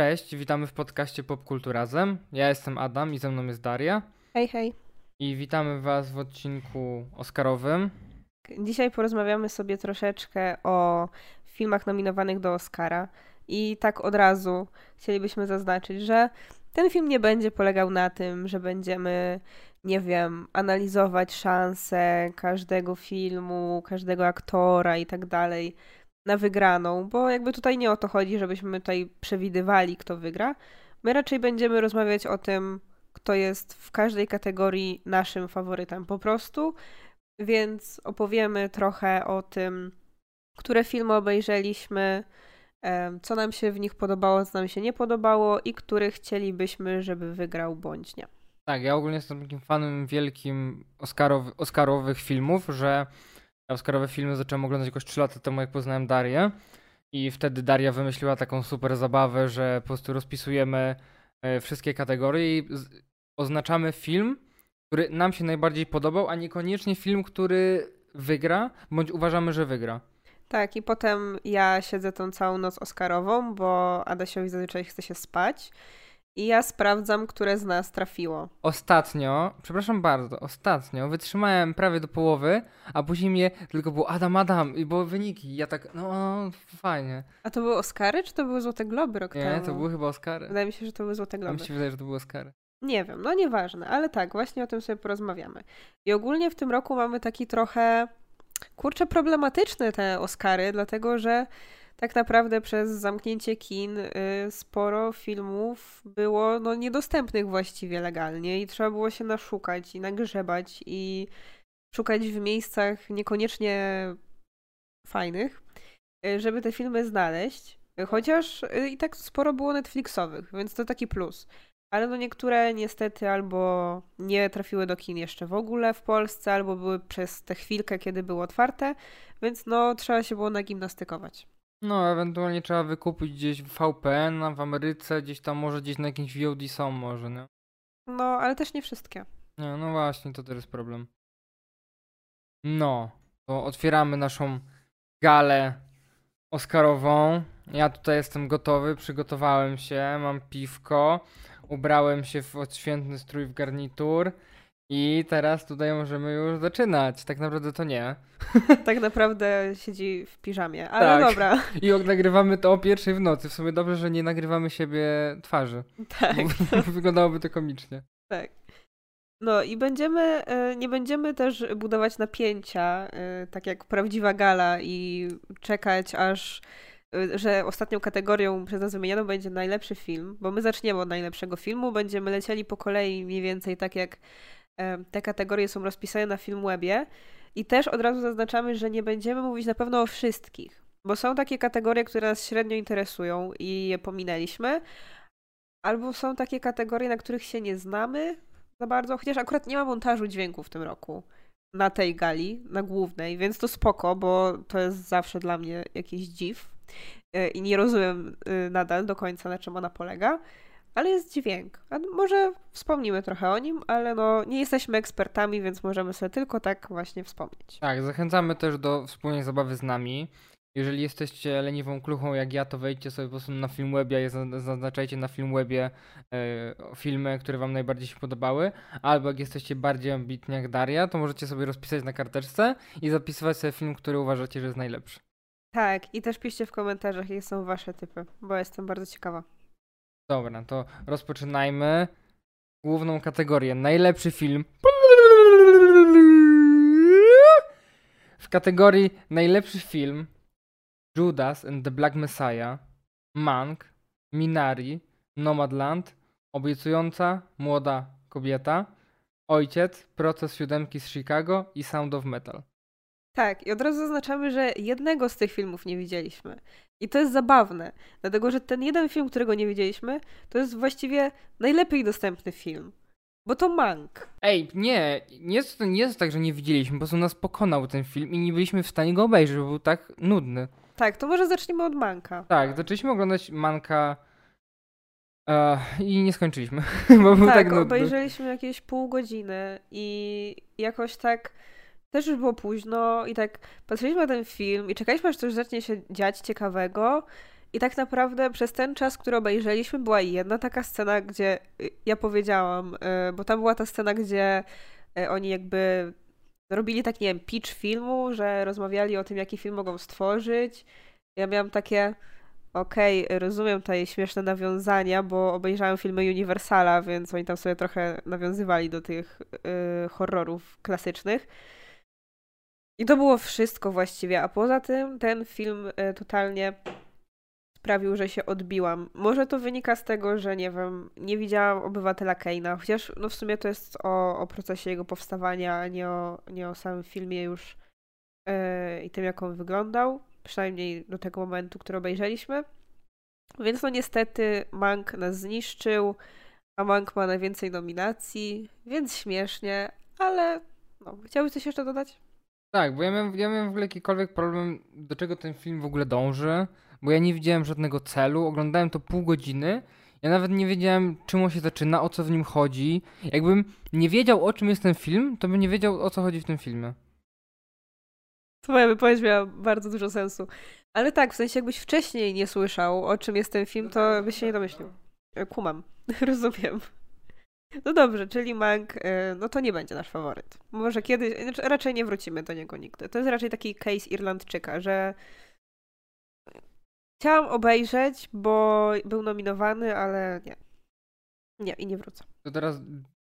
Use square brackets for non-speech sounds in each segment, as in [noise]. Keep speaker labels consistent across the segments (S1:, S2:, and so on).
S1: Cześć, witamy w podcaście Popkulturazem. Ja jestem Adam i ze mną jest Daria.
S2: Hej, hej.
S1: I witamy Was w odcinku Oscarowym.
S2: Dzisiaj porozmawiamy sobie troszeczkę o filmach nominowanych do Oscara. I tak od razu chcielibyśmy zaznaczyć, że ten film nie będzie polegał na tym, że będziemy, nie wiem, analizować szanse każdego filmu, każdego aktora i tak dalej na wygraną, bo jakby tutaj nie o to chodzi, żebyśmy tutaj przewidywali, kto wygra. My raczej będziemy rozmawiać o tym, kto jest w każdej kategorii naszym faworytem po prostu, więc opowiemy trochę o tym, które filmy obejrzeliśmy, co nam się w nich podobało, co nam się nie podobało i który chcielibyśmy, żeby wygrał bądź nie.
S1: Tak, ja ogólnie jestem takim fanem wielkim Oscarowy, Oscarowych filmów, że Oscarowe filmy zacząłem oglądać jakoś 3 lata temu, jak poznałem Darię. I wtedy Daria wymyśliła taką super zabawę, że po prostu rozpisujemy e, wszystkie kategorie i oznaczamy film, który nam się najbardziej podobał, a niekoniecznie film, który wygra, bądź uważamy, że wygra.
S2: Tak, i potem ja siedzę tą całą noc Oscarową, bo Adasiowi zazwyczaj chce się spać. I ja sprawdzam, które z nas trafiło.
S1: Ostatnio, przepraszam bardzo, ostatnio wytrzymałem prawie do połowy, a później mnie tylko było Adam, Adam i było wyniki. Ja tak, no, no fajnie.
S2: A to były Oscary, czy to były Złote Globy rok
S1: Nie,
S2: temu?
S1: to były chyba Oscary.
S2: Wydaje mi się, że to były Złote Globy.
S1: A mi się wydaje, że to były Oscary.
S2: Nie wiem, no nieważne, ale tak, właśnie o tym sobie porozmawiamy. I ogólnie w tym roku mamy taki trochę, kurczę, problematyczny te Oscary, dlatego że tak naprawdę przez zamknięcie kin y, sporo filmów było no, niedostępnych właściwie legalnie i trzeba było się naszukać i nagrzebać i szukać w miejscach niekoniecznie fajnych, y, żeby te filmy znaleźć. Chociaż y, i tak sporo było Netflixowych, więc to taki plus. Ale no niektóre niestety albo nie trafiły do kin jeszcze w ogóle w Polsce, albo były przez tę chwilkę, kiedy były otwarte, więc no trzeba się było nagimnastykować.
S1: No, ewentualnie trzeba wykupić gdzieś VPN w Ameryce, gdzieś tam może gdzieś na jakimś VOD są może, nie?
S2: No, ale też nie wszystkie.
S1: Nie, no właśnie, to też jest problem. No, to otwieramy naszą galę Oscarową. Ja tutaj jestem gotowy, przygotowałem się, mam piwko, ubrałem się w odświętny strój w garnitur. I teraz tutaj możemy już zaczynać. Tak naprawdę to nie. [laughs]
S2: Tak naprawdę siedzi w piżamie, ale tak. dobra.
S1: I nagrywamy to o pierwszej w nocy. W sumie dobrze, że nie nagrywamy siebie twarzy.
S2: Tak. [laughs]
S1: Wyglądałoby to komicznie.
S2: Tak. No i będziemy, e, nie będziemy też budować napięcia, e, tak jak prawdziwa gala i czekać aż e, że ostatnią kategorią przez nas wymienioną będzie najlepszy film, bo my zaczniemy od najlepszego filmu, będziemy lecieli po kolei mniej więcej tak jak te kategorie są rozpisane na Filmwebie i też od razu zaznaczamy, że nie będziemy mówić na pewno o wszystkich, bo są takie kategorie, które nas średnio interesują i je pominęliśmy, albo są takie kategorie, na których się nie znamy za bardzo, chociaż akurat nie ma montażu dźwięku w tym roku na tej gali, na głównej, więc to spoko, bo to jest zawsze dla mnie jakiś dziw e, i nie rozumiem y, nadal do końca, na czym ona polega ale jest dźwięk. A może wspomnimy trochę o nim, ale no nie jesteśmy ekspertami, więc możemy sobie tylko tak właśnie wspomnieć.
S1: Tak, zachęcamy też do wspólnej zabawy z nami. Jeżeli jesteście leniwą kluchą jak ja, to wejdźcie sobie po prostu na Filmwebie, zaznaczajcie na Filmwebie e, filmy, które wam najbardziej się podobały. Albo jak jesteście bardziej ambitni jak Daria, to możecie sobie rozpisać na karteczce i zapisywać sobie film, który uważacie, że jest najlepszy.
S2: Tak, i też piszcie w komentarzach, jakie są wasze typy, bo jestem bardzo ciekawa.
S1: Dobra, to rozpoczynajmy główną kategorię. Najlepszy film. W kategorii najlepszy film Judas and the Black Messiah, Mank, Minari, Nomadland, Obiecująca młoda kobieta, Ojciec, Proces siódemki z Chicago i Sound of Metal.
S2: Tak, i od razu zaznaczamy, że jednego z tych filmów nie widzieliśmy. I to jest zabawne, dlatego że ten jeden film, którego nie widzieliśmy, to jest właściwie najlepiej dostępny film. Bo to Mank.
S1: Ej, nie, nie jest, nie jest tak, że nie widzieliśmy, po prostu nas pokonał ten film i nie byliśmy w stanie go obejrzeć, bo był tak nudny.
S2: Tak, to może zacznijmy od Manka.
S1: Tak, zaczęliśmy oglądać Manka uh, i nie skończyliśmy, [laughs] bo był tak, tak nudny.
S2: obejrzeliśmy jakieś pół godziny i jakoś tak też już było późno i tak patrzyliśmy na ten film i czekaliśmy, aż coś zacznie się dziać ciekawego I tak naprawdę przez ten czas, który obejrzeliśmy, była jedna taka scena, gdzie y, ja powiedziałam, y, bo tam była ta scena, gdzie y, oni jakby robili tak, nie wiem, pitch filmu, że rozmawiali o tym, jaki film mogą stworzyć. Ja miałam takie, okej, okay, rozumiem tutaj śmieszne nawiązania, bo obejrzałem filmy Universala, więc oni tam sobie trochę nawiązywali do tych horrorów klasycznych. I to było wszystko właściwie, a poza tym ten film y, totalnie sprawił, że się odbiłam. Może to wynika z tego, że nie wiem, nie widziałam obywatela Keina, chociaż no w sumie to jest o, o procesie jego powstawania, a nie o, nie o samym filmie już yy, i tym, jak on wyglądał. Przynajmniej do tego momentu, który obejrzeliśmy. Więc no niestety Mank nas zniszczył, a Mank ma najwięcej nominacji, więc śmiesznie, ale no, chciałbyś coś jeszcze dodać?
S1: Tak, bo ja miałem, ja miałem w ogóle jakikolwiek problem, do czego ten film w ogóle dąży bo ja nie widziałem żadnego celu, oglądałem to pół godziny, ja nawet nie wiedziałem czym on się zaczyna, o co w nim chodzi. Jakbym nie wiedział o czym jest ten film, to bym nie wiedział o co chodzi w tym filmie.
S2: Twoja wypowiedź miała bardzo dużo sensu. Ale tak, w sensie jakbyś wcześniej nie słyszał o czym jest ten film, to byś się nie domyślił. Kumam, [laughs] rozumiem. No dobrze, czyli Mank, e, no to nie będzie nasz faworyt. Może kiedyś, znaczy raczej nie wrócimy do niego nigdy. To jest raczej taki case Irlandczyka, że Chciałam obejrzeć, bo był nominowany, ale nie. Nie, i nie wrócę.
S1: To teraz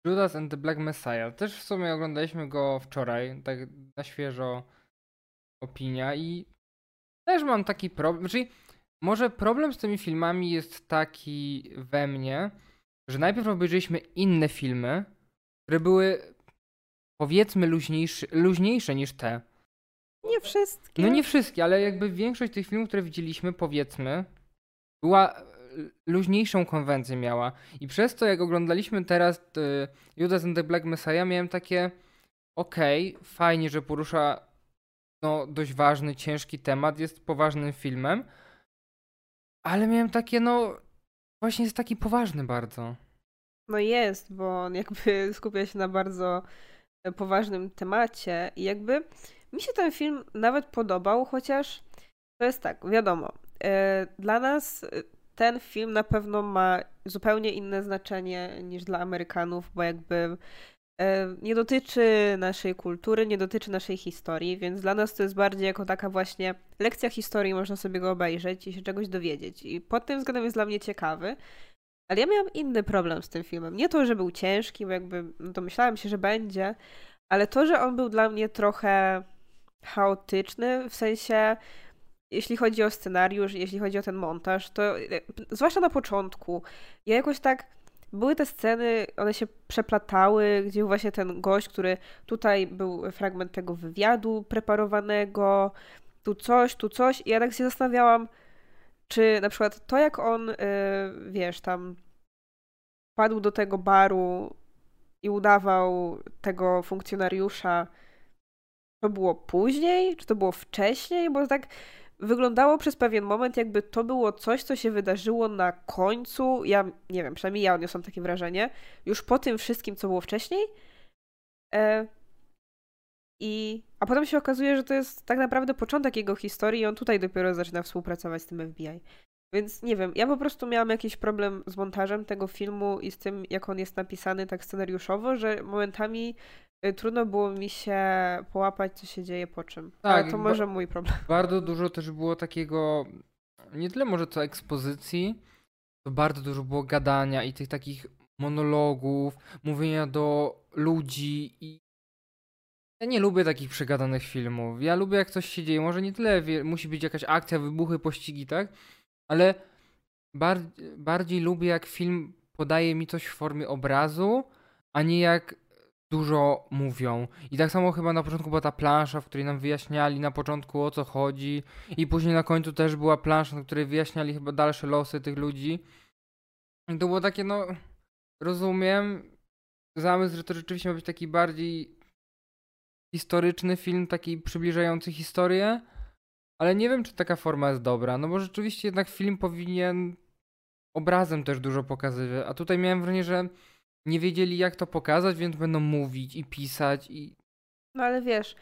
S1: Judas and the Black Messiah. Też w sumie oglądaliśmy go wczoraj, tak na świeżo opinia i też mam taki problem, czyli może problem z tymi filmami jest taki we mnie, że najpierw obejrzeliśmy inne filmy, które były powiedzmy luźniejsze, luźniejsze niż te.
S2: Nie wszystkie.
S1: No nie wszystkie, ale jakby większość tych filmów, które widzieliśmy, powiedzmy, była e, luźniejszą konwencję miała. I przez to, jak oglądaliśmy teraz y, Judas and the Black Messiah, miałem takie okej, okay, fajnie, że porusza no, dość ważny, ciężki temat, jest poważnym filmem, ale miałem takie, no, właśnie jest taki poważny bardzo.
S2: No jest, bo on jakby [laughs] skupia się na bardzo e, poważnym temacie i jakby mi się ten film nawet podobał, chociaż to jest tak, wiadomo, e, dla nas e, ten film na pewno ma zupełnie inne znaczenie niż dla Amerykanów, bo jakby nie dotyczy naszej kultury, nie dotyczy naszej historii, więc dla nas to jest bardziej jako taka właśnie lekcja historii, można sobie go obejrzeć i się czegoś dowiedzieć. I pod tym względem jest dla mnie ciekawy. Ale ja miałam inny problem z tym filmem. Nie to, że był ciężki, bo jakby no to myślałam się, że będzie, ale to, że on był dla mnie trochę chaotyczny, w sensie jeśli chodzi o scenariusz, jeśli chodzi o ten montaż, to e, zwłaszcza na początku, ja jakoś tak były te sceny, one się przeplatały, gdzie właśnie ten gość, który tutaj był fragment tego wywiadu preparowanego, tu coś, tu coś. I ja tak się zastanawiałam, czy na przykład to, jak on, yy, wiesz, tam padł do tego baru i udawał tego funkcjonariusza, to było później, czy to było wcześniej, bo tak wyglądało przez pewien moment, jakby to było coś, co się wydarzyło na końcu. Ja nie wiem, przynajmniej ja odniosłam takie wrażenie, już po tym wszystkim, co było wcześniej. E, i, a potem się okazuje, że to jest tak naprawdę początek jego historii i on tutaj dopiero zaczyna współpracować z tym FBI. Więc nie wiem, ja po prostu miałam jakiś problem z montażem tego filmu i z tym, jak on jest napisany tak scenariuszowo, że momentami Y, trudno było mi się połapać, co się dzieje po czym. Tak, Ale to może mój problem. [laughs]
S1: Bardzo dużo też było takiego, nie tyle może co ekspozycji, to bardzo dużo było gadania i tych takich monologów, mówienia do ludzi i ja nie lubię takich przegadanych filmów. Ja lubię jak coś się dzieje. Może nie tyle wie, musi być jakaś akcja, wybuchy, pościgi, tak? Ale bar bardziej lubię jak film podaje mi coś w formie obrazu, a nie jak dużo mówią. I tak samo chyba na początku była ta plansza, w której nam wyjaśniali na początku o co chodzi. I później na końcu też była plansza, na której wyjaśniali chyba dalsze losy tych ludzi. I to było takie, no, rozumiem zamysł, że to rzeczywiście ma być taki bardziej historyczny film, taki przybliżający historię, ale nie wiem, czy taka forma jest dobra, no bo rzeczywiście jednak film powinien obrazem też dużo pokazywać, a tutaj miałem wrażenie, że nie wiedzieli jak to pokazać, więc będą mówić i pisać i...
S2: No ale wiesz,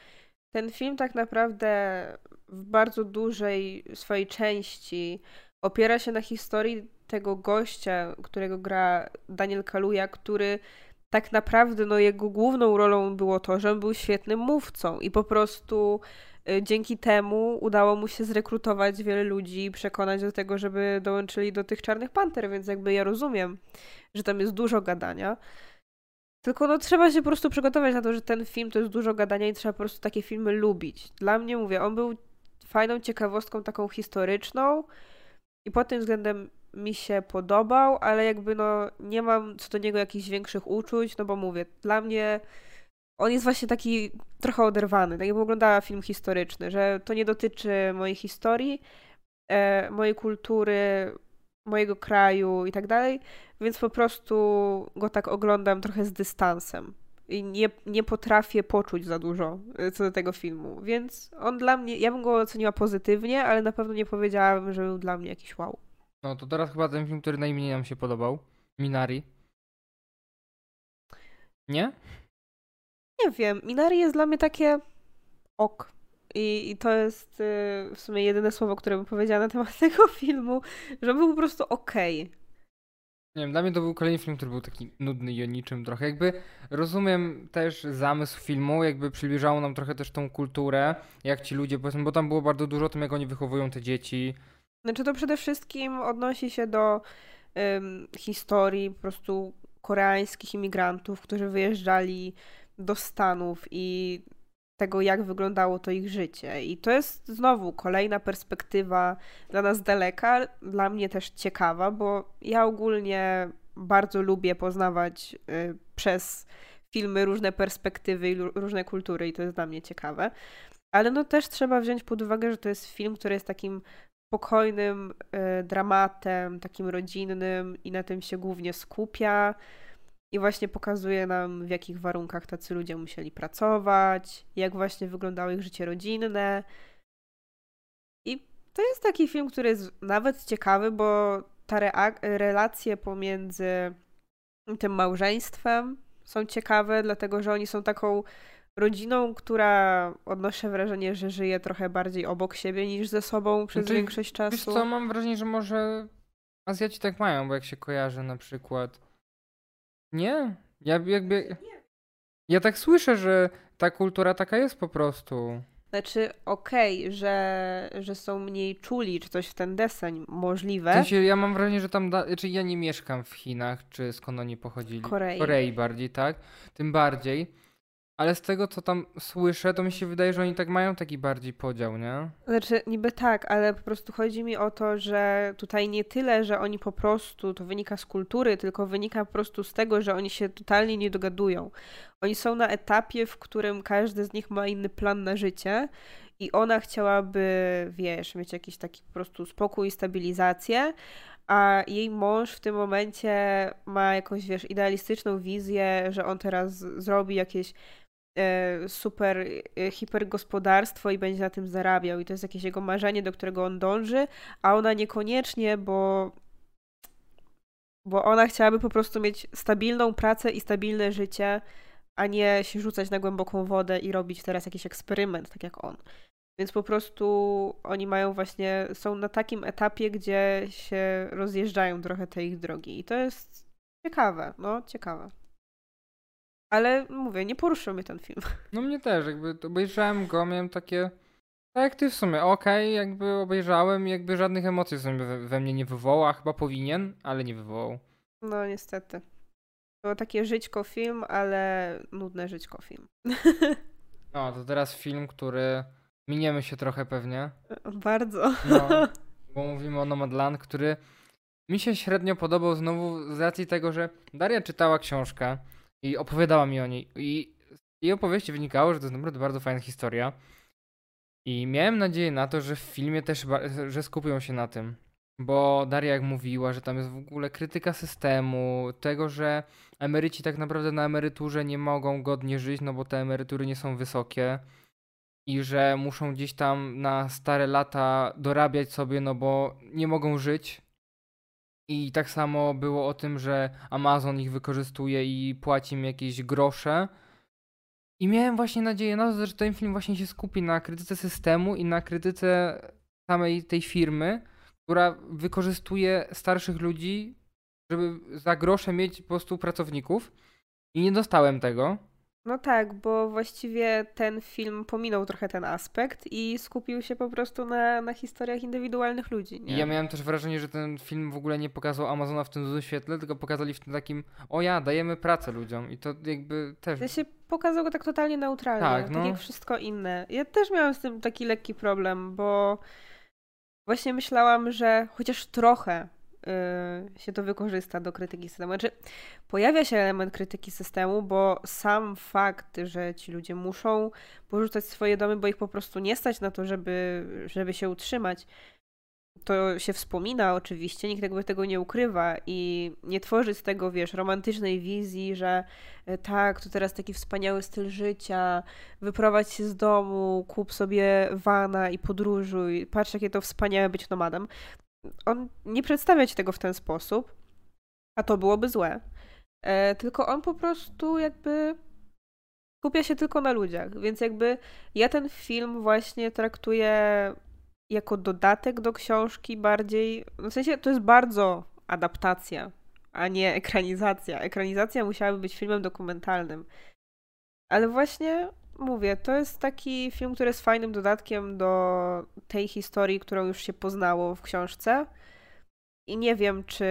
S2: ten film tak naprawdę w bardzo dużej swojej części opiera się na historii tego gościa, którego gra Daniel Kaluja, który tak naprawdę no, jego główną rolą było to, że on był świetnym mówcą i po prostu dzięki temu udało mu się zrekrutować wiele ludzi i przekonać do tego, żeby dołączyli do tych Czarnych Panter, więc jakby ja rozumiem, że tam jest dużo gadania. Tylko no trzeba się po prostu przygotować na to, że ten film to jest dużo gadania i trzeba po prostu takie filmy lubić. Dla mnie, mówię, on był fajną ciekawostką taką historyczną i pod tym względem mi się podobał, ale jakby no nie mam co do niego jakichś większych uczuć, no bo mówię, dla mnie on jest właśnie taki trochę oderwany, tak jakbym oglądała film historyczny, że to nie dotyczy mojej historii, e, mojej kultury, mojego kraju i tak dalej, więc po prostu go tak oglądam trochę z dystansem i nie, nie potrafię poczuć za dużo e, co do tego filmu, więc on dla mnie, ja bym go oceniła pozytywnie, ale na pewno nie powiedziałabym, że był dla mnie jakiś wow.
S1: No to teraz chyba ten film, który najmniej nam się podobał. Minari. Nie?
S2: Nie wiem. Minari jest dla mnie takie ok. I, I, to jest y, w sumie jedyne słowo, które bym powiedziała na temat [laughs] tego filmu, że był po prostu okej. Okay.
S1: Nie wiem, dla mnie to był kolejny film, który był taki nudny i o niczym trochę. Jakby rozumiem też zamysł filmu, jakby przybliżało nam trochę też tą kulturę, jak ci ludzie, powiedzmy, bo tam było bardzo dużo o tym, jak oni wychowują te dzieci,
S2: znaczy to przede wszystkim odnosi się do historii po prostu koreańskich imigrantów, którzy wyjeżdżali do Stanów i tego, jak wyglądało to ich życie. I to jest znowu kolejna perspektywa dla nas daleka, dla mnie też ciekawa, bo ja ogólnie bardzo lubię poznawać y, przez filmy różne perspektywy i różne kultury i to jest dla mnie ciekawe. Ale no też trzeba wziąć pod uwagę, że to jest film, który jest takim spokojnym y, dramatem, takim rodzinnym i na tym się głównie skupia. I właśnie pokazuje nam, w jakich warunkach tacy ludzie musieli pracować, jak właśnie wyglądało ich życie rodzinne. I to jest taki film, który jest nawet ciekawy, bo te relacje pomiędzy tym małżeństwem są ciekawe, dlatego że oni są taką rodziną, która odnoszę wrażenie, że żyje trochę bardziej obok siebie niż ze sobą przez znaczy, większość czasu.
S1: Wiesz co, mam wrażenie, że może Azjaci tak mają, bo jak się kojarzy na przykład. Nie? Ja jakby. Ja tak słyszę, że ta kultura taka jest po prostu.
S2: Znaczy, okej, że, że są mniej czuli, czy coś w ten deseń możliwe. W
S1: sensie, ja mam wrażenie, że tam, da... znaczy ja nie mieszkam w Chinach, czy skąd oni pochodzili.
S2: Korei.
S1: Korei bardziej, tak? Tym bardziej ale z tego, co tam słyszę, to mi się wydaje, że oni tak mają taki bardziej podział, nie?
S2: Znaczy, niby tak, ale po prostu chodzi mi o to, że tutaj nie tyle, że oni po prostu, to wynika z kultury, tylko wynika po prostu z tego, że oni się totalnie nie dogadują. Oni są na etapie, w którym każdy z nich ma inny plan na życie i ona chciałaby, wiesz, mieć jakiś taki po prostu spokój i stabilizację, a jej mąż w tym momencie ma jakąś, wiesz, idealistyczną wizję, że on teraz zrobi jakieś super e, hipergospodarstwo i będzie na tym zarabiał i to jest jakieś jego marzenie, do którego on dąży, a ona niekoniecznie, bo bo ona chciałaby po prostu mieć stabilną pracę i stabilne życie, a nie się rzucać na głęboką wodę i robić teraz jakiś eksperyment, tak jak on. Więc po prostu oni mają właśnie, są na takim etapie, gdzie się rozjeżdżają trochę te ich drogi. I to jest ciekawe, no ciekawe. Ale mówię, nie poruszył mnie ten film. [laughs]
S1: No mnie też, jakby obejrzałem go, miałem takie. Tak jak ty w sumie, okej, okay, jakby obejrzałem jakby żadnych emocji we, we mnie nie wywołał, chyba powinien, ale nie wywołał.
S2: No niestety. Było takie żyćko film, ale nudne żyćko film. [laughs]
S1: No, to teraz film, który miniemy się trochę pewnie.
S2: Bardzo.
S1: No, [laughs] bo mówimy o Nomadland, który mi się średnio podobał znowu z racji tego, że Daria czytała książkę, i opowiadała mi o niej. I z jej opowieści wynikało, że to jest naprawdę bardzo fajna historia. I miałem nadzieję na to, że w filmie też, że skupią się na tym. Bo Daria jak mówiła, że tam jest w ogóle krytyka systemu, tego, że emeryci tak naprawdę na emeryturze nie mogą godnie żyć, no bo te emerytury nie są wysokie i że muszą gdzieś tam na stare lata dorabiać sobie, no bo nie mogą żyć i tak samo było o tym, że Amazon ich wykorzystuje i płaci im jakieś grosze. I miałem właśnie nadzieję na to, że ten film właśnie się skupi na krytyce systemu i na krytyce samej tej firmy, która wykorzystuje starszych ludzi, żeby za grosze mieć po prostu pracowników. I nie dostałem tego.
S2: No tak, bo właściwie ten film pominął trochę ten aspekt i skupił się po prostu na, na historiach indywidualnych ludzi. Nie?
S1: Ja miałem też wrażenie, że ten film w ogóle nie pokazał Amazona w tym złym świetle, tylko pokazali w tym takim, o ja, dajemy pracę ludziom. I to jakby też.
S2: Ja się pokazał go tak totalnie neutralnie, tak, tak no. jak wszystko inne. Ja też miałam z tym taki lekki problem, bo właśnie myślałam, że chociaż trochę się to wykorzysta do krytyki systemu. Znaczy, pojawia się element krytyki systemu, bo sam fakt, że ci ludzie muszą porzucać swoje domy, bo ich po prostu nie stać na to, żeby, żeby się utrzymać, to się wspomina oczywiście, nikt jakby tego nie ukrywa i nie tworzy z tego, wiesz, romantycznej wizji, że e, tak, to teraz taki wspaniały styl życia, wyprowadź się z domu, kup sobie wana i podróżuj, patrz jakie to wspaniałe być nomadem on nie przedstawia ci tego w ten sposób, a to byłoby złe. E, tylko on po prostu jakby skupia się tylko na ludziach, więc jakby ja ten film właśnie traktuję jako dodatek do książki bardziej, w sensie to jest bardzo adaptacja, a nie ekranizacja. Ekranizacja musiałaby być filmem dokumentalnym. Ale właśnie mówię, to jest taki film, który jest fajnym dodatkiem do tej historii, którą już się poznało w książce. I nie wiem, czy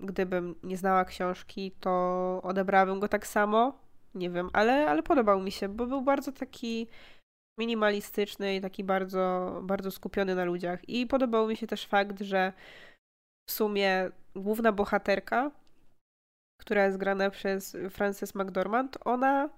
S2: gdybym nie znała książki, to odebrałabym go tak samo. Nie wiem, ale, ale podobał mi się, bo był bardzo taki minimalistyczny i taki bardzo, bardzo skupiony na ludziach. I podobał mi się też fakt, że w sumie główna bohaterka, która jest grana przez Frances McDormand, ona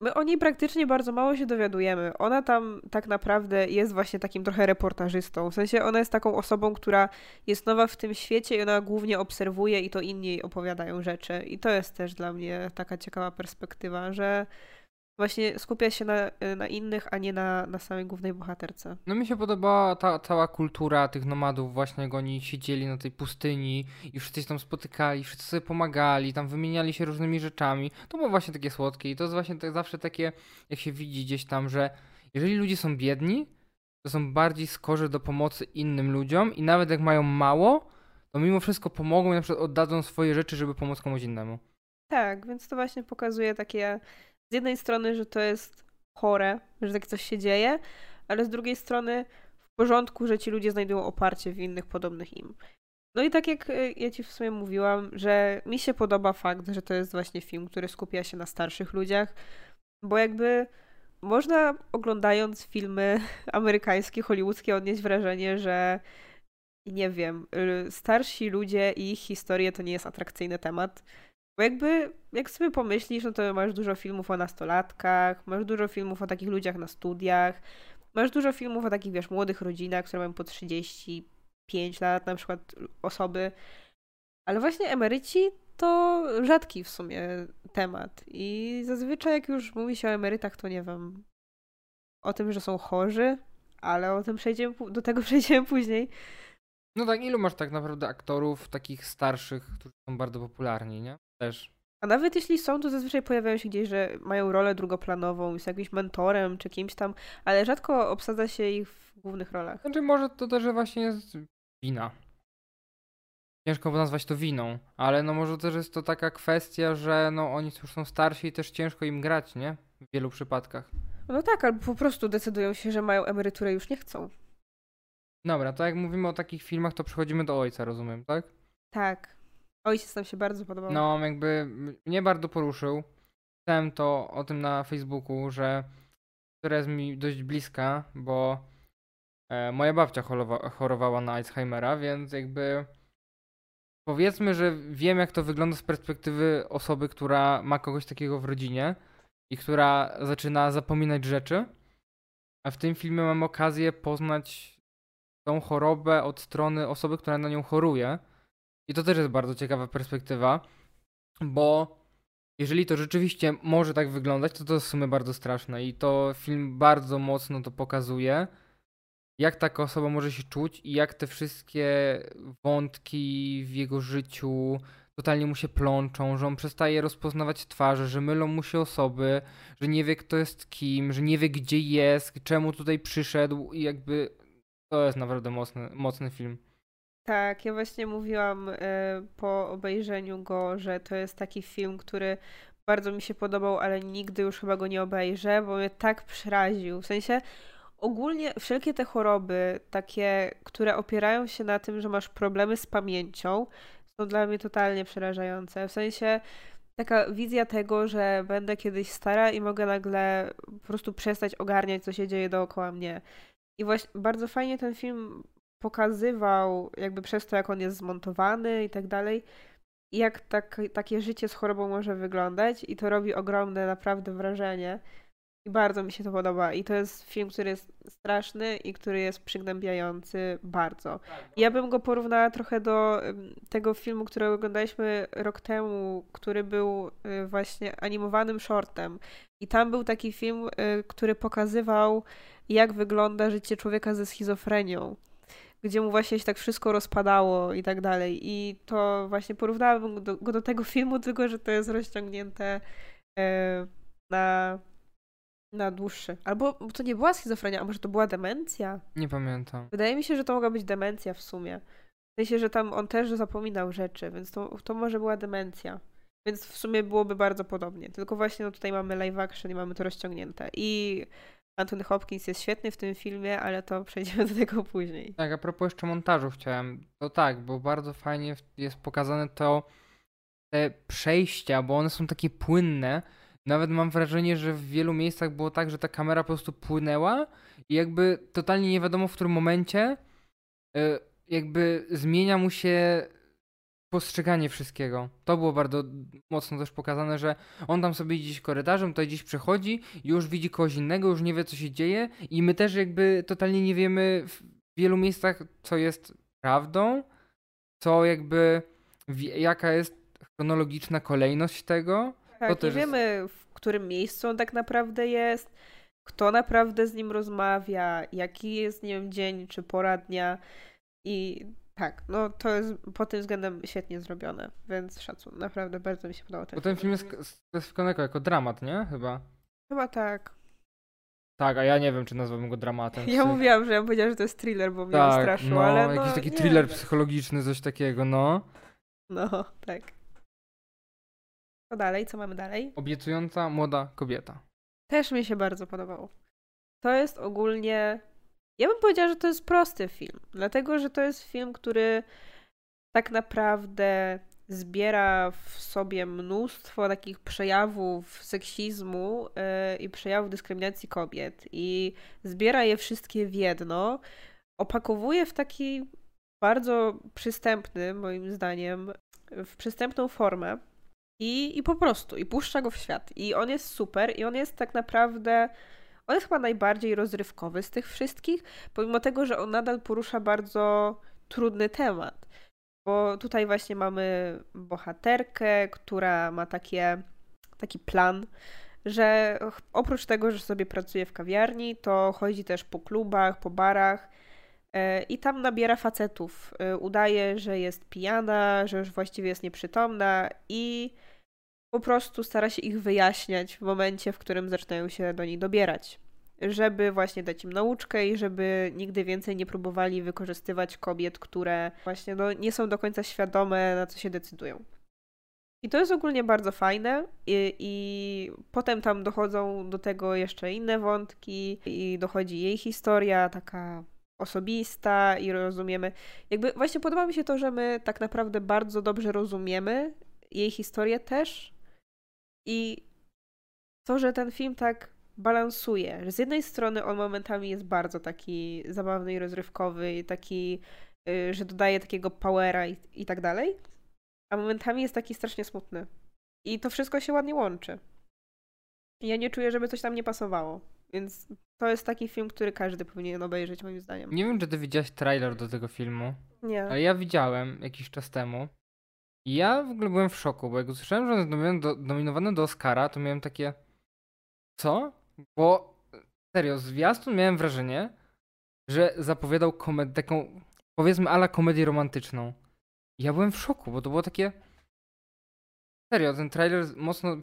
S2: My o niej praktycznie bardzo mało się dowiadujemy. Ona tam tak naprawdę jest właśnie takim trochę reportażystą. W sensie ona jest taką osobą, która jest nowa w tym świecie i ona głównie obserwuje i to inni opowiadają rzeczy. I to jest też dla mnie taka ciekawa perspektywa, że właśnie skupia się na, na innych, a nie na, na samej głównej bohaterce.
S1: No mi się podobała ta cała kultura tych nomadów, właśnie jak oni siedzieli na tej pustyni i wszyscy się tam spotykali, wszyscy sobie pomagali, tam wymieniali się różnymi rzeczami. To było właśnie takie słodkie i to jest właśnie tak, zawsze takie, jak się widzi gdzieś tam, że jeżeli ludzie są biedni, to są bardziej skorzy do pomocy innym ludziom i nawet jak mają mało, to mimo wszystko pomogą i na przykład oddadzą swoje rzeczy, żeby pomóc komuś innemu.
S2: Tak, więc to właśnie pokazuje takie z jednej strony, że to jest chore, że tak coś się dzieje, ale z drugiej strony w porządku, że ci ludzie znajdują oparcie w innych podobnych im. No i tak jak e, ja ci w sumie mówiłam, że mi się podoba fakt, że to jest właśnie film, który skupia się na starszych ludziach, bo jakby można oglądając filmy [laughs] amerykańskie, hollywoodzkie odnieść wrażenie, że nie wiem, y, starsi ludzie i ich historie to nie jest atrakcyjny temat, bo jakby, jak sobie pomyślisz, no to masz dużo filmów o nastolatkach, masz dużo filmów o takich ludziach na studiach, masz dużo filmów o takich, wiesz, młodych rodzinach, które mają po 35 lat, na przykład osoby. Ale właśnie emeryci to rzadki w sumie temat. I zazwyczaj, jak już mówi się o emerytach, to nie wiem, o tym, że są chorzy, ale o tym przejdziemy, do tego [laughs] przejdziemy później.
S1: No tak, ilu masz tak naprawdę aktorów takich starszych, którzy są bardzo popularni, nie? Też.
S2: A nawet jeśli są, to zazwyczaj pojawiają się gdzieś, że mają rolę drugoplanową, są jakimś mentorem czy kimś tam, ale rzadko obsadza się ich w głównych rolach.
S1: Znaczy może to też właśnie jest wina. Ciężko nazwać to winą, ale no może też jest to taka kwestia, że no oni już są starsi i też ciężko im grać, nie? W wielu przypadkach.
S2: No tak, albo po prostu decydują się, że mają emeryturę i już nie chcą.
S1: Dobra, to jak mówimy o takich filmach, to przechodzimy do ojca, rozumiem, tak?
S2: Tak. Ojciec nam się bardzo podobał.
S1: No, jakby mnie bardzo poruszył. Pisałem to o tym na Facebooku, że która jest mi dość bliska, bo e, moja babcia chorowa, chorowała na Alzheimera, więc jakby powiedzmy, że wiem jak to wygląda z perspektywy osoby, która ma kogoś takiego w rodzinie i która zaczyna zapominać rzeczy. A w tym filmie mam okazję poznać tą chorobę od strony osoby, która na nią choruje. I to też jest bardzo ciekawa perspektywa, bo jeżeli to rzeczywiście może tak wyglądać, to to jest w sumie bardzo straszne i to film bardzo mocno to pokazuje, jak taka osoba może się czuć i jak te wszystkie wątki w jego życiu totalnie mu się plączą, że on przestaje rozpoznawać twarze, że mylą mu się osoby, że nie wie kto jest kim, że nie wie gdzie jest, czemu tutaj przyszedł i jakby To jest naprawdę mocny, mocny film.
S2: Tak, ja właśnie mówiłam y, po obejrzeniu go, że to jest taki film, który bardzo mi się podobał, ale nigdy już chyba go nie obejrzę, bo mnie tak przeraził. W sensie ogólnie wszelkie te choroby, takie, które opierają się na tym, że masz problemy z pamięcią, są dla mnie totalnie przerażające. W sensie taka wizja tego, że będę kiedyś stara i mogę nagle po prostu przestać ogarniać, co się dzieje dookoła mnie. I właśnie bardzo fajnie ten film pokazywał, jakby przez to, jak on jest zmontowany i tak dalej, jak tak, takie życie z chorobą może wyglądać, i to robi ogromne naprawdę wrażenie. I bardzo mi się to podoba. I to jest film, który jest straszny i który jest przygnębiający bardzo. Ja bym go porównała trochę do tego filmu, który oglądaliśmy rok temu, który był y, właśnie animowanym shortem. I tam był taki film, y, który pokazywał, jak wygląda życie człowieka ze schizofrenią gdzie mu właśnie się tak wszystko rozpadało i tak dalej. I to właśnie porównałabym go do, go do tego filmu, tylko że to jest rozciągnięte e, na, na dłuższy. Albo to nie była schizofrenia, a może to była demencja?
S1: Nie pamiętam.
S2: Wydaje mi się, że to mogła być demencja w sumie. W sensie, że tam on też zapominał rzeczy, więc to, to może była demencja. Więc w sumie byłoby bardzo podobnie. Tylko właśnie no tutaj mamy live action i mamy to rozciągnięte. I Anthony Hopkins jest świetny w tym filmie, ale to przejdziemy do tego później.
S1: Tak, a propos jeszcze montażu chciałem. To tak, bo bardzo fajnie jest pokazane to te przejścia, bo one są takie płynne. Nawet mam wrażenie, że w wielu miejscach było tak, że ta kamera po prostu płynęła i jakby totalnie nie wiadomo w którym momencie y, jakby zmienia mu się postrzeganie wszystkiego. To było bardzo mocno też pokazane, że on tam sobie gdzieś korytarzem, tutaj gdzieś przechodzi, już widzi kogoś innego, już nie wie co się dzieje i my też jakby totalnie nie wiemy w wielu miejscach co jest prawdą, co jakby jaka jest chronologiczna kolejność tego.
S2: Tak, nie wiemy w którym miejscu on tak naprawdę jest, kto naprawdę z nim rozmawia, jaki jest, nie wiem, dzień czy pora dnia i tak, no to jest pod tym względem świetnie zrobione, więc szacun. Naprawdę bardzo mi się podobał ten
S1: Bo ten film jest sklasyfikowany jako, jako dramat, nie? Chyba.
S2: Chyba tak.
S1: Tak, a ja nie wiem, czy nazwałbym go dramatem.
S2: Ja mówiłam, że ja powiedziałam, że to jest thriller, bo mnie tak, straszył, no, ale no,
S1: jakiś taki thriller psychologiczny, coś takiego, no.
S2: No, tak. Co dalej? Co mamy dalej?
S1: Obiecująca młoda kobieta.
S2: Też mi się bardzo podobało. To jest ogólnie ja bym powiedziała, że to jest prosty film, dlatego że to jest film, który tak naprawdę zbiera w sobie mnóstwo takich przejawów seksizmu yy, i przejawów dyskryminacji kobiet i zbiera je wszystkie w jedno, opakowuje w taki bardzo przystępny, moim zdaniem, w przystępną formę i, i po prostu, i puszcza go w świat. I on jest super i on jest tak naprawdę on jest chyba najbardziej rozrywkowy z tych wszystkich, pomimo tego, że on nadal porusza bardzo trudny temat. Bo tutaj właśnie mamy bohaterkę, która ma takie, taki plan, że oprócz tego, że sobie pracuje w kawiarni, to chodzi też po klubach, po barach e, i tam nabiera facetów. E, udaje, że jest pijana, że już właściwie jest nieprzytomna i po prostu stara się ich wyjaśniać w momencie, w którym zaczynają się do niej dobierać. Żeby właśnie dać im nauczkę i żeby nigdy więcej nie próbowali wykorzystywać kobiet, które właśnie no, nie są do końca świadome, na co się decydują. I to jest ogólnie bardzo fajne i, i potem tam dochodzą do tego jeszcze inne wątki i dochodzi jej historia, taka osobista i rozumiemy. Jakby właśnie podoba mi się to, że my tak naprawdę bardzo dobrze rozumiemy jej historię też i to, że ten film tak balansuje, że z jednej strony on momentami jest bardzo taki zabawny i rozrywkowy, i taki, yy, że dodaje takiego powera i, i tak dalej, a momentami jest taki strasznie smutny. I to wszystko się ładnie łączy. Ja nie czuję, żeby coś tam nie pasowało. Więc to jest taki film, który każdy powinien obejrzeć, moim zdaniem.
S1: Nie wiem, czy ty widziałaś trailer do tego filmu.
S2: Nie.
S1: Ale ja widziałem jakiś czas temu. Ja w ogóle byłem w szoku, bo jak usłyszałem, że on jest nominowany do, nominowany do Oscara, to miałem takie. Co? Bo serio, zwiastun miałem wrażenie, że zapowiadał komed- taką, powiedzmy, ala komedię romantyczną. I ja byłem w szoku, bo to było takie. Serio, ten trailer mocno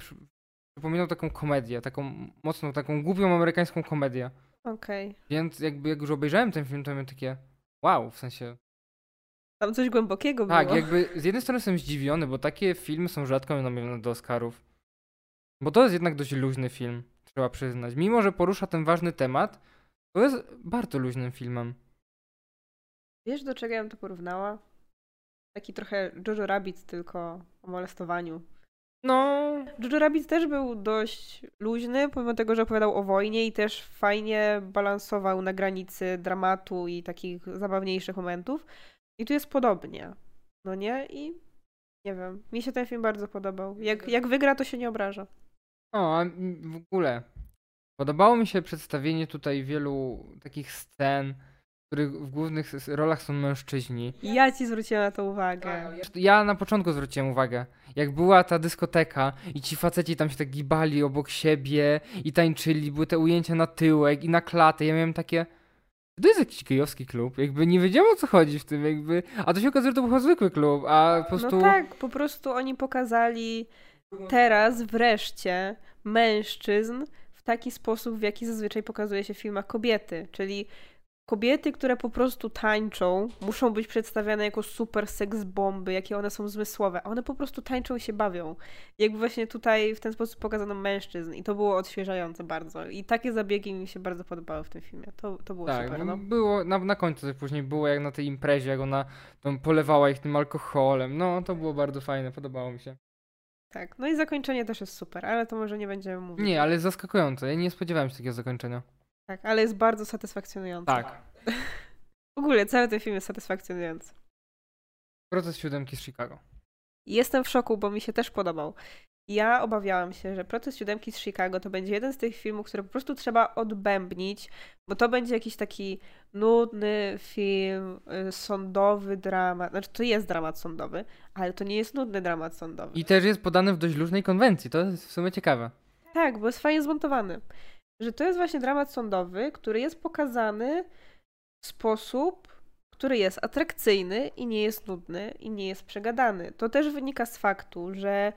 S1: przypominał taką komedię, taką mocną, taką głupią amerykańską komedię.
S2: Okej. Okay.
S1: Więc jakby jak już obejrzałem ten film, to miałem takie wow, w sensie...
S2: Tam coś głębokiego
S1: tak,
S2: było.
S1: Tak, jakby z jednej strony jestem zdziwiony, bo takie filmy są rzadko namawiane do Oscarów. Bo to jest jednak dość luźny film, trzeba przyznać. Mimo, że porusza ten ważny temat, to jest bardzo luźnym filmem.
S2: Wiesz, do czego ja bym to porównała? Taki trochę Jojo Rabbit, tylko o molestowaniu.
S1: No.
S2: Jojo Rabbit też był dość luźny, pomimo tego, że opowiadał o wojnie i też fajnie balansował na granicy dramatu i takich zabawniejszych momentów. I tu jest podobnie. No nie? I nie wiem. Mi się ten film bardzo podobał. Jak, jak wygra, to się nie obraża.
S1: O, a w ogóle. Podobało mi się przedstawienie tutaj wielu takich scen, w których w głównych rolach są mężczyźni.
S2: Ja ci zwróciłem na to uwagę.
S1: Tak, ja na początku zwróciłem uwagę. Jak była ta dyskoteka i ci faceci tam się tak gibali obok siebie i tańczyli, były te ujęcia na tyłek i na klatę. Ja miałem takie to jest jakiś gejowski klub, jakby nie wiedziałem o co chodzi w tym, jakby, a to się okazuje, że to był zwykły klub, a po prostu...
S2: No tak, po prostu oni pokazali teraz wreszcie mężczyzn w taki sposób, w jaki zazwyczaj pokazuje się w filmach kobiety, czyli kobiety, które po prostu tańczą, muszą być przedstawiane jako super seks bomby, jakie one są zmysłowe, a one po prostu tańczą i się bawią. Jakby właśnie tutaj w ten sposób pokazano mężczyzn i to było odświeżające bardzo. I takie zabiegi mi się bardzo podobały w tym filmie. To, to było
S1: tak,
S2: super. No.
S1: Było, na, na końcu później było jak na tej imprezie, jak ona tam polewała ich tym alkoholem. No, to było bardzo fajne, podobało mi się.
S2: Tak, no i zakończenie też jest super, ale to może nie będziemy mówić.
S1: Nie, ale jest zaskakujące. Ja nie spodziewałem się takiego zakończenia.
S2: Tak, ale jest bardzo satysfakcjonujący.
S1: Tak. [laughs]
S2: w ogóle cały ten film jest satysfakcjonujący.
S1: Proces siódemki z Chicago.
S2: Jestem w szoku, bo mi się też podobał. Ja obawiałam się, że Proces siódemki z Chicago to będzie jeden z tych filmów, które po prostu trzeba odbębnić, bo to będzie jakiś taki nudny film, y, sądowy dramat. Znaczy, to jest dramat sądowy, ale to nie jest nudny dramat sądowy.
S1: I też jest podany w dość luźnej konwencji. To jest w sumie ciekawe.
S2: Tak, bo jest fajnie zmontowany że to jest właśnie dramat sądowy, który jest pokazany w sposób, który jest atrakcyjny i nie jest nudny i nie jest przegadany. To też wynika z faktu, że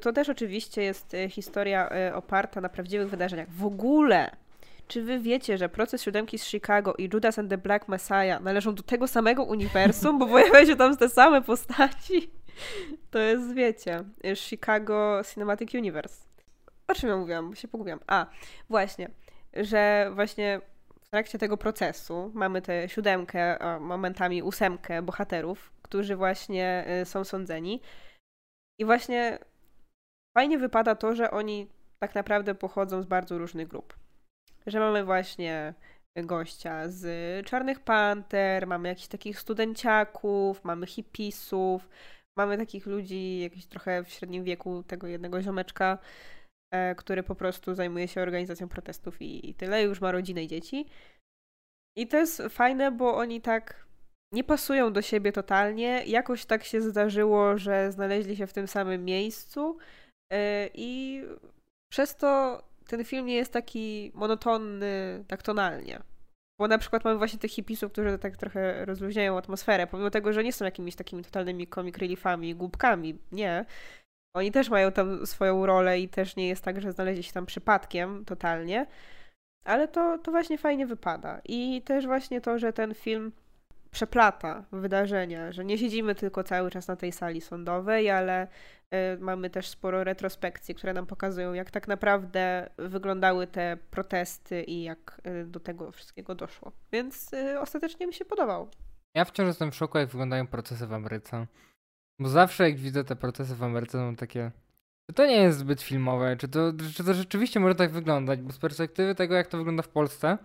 S2: to też oczywiście jest e, historia e, oparta na prawdziwych wydarzeniach. W ogóle, czy wy wiecie, że proces siódemki z Chicago i Judas and the Black Messiah należą do tego samego uniwersum, bo pojawiają się tam te same postaci? To jest, wiecie, Chicago Cinematic Universe. O czym ja mówiłam? Się pogubiłam. A, właśnie, że właśnie w trakcie tego procesu mamy tę siódemkę, a momentami ósemkę bohaterów, którzy właśnie y, są sądzeni. I właśnie fajnie wypada to, że oni tak naprawdę pochodzą z bardzo różnych grup. Że mamy właśnie gościa z Czarnych Panter, mamy jakichś takich studenciaków, mamy hipisów, mamy takich ludzi jakiś trochę w średnim wieku, tego jednego ziomeczka, który po prostu zajmuje się organizacją protestów i, i tyle, już ma rodzinę i dzieci. I to jest fajne, bo oni tak nie pasują do siebie totalnie. Jakoś tak się zdarzyło, że znaleźli się w tym samym miejscu e, i przez to ten film nie jest taki monotonny tak tonalnie. Bo na przykład mamy właśnie tych hipisów, którzy tak trochę rozluźniają atmosferę, pomimo tego, że nie są jakimiś takimi totalnymi comic reliefami, głupkami, nie. Oni też mają tam swoją rolę i też nie jest tak, że znaleźli się tam przypadkiem totalnie, ale to, to właśnie fajnie wypada. I też właśnie to, że ten film przeplata wydarzenia, że nie siedzimy tylko cały czas na tej sali sądowej, ale y, mamy też sporo retrospekcji, które nam pokazują, jak tak naprawdę wyglądały te protesty i jak y, do tego wszystkiego doszło. Więc y, ostatecznie mi się podobał.
S1: Ja wciąż jestem w szoku, jak wyglądają procesy w Ameryce. Bo zawsze jak widzę te procesy w Ameryce, mam takie. Czy to nie jest zbyt filmowe? Czy to, czy to rzeczywiście może tak wyglądać? Bo z perspektywy tego, jak to wygląda w Polsce,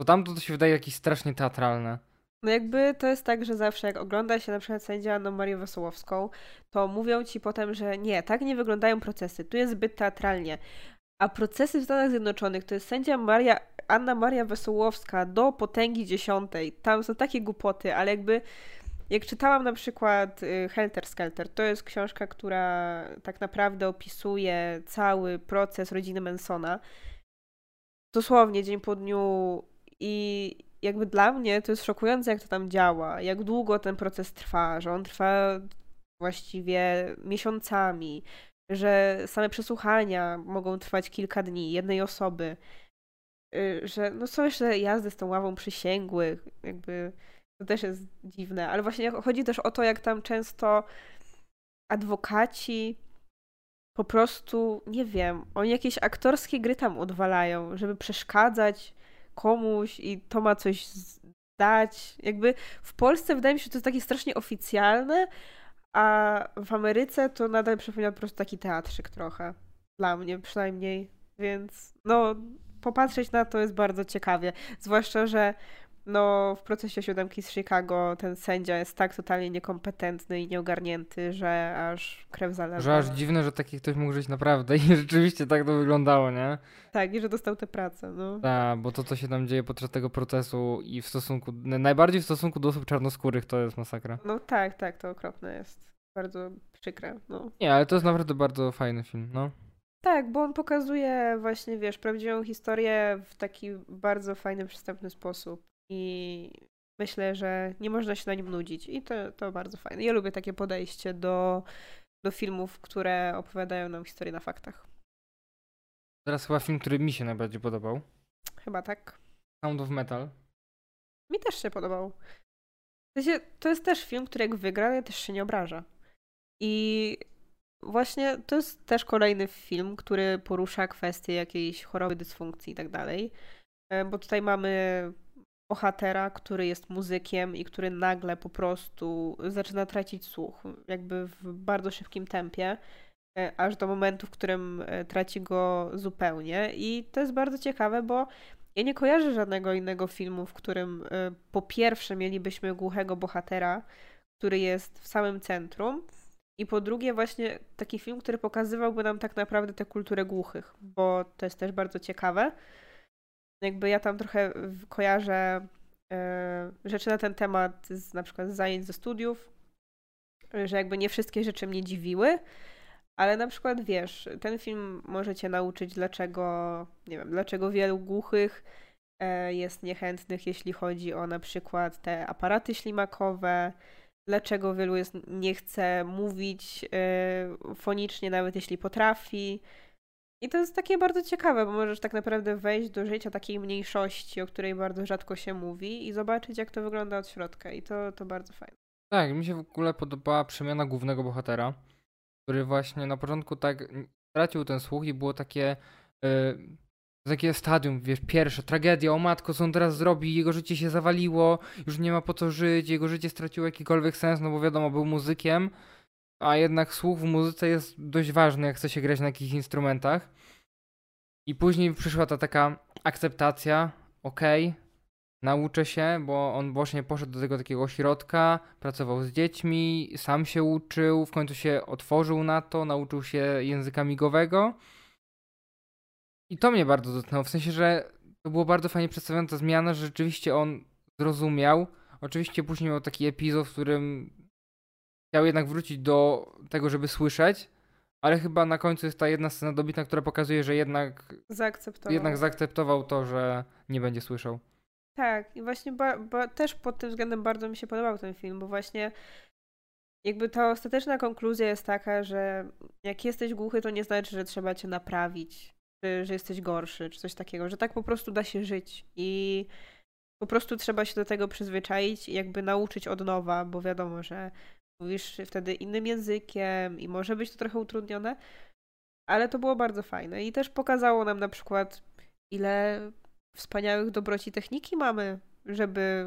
S1: to tam to, to się wydaje jakieś strasznie teatralne.
S2: No jakby to jest tak, że zawsze jak ogląda się na przykład sędzia Anną Marię Wesołowską, to mówią ci potem, że nie, tak nie wyglądają procesy, tu jest zbyt teatralnie. A procesy w Stanach Zjednoczonych to jest sędzia Maria, Anna Maria Wesołowska do potęgi dziesiątej. Tam są takie głupoty, ale jakby jak czytałam na przykład y, Helter Skelter, to jest książka, która tak naprawdę opisuje cały proces rodziny Mansona. Dosłownie dzień po dniu i jakby dla mnie to jest szokujące, jak to tam działa, jak długo ten proces trwa, że on trwa właściwie miesiącami, że same przesłuchania mogą trwać kilka dni jednej osoby y, że no są jeszcze jazdy z tą ławą przysięgłych, jakby to też jest dziwne, ale właśnie chodzi też o to, jak tam często adwokaci po prostu, nie wiem, oni jakieś aktorskie gry tam odwalają, żeby przeszkadzać komuś i to ma coś dać. Jakby w Polsce wydaje mi się, że to jest takie strasznie oficjalne, a w Ameryce to nadal przypomina po prostu taki teatrzyk trochę. Dla mnie przynajmniej. Więc no, popatrzeć na to jest bardzo ciekawie. Zwłaszcza, że no, w procesie siódemki z Chicago ten sędzia jest tak totalnie niekompetentny i nieogarnięty, że aż krew zalewa.
S1: Że aż dziwne, że taki ktoś mógł żyć naprawdę i [laughs] rzeczywiście tak to wyglądało, nie?
S2: Tak, i że dostał tę pracę, no.
S1: Tak, bo to, co się tam dzieje podczas tego procesu i w stosunku, najbardziej w stosunku do osób czarnoskórych, to jest masakra.
S2: No tak, tak, to okropne jest. Bardzo przykre, no.
S1: Nie, ale to jest naprawdę bardzo fajny film, no.
S2: Tak, bo on pokazuje właśnie, wiesz, prawdziwą historię w taki bardzo fajny, przystępny sposób. I myślę, że nie można się na nim nudzić. I to, to bardzo fajne. Ja lubię takie podejście do, do filmów, które opowiadają nam historię na faktach.
S1: Teraz chyba film, który mi się najbardziej podobał.
S2: Chyba tak.
S1: Sound of Metal.
S2: Mi też się podobał. W sensie, to jest też film, który jak wygra, też się nie obraża. I właśnie to jest też kolejny film, który porusza kwestie jakiejś choroby, dysfunkcji i tak dalej. E, bo tutaj mamy bohatera, który jest muzykiem i który nagle po prostu zaczyna tracić słuch, jakby w bardzo szybkim tempie, e, aż do momentu, w którym e, traci go zupełnie. I to jest bardzo ciekawe, bo ja nie kojarzę żadnego innego filmu, w którym po pierwsze mielibyśmy głuchego bohatera, który jest w samym centrum, i po drugie, właśnie taki film, który pokazywałby nam tak naprawdę tę kulturę głuchych, bo to jest też bardzo ciekawe. Jakby ja tam trochę kojarzę e, rzeczy na ten temat, z, na przykład z zajęć ze studiów, że jakby nie wszystkie rzeczy mnie dziwiły, ale na przykład wiesz, ten film może cię nauczyć, dlaczego, nie wiem, dlaczego wielu głuchych e, jest niechętnych, jeśli chodzi o na przykład te aparaty ślimakowe, dlaczego wielu jest, nie chce mówić yy, fonicznie, nawet jeśli potrafi. I to jest takie bardzo ciekawe, bo możesz tak naprawdę wejść do życia takiej mniejszości, o której bardzo rzadko się mówi i zobaczyć, jak to wygląda od środka. I to, to bardzo fajne.
S1: Tak, mi się w ogóle podobała przemiana głównego bohatera, który właśnie na początku tak stracił ten słuch i było takie yy, takie stadium, wiesz, pierwsze, tragedia, o matko, co on teraz zrobi, jego życie się zawaliło, już nie ma po co żyć, jego życie straciło jakikolwiek sens, no bo wiadomo, był muzykiem, a jednak słuch w muzyce jest dość ważny, jak chce się grać na jakichś instrumentach. I później przyszła ta taka akceptacja, okej, okay, nauczę się, bo on właśnie poszedł do tego takiego ośrodka, pracował z dziećmi, sam się uczył, w końcu się otworzył na to, nauczył się języka migowego i to mnie bardzo dotknęło, w sensie, że to było bardzo fajnie przedstawiona ta zmiana, że rzeczywiście on zrozumiał. Oczywiście później miał taki epizod, w którym chciał jednak wrócić do tego, żeby słyszeć, ale chyba na końcu jest ta jedna scena dobitna, która pokazuje, że jednak
S2: zaakceptował,
S1: jednak zaakceptował to, że nie będzie słyszał.
S2: Tak, i właśnie ba, ba, też pod tym względem bardzo mi się podobał ten film, bo właśnie jakby ta ostateczna konkluzja jest taka, że jak jesteś głuchy, to nie znaczy, że trzeba cię naprawić czy że jesteś gorszy, czy coś takiego, że tak po prostu da się żyć i po prostu trzeba się do tego przyzwyczaić i jakby nauczyć od nowa, bo wiadomo, że mówisz wtedy innym językiem i może być to trochę utrudnione, ale to było bardzo fajne i też pokazało nam na przykład, ile wspaniałych dobroci techniki mamy, żeby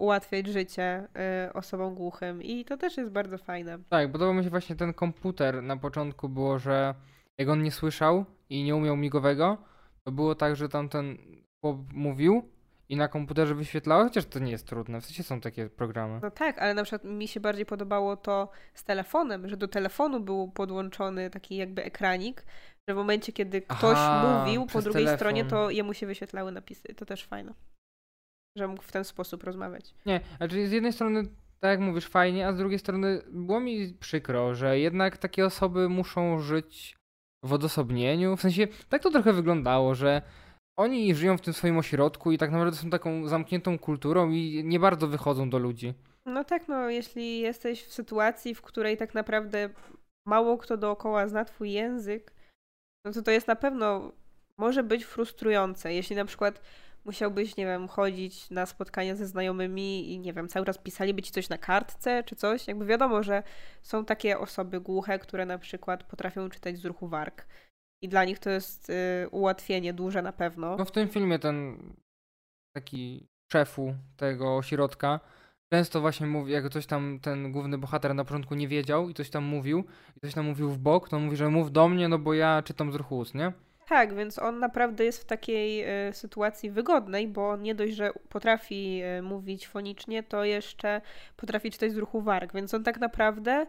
S2: ułatwiać życie y, osobom głuchym i to też jest bardzo fajne.
S1: Tak, podobał mi się właśnie ten komputer. Na początku było, że jak on nie słyszał i nie umiał migowego, to było tak, że tamten chłop mówił i na komputerze wyświetlało, chociaż to nie jest trudne, w sensie są takie programy.
S2: No tak, ale na przykład mi się bardziej podobało to z telefonem, że do telefonu był podłączony taki jakby ekranik, że w momencie, kiedy ktoś Aha, mówił po drugiej telefon. stronie, to jemu się wyświetlały napisy. To też fajne. Że mógł w ten sposób rozmawiać.
S1: Nie, znaczy z jednej strony tak jak mówisz, fajnie, a z drugiej strony było mi przykro, że jednak takie osoby muszą żyć w odosobnieniu. W sensie, tak to trochę wyglądało, że oni żyją w tym swoim ośrodku i tak naprawdę są taką zamkniętą kulturą i nie bardzo wychodzą do ludzi.
S2: No tak, no jeśli jesteś w sytuacji, w której tak naprawdę mało kto dookoła zna twój język, no to to jest na pewno może być frustrujące, jeśli na przykład musiałbyś, nie wiem, chodzić na spotkania ze znajomymi i nie wiem, cały czas pisaliby ci coś na kartce czy coś. Jakby wiadomo, że są takie osoby głuche, które na przykład potrafią czytać z ruchu warg. I dla nich to jest y, ułatwienie duże na pewno.
S1: No w tym filmie ten taki szefu tego ośrodka często właśnie mówi, jak coś tam ten główny bohater na początku nie wiedział i coś tam mówił, i coś tam mówił w bok, to on mówi, że mów do mnie, no bo ja czytam z ruchu ust, nie?
S2: Tak, więc on naprawdę jest w takiej y, sytuacji wygodnej, bo nie dość, że potrafi y, mówić fonicznie, to jeszcze potrafi czytać z ruchu warg, więc on tak naprawdę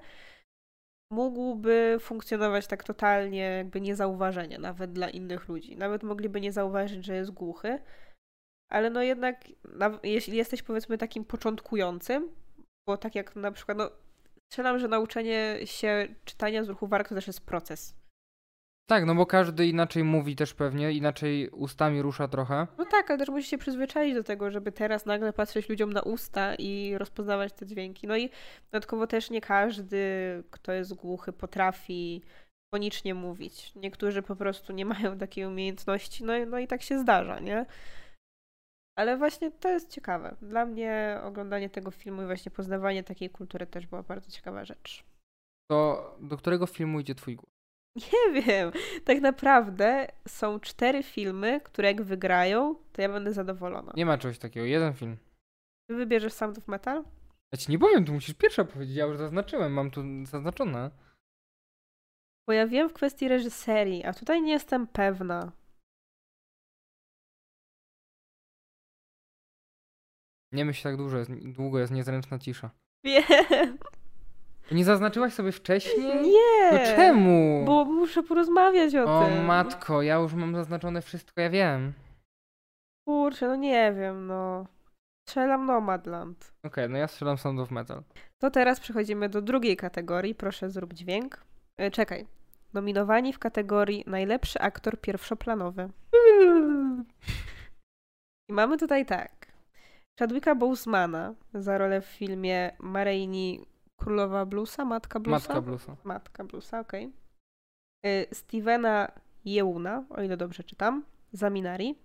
S2: mógłby funkcjonować tak totalnie jakby niezauważenie, nawet dla innych ludzi. Nawet mogliby nie zauważyć, że jest głuchy, ale no jednak, jeśli jesteś powiedzmy takim początkującym, bo tak jak na przykład, no strzelam, że nauczenie się czytania z ruchu warg to też jest proces.
S1: Tak, no bo każdy inaczej mówi też pewnie, inaczej ustami rusza trochę.
S2: No tak, ale też musisz się przyzwyczaić do tego, żeby teraz nagle patrzeć ludziom na usta i rozpoznawać te dźwięki. No i dodatkowo też nie każdy, kto jest głuchy, potrafi fonicznie mówić. Niektórzy po prostu nie mają takiej umiejętności, no, no i tak się zdarza, nie? Ale właśnie to jest ciekawe. Dla mnie oglądanie tego filmu i właśnie poznawanie takiej kultury też była bardzo ciekawa rzecz.
S1: To do którego filmu idzie twój głos?
S2: Nie [laughs] wiem. Tak naprawdę są cztery filmy, które jak wygrają, to ja będę zadowolona.
S1: Nie ma czegoś takiego. Jeden film.
S2: Ty wybierzesz Sound of Metal?
S1: Ja ci nie powiem, tu musisz pierwsza powiedzieć. Ja już zaznaczyłem, mam tu zaznaczone.
S2: Bo ja wiem w kwestii reżyserii, a tutaj nie jestem pewna.
S1: Nie myśl tak dużo, jest, długo jest niezręczna cisza. [laughs]
S2: Wiem.
S1: Nie zaznaczyłaś sobie wcześniej?
S2: Nie.
S1: No czemu?
S2: Bo muszę porozmawiać o,
S1: o
S2: tym.
S1: matko, ja już mam zaznaczone wszystko, ja wiem.
S2: Kurczę, no nie wiem, no. Strzelam Nomadland.
S1: Okej, okay, no ja strzelam Sound of Metal.
S2: To teraz przechodzimy do drugiej kategorii. Proszę zrób dźwięk. E, czekaj. Nominowani w kategorii najlepszy aktor pierwszoplanowy. [laughs] I mamy tutaj tak. Chadwicka Bosemana za rolę w filmie Mareini Królowa Bluesa? Matka Bluesa?
S1: Matka Bluesa.
S2: Matka Bluesa, okej. Okay. Stevena Yeuna, o ile dobrze czytam, za Minari.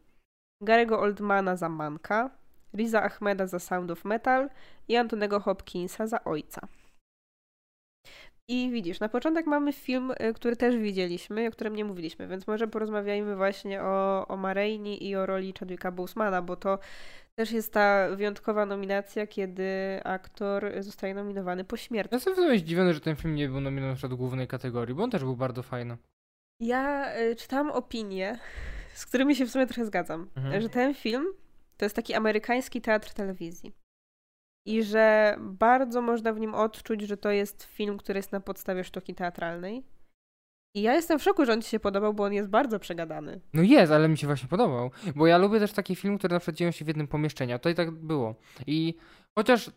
S2: Garego Oldmana za Manka. Riza Ahmeda za Sound of Metal i Antonego Hopkinsa za Ojca. I widzisz, na początek mamy film, y, który też widzieliśmy, o którym nie mówiliśmy, więc może porozmawiajmy właśnie o, o Mareini i o roli Chadwicka Bosemana, bo to też jest ta wyjątkowa nominacja, kiedy aktor zostaje nominowany po śmierci.
S1: Ja jestem w zdziwiony, że ten film nie był nominowany do głównej kategorii, bo on też był bardzo fajny.
S2: Ja y, czytałam opinie, z którymi się w sumie trochę zgadzam, mhm. że ten film to jest taki amerykański teatr telewizji. I że bardzo można w nim odczuć, że to jest film, który jest na podstawie sztuki teatralnej i ja jestem w szoku, że on ci się podobał, bo on jest bardzo przegadany.
S1: No jest, ale mi się właśnie podobał. Bo ja lubię też takie filmy, które na przykład dzieją się w jednym pomieszczeniu. A tutaj tak było. I chociaż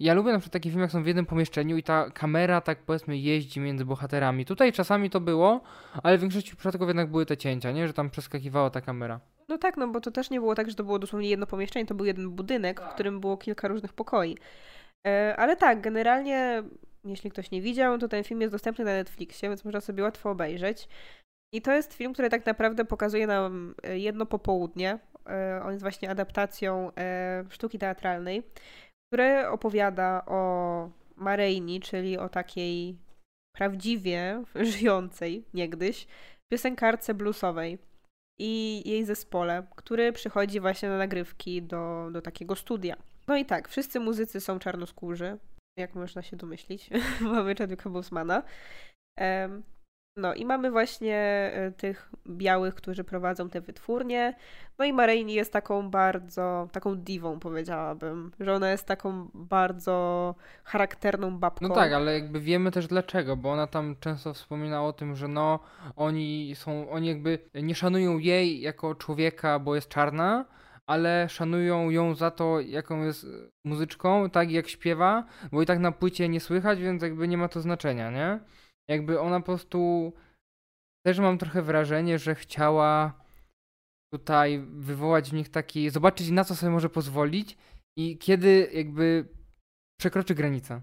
S1: ja lubię na przykład takie filmy, jak są w jednym pomieszczeniu i ta kamera tak powiedzmy jeździ między bohaterami. Tutaj czasami to było, ale w większości przypadków jednak były te cięcia, nie? Że tam przeskakiwała ta kamera.
S2: No tak, no bo to też nie było tak, że to było dosłownie jedno pomieszczenie, to był jeden budynek, w którym było kilka różnych pokoi. E, ale tak, generalnie jeśli ktoś nie widział, to ten film jest dostępny na Netflixie, więc można sobie łatwo obejrzeć. I to jest film, który tak naprawdę pokazuje nam e, jedno popołudnie. E, on jest właśnie adaptacją e, sztuki teatralnej, które opowiada o Mareini, czyli o takiej prawdziwie [laughs] żyjącej niegdyś piosenkarce bluesowej i jej zespole, który przychodzi właśnie na nagrywki do, do takiego studia. No i tak, wszyscy muzycy są czarnoskórzy, jak można się domyślić. [laughs] mamy Chadwicka Bosemana. No i mamy właśnie e, tych białych, którzy prowadzą te wytwórnie. No i Mareini jest taką bardzo, taką diwą powiedziałabym, że ona jest taką bardzo charakterną babką.
S1: No tak, ale jakby wiemy też dlaczego, bo ona tam często wspomina o tym, że no oni są, oni jakby nie szanują jej jako człowieka, bo jest czarna, ale szanują ją za to, jaką jest muzyczką, tak jak śpiewa, bo i tak na płycie nie słychać, więc jakby nie ma to znaczenia, nie? Jakby ona po prostu też mam trochę wrażenie, że chciała tutaj wywołać w nich taki, zobaczyć na co sobie może pozwolić i kiedy jakby przekroczy granicę.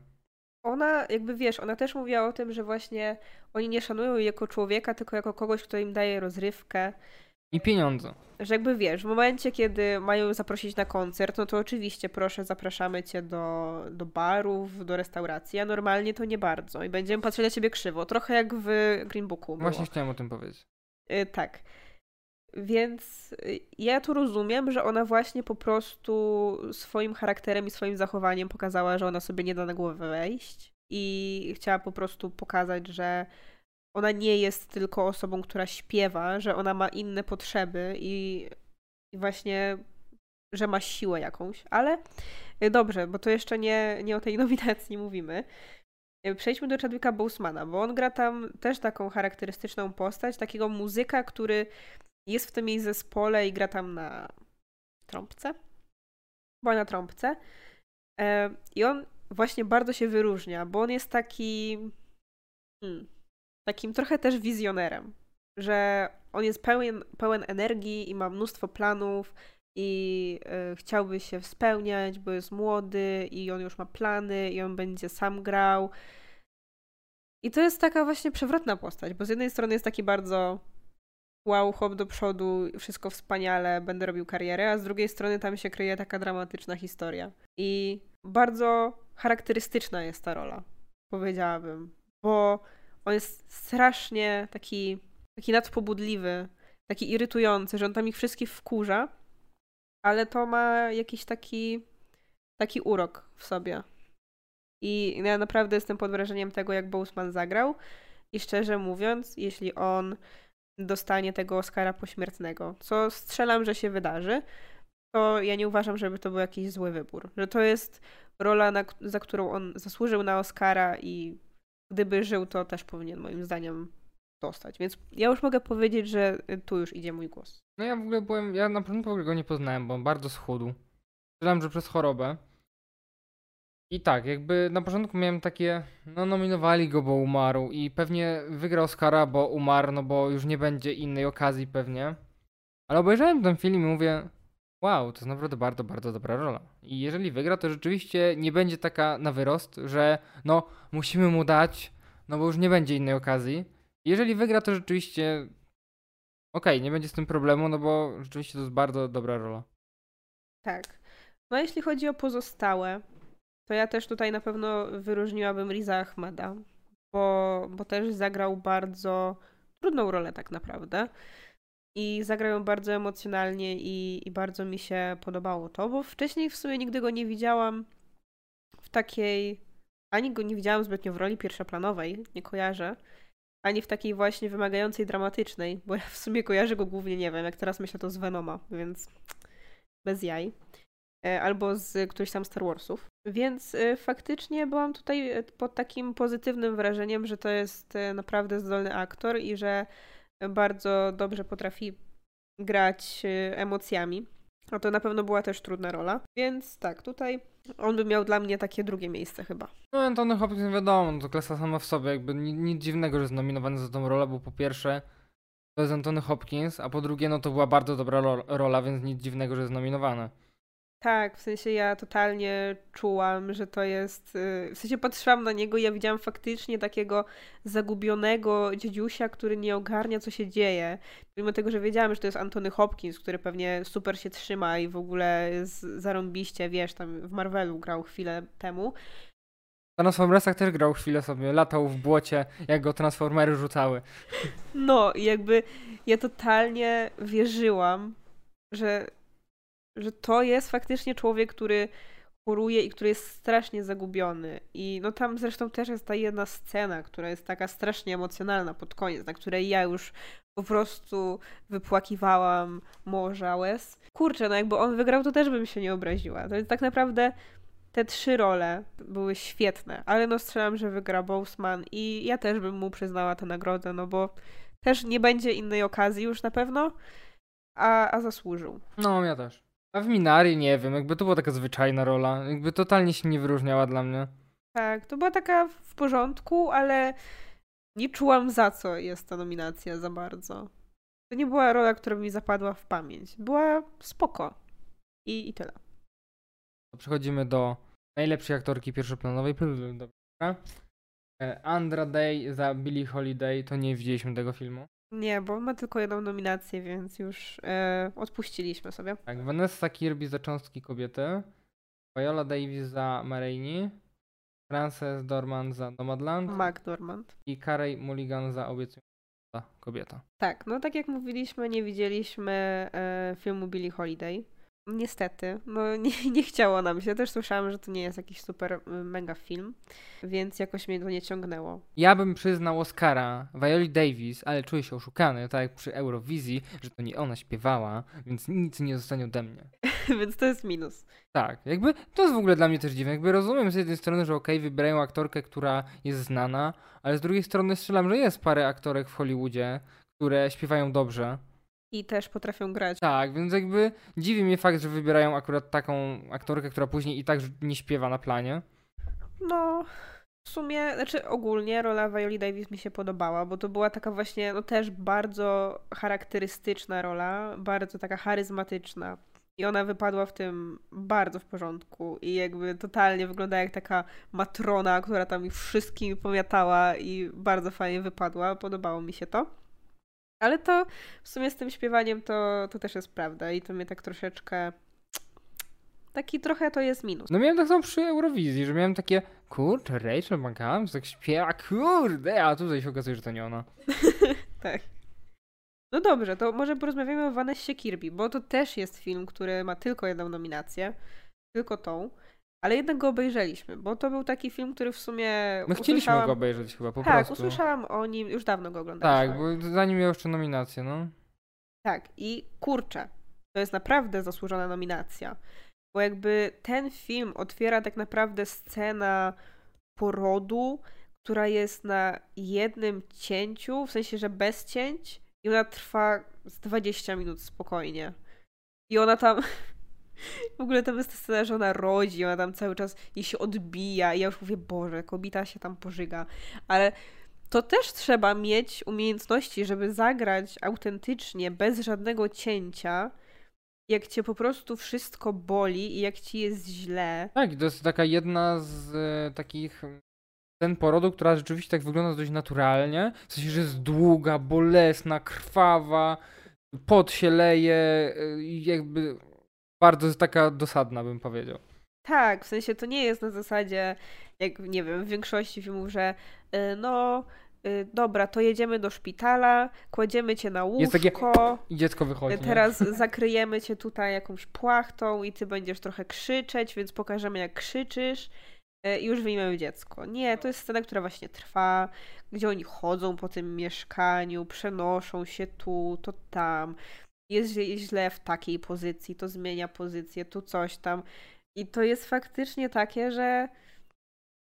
S2: Ona, jakby wiesz, ona też mówiła o tym, że właśnie oni nie szanują jej jako człowieka, tylko jako kogoś, kto im daje rozrywkę,
S1: I pieniądze.
S2: Że jakby wiesz, w momencie, kiedy mają zaprosić na koncert, no to oczywiście proszę, zapraszamy cię do, do barów, do restauracji, a normalnie to nie bardzo. I będziemy patrzeć na ciebie krzywo. Trochę jak w Green Booku. Było.
S1: Właśnie chciałem o tym powiedzieć.
S2: Y, tak. Więc ja tu rozumiem, że ona właśnie po prostu swoim charakterem i swoim zachowaniem pokazała, że ona sobie nie da na głowę wejść i chciała po prostu pokazać, że ona nie jest tylko osobą, która śpiewa, że ona ma inne potrzeby i, i właśnie, że ma siłę jakąś. Ale y, dobrze, bo to jeszcze nie, nie o tej [laughs] nominacji mówimy. Przejdźmy do Chadwicka Bosemana, bo on gra tam też taką charakterystyczną postać, takiego muzyka, który jest w tym jej zespole i gra tam na trąbce. Była na trąbce. E, I on właśnie bardzo się wyróżnia, bo on jest taki. Hmm, takim trochę też wizjonerem. Że on jest pełen, pełen energii i ma mnóstwo planów i y, chciałby się spełniać, bo jest młody i on już ma plany i on będzie sam grał. I to jest taka właśnie przewrotna postać, bo z jednej strony jest taki bardzo wow, hop do przodu, wszystko wspaniale, będę robił karierę, a z drugiej strony tam się kryje taka dramatyczna historia. I bardzo charakterystyczna jest ta rola, powiedziałabym, bo on jest strasznie taki, taki nadpobudliwy, taki irytujący, że on tam ich wszystkich wkurza, ale to ma jakiś taki, taki urok w sobie. I ja naprawdę jestem pod wrażeniem tego, jak Boseman zagrał. I szczerze mówiąc, jeśli on dostanie tego Oscara pośmiertnego, co strzelam, że się wydarzy, to ja nie uważam, żeby to był jakiś zły wybór. Że to jest rola, na, za którą on zasłużył na Oscara i gdyby żył, to też powinien moim zdaniem dostać. Więc ja już mogę powiedzieć, że tu już idzie mój głos.
S1: No ja w ogóle byłem, ja na początku go nie poznałem, bo on bardzo schudł. Myślałem, że przez chorobę. I tak, jakby na początku miałem takie, no nominowali go, bo umarł i pewnie wygrał Oscara, bo umarł, no bo już nie będzie innej okazji pewnie. Ale obejrzałem ten film i mówię, wow, to jest naprawdę bardzo, bardzo dobra rola. I jeżeli wygra, to rzeczywiście nie będzie taka na wyrost, że no musimy mu dać, no bo już nie będzie innej okazji. Jeżeli wygra, to rzeczywiście okej, okay, nie będzie z tym problemu, no bo rzeczywiście to jest bardzo dobra rola.
S2: Tak. No jeśli chodzi o pozostałe, to ja też tutaj na pewno wyróżniłabym Riza Ahmeda, bo, bo też zagrał bardzo trudną rolę tak naprawdę. I zagrał ją bardzo emocjonalnie i, i bardzo mi się podobało to, bo wcześniej w sumie nigdy go nie widziałam w takiej. Ani go nie widziałam zbytnio w roli pierwszoplanowej, nie kojarzę, ani w takiej właśnie wymagającej, dramatycznej, bo ja w sumie kojarzę go głównie, nie wiem, jak teraz myślę to z Venoma, więc bez jaj. E, albo z któryś tam Star Warsów. Więc e, faktycznie byłam tutaj e, pod takim pozytywnym wrażeniem, że to jest naprawdę zdolny aktor i że bardzo dobrze potrafi grać emocjami. A to na pewno była też trudna rola. Więc tak, tutaj on by miał dla mnie takie drugie miejsce chyba.
S1: No Antony Hopkins wiadomo, no to klasa sama w sobie, jakby nic dziwnego, że jest nominowany za tą rolę, bo po pierwsze to jest Antony Hopkins, a po drugie no to była bardzo dobra rola, więc nic dziwnego, że jest nominowany.
S2: Tak, w sensie ja totalnie czułam, że to jest. Y, w sensie patrzyłam na niego i ja widziałam faktycznie takiego zagubionego dziedziusia, który nie ogarnia, co się dzieje. Mimo tego, że wiedziałam, że to jest Antony Hopkins, który pewnie super się trzyma i w ogóle jest zarąbiście, wiesz, tam w Marvelu grał chwilę temu.
S1: W Transformersach też grał chwilę sobie, latał w błocie, jak go Transformery rzucały.
S2: No, i jakby ja totalnie wierzyłam, że że to jest faktycznie człowiek, który choruje i który jest strasznie zagubiony. I no tam zresztą też jest ta jedna scena, która jest taka strasznie emocjonalna pod koniec, na której ja już po prostu wypłakiwałam morza łez. Kurczę, no jakby on wygrał, to też bym się nie obraziła. To jest tak naprawdę te trzy role były świetne, ale no strzelam, że wygra Boseman i ja też bym mu przyznała tę nagrodę, no bo też nie będzie innej okazji już na pewno, a, a zasłużył.
S1: No, ja też. A w Minari nie wiem, jakby to była taka zwyczajna rola. Jakby totalnie się nie wyróżniała dla mnie.
S2: Tak, to była taka w porządku, ale nie czułam za co jest ta nominacja za bardzo. To nie była rola, która mi zapadła w pamięć. Była spoko. I, i tyle.
S1: Przechodzimy do najlepszej aktorki pierwszoplanowej. Dobra. E, Andra Day za Billie Holiday, to nie widzieliśmy tego filmu.
S2: Nie, bo ma tylko jedną nominację, więc już e, odpuściliśmy sobie.
S1: Tak, Vanessa Kirby za Cząstki Kobiety, Viola Davis za Marini, Frances Dorman za Nomadland
S2: McDormand.
S1: i Carey Mulligan za Obiecująca Kobieta.
S2: Tak, no tak jak mówiliśmy, nie widzieliśmy e, filmu Billie Holiday. Niestety, no [laughs] nie, nie chciało nam się. Też słyszałam, że to nie jest jakiś super y, mega film, więc jakoś mnie to nie ciągnęło.
S1: Ja bym przyznał Oscara Violi Davis, ale czuję się oszukany, tak jak przy Eurowizji, że to nie ona śpiewała, więc nic nie zostanie ode mnie. [laughs]
S2: więc to jest minus.
S1: Tak, jakby to jest w ogóle dla mnie też dziwne. Jakby rozumiem z jednej strony, że okej, okay, wybierają aktorkę, która jest znana, ale z drugiej strony strzelam, że jest parę aktorek w Hollywoodzie, które śpiewają dobrze.
S2: I też potrafią grać.
S1: Tak, więc jakby dziwi mnie fakt, że wybierają akurat taką aktorkę, która później i tak nie śpiewa na planie.
S2: No, w sumie, znaczy ogólnie rola Violi Davis mi się podobała, bo to była taka właśnie, no też bardzo charakterystyczna rola, bardzo taka charyzmatyczna. I ona wypadła w tym bardzo w porządku i jakby totalnie wygląda jak taka matrona, która tam wszystkim pomiatała i bardzo fajnie wypadła. Podobało mi się to. Ale to w sumie z tym śpiewaniem to, to też jest prawda i to mnie tak troszeczkę. Taki trochę to jest minus.
S1: No miałem tak samo przy Eurowizji, że miałem takie, kurczę, Rachel McAdams tak śpiewa, kurde, a tutaj się okazuje, że to nie ona. [laughs]
S2: tak. No dobrze, to może porozmawiamy o Vanessie Kirby, bo to też jest film, który ma tylko jedną nominację, tylko tą. Ale jednak go obejrzeliśmy, bo to był taki film, który w sumie.
S1: My chcieliśmy go obejrzeć chyba po
S2: tak,
S1: prostu.
S2: Tak, usłyszałam o nim, już dawno go oglądałam.
S1: Tak, bo zanim miał jeszcze nominację, no.
S2: Tak, i kurczę, to jest naprawdę zasłużona nominacja. Bo jakby ten film otwiera tak naprawdę scena porodu, która jest na jednym cięciu, w sensie, że bez cięć, i ona trwa z 20 minut spokojnie. I ona tam w ogóle tam jest ta scena, że ona rodzi, ona tam cały czas jej się odbija i ja już mówię, Boże, kobieta się tam pożyga. Ale to też trzeba mieć umiejętności, żeby zagrać autentycznie, bez żadnego cięcia, jak cię po prostu wszystko boli i jak ci jest źle.
S1: Tak, to jest taka jedna z e, takich ten porodu, która rzeczywiście tak wygląda dość naturalnie. W sensie, że jest długa, bolesna, krwawa, pot się leje e, jakby bardzo taka dosadna, bym powiedział.
S2: Tak, w sensie to nie jest na zasadzie, jak nie wiem, w większości filmów, że yy, no yy, dobra, to jedziemy do szpitala, kładziemy cię na łóżko. Jest takie,
S1: I dziecko wychodzi.
S2: Teraz nie? [laughs] zakryjemy cię tutaj jakąś płachtą i ty będziesz trochę krzyczeć, więc pokażemy jak krzyczysz y, i już wyjmiemy dziecko. Nie, to jest scena, która właśnie trwa, gdzie oni chodzą po tym mieszkaniu, przenoszą się tu, to tam jest źle w takiej pozycji, to zmienia pozycję, tu coś tam. I to jest faktycznie takie, że,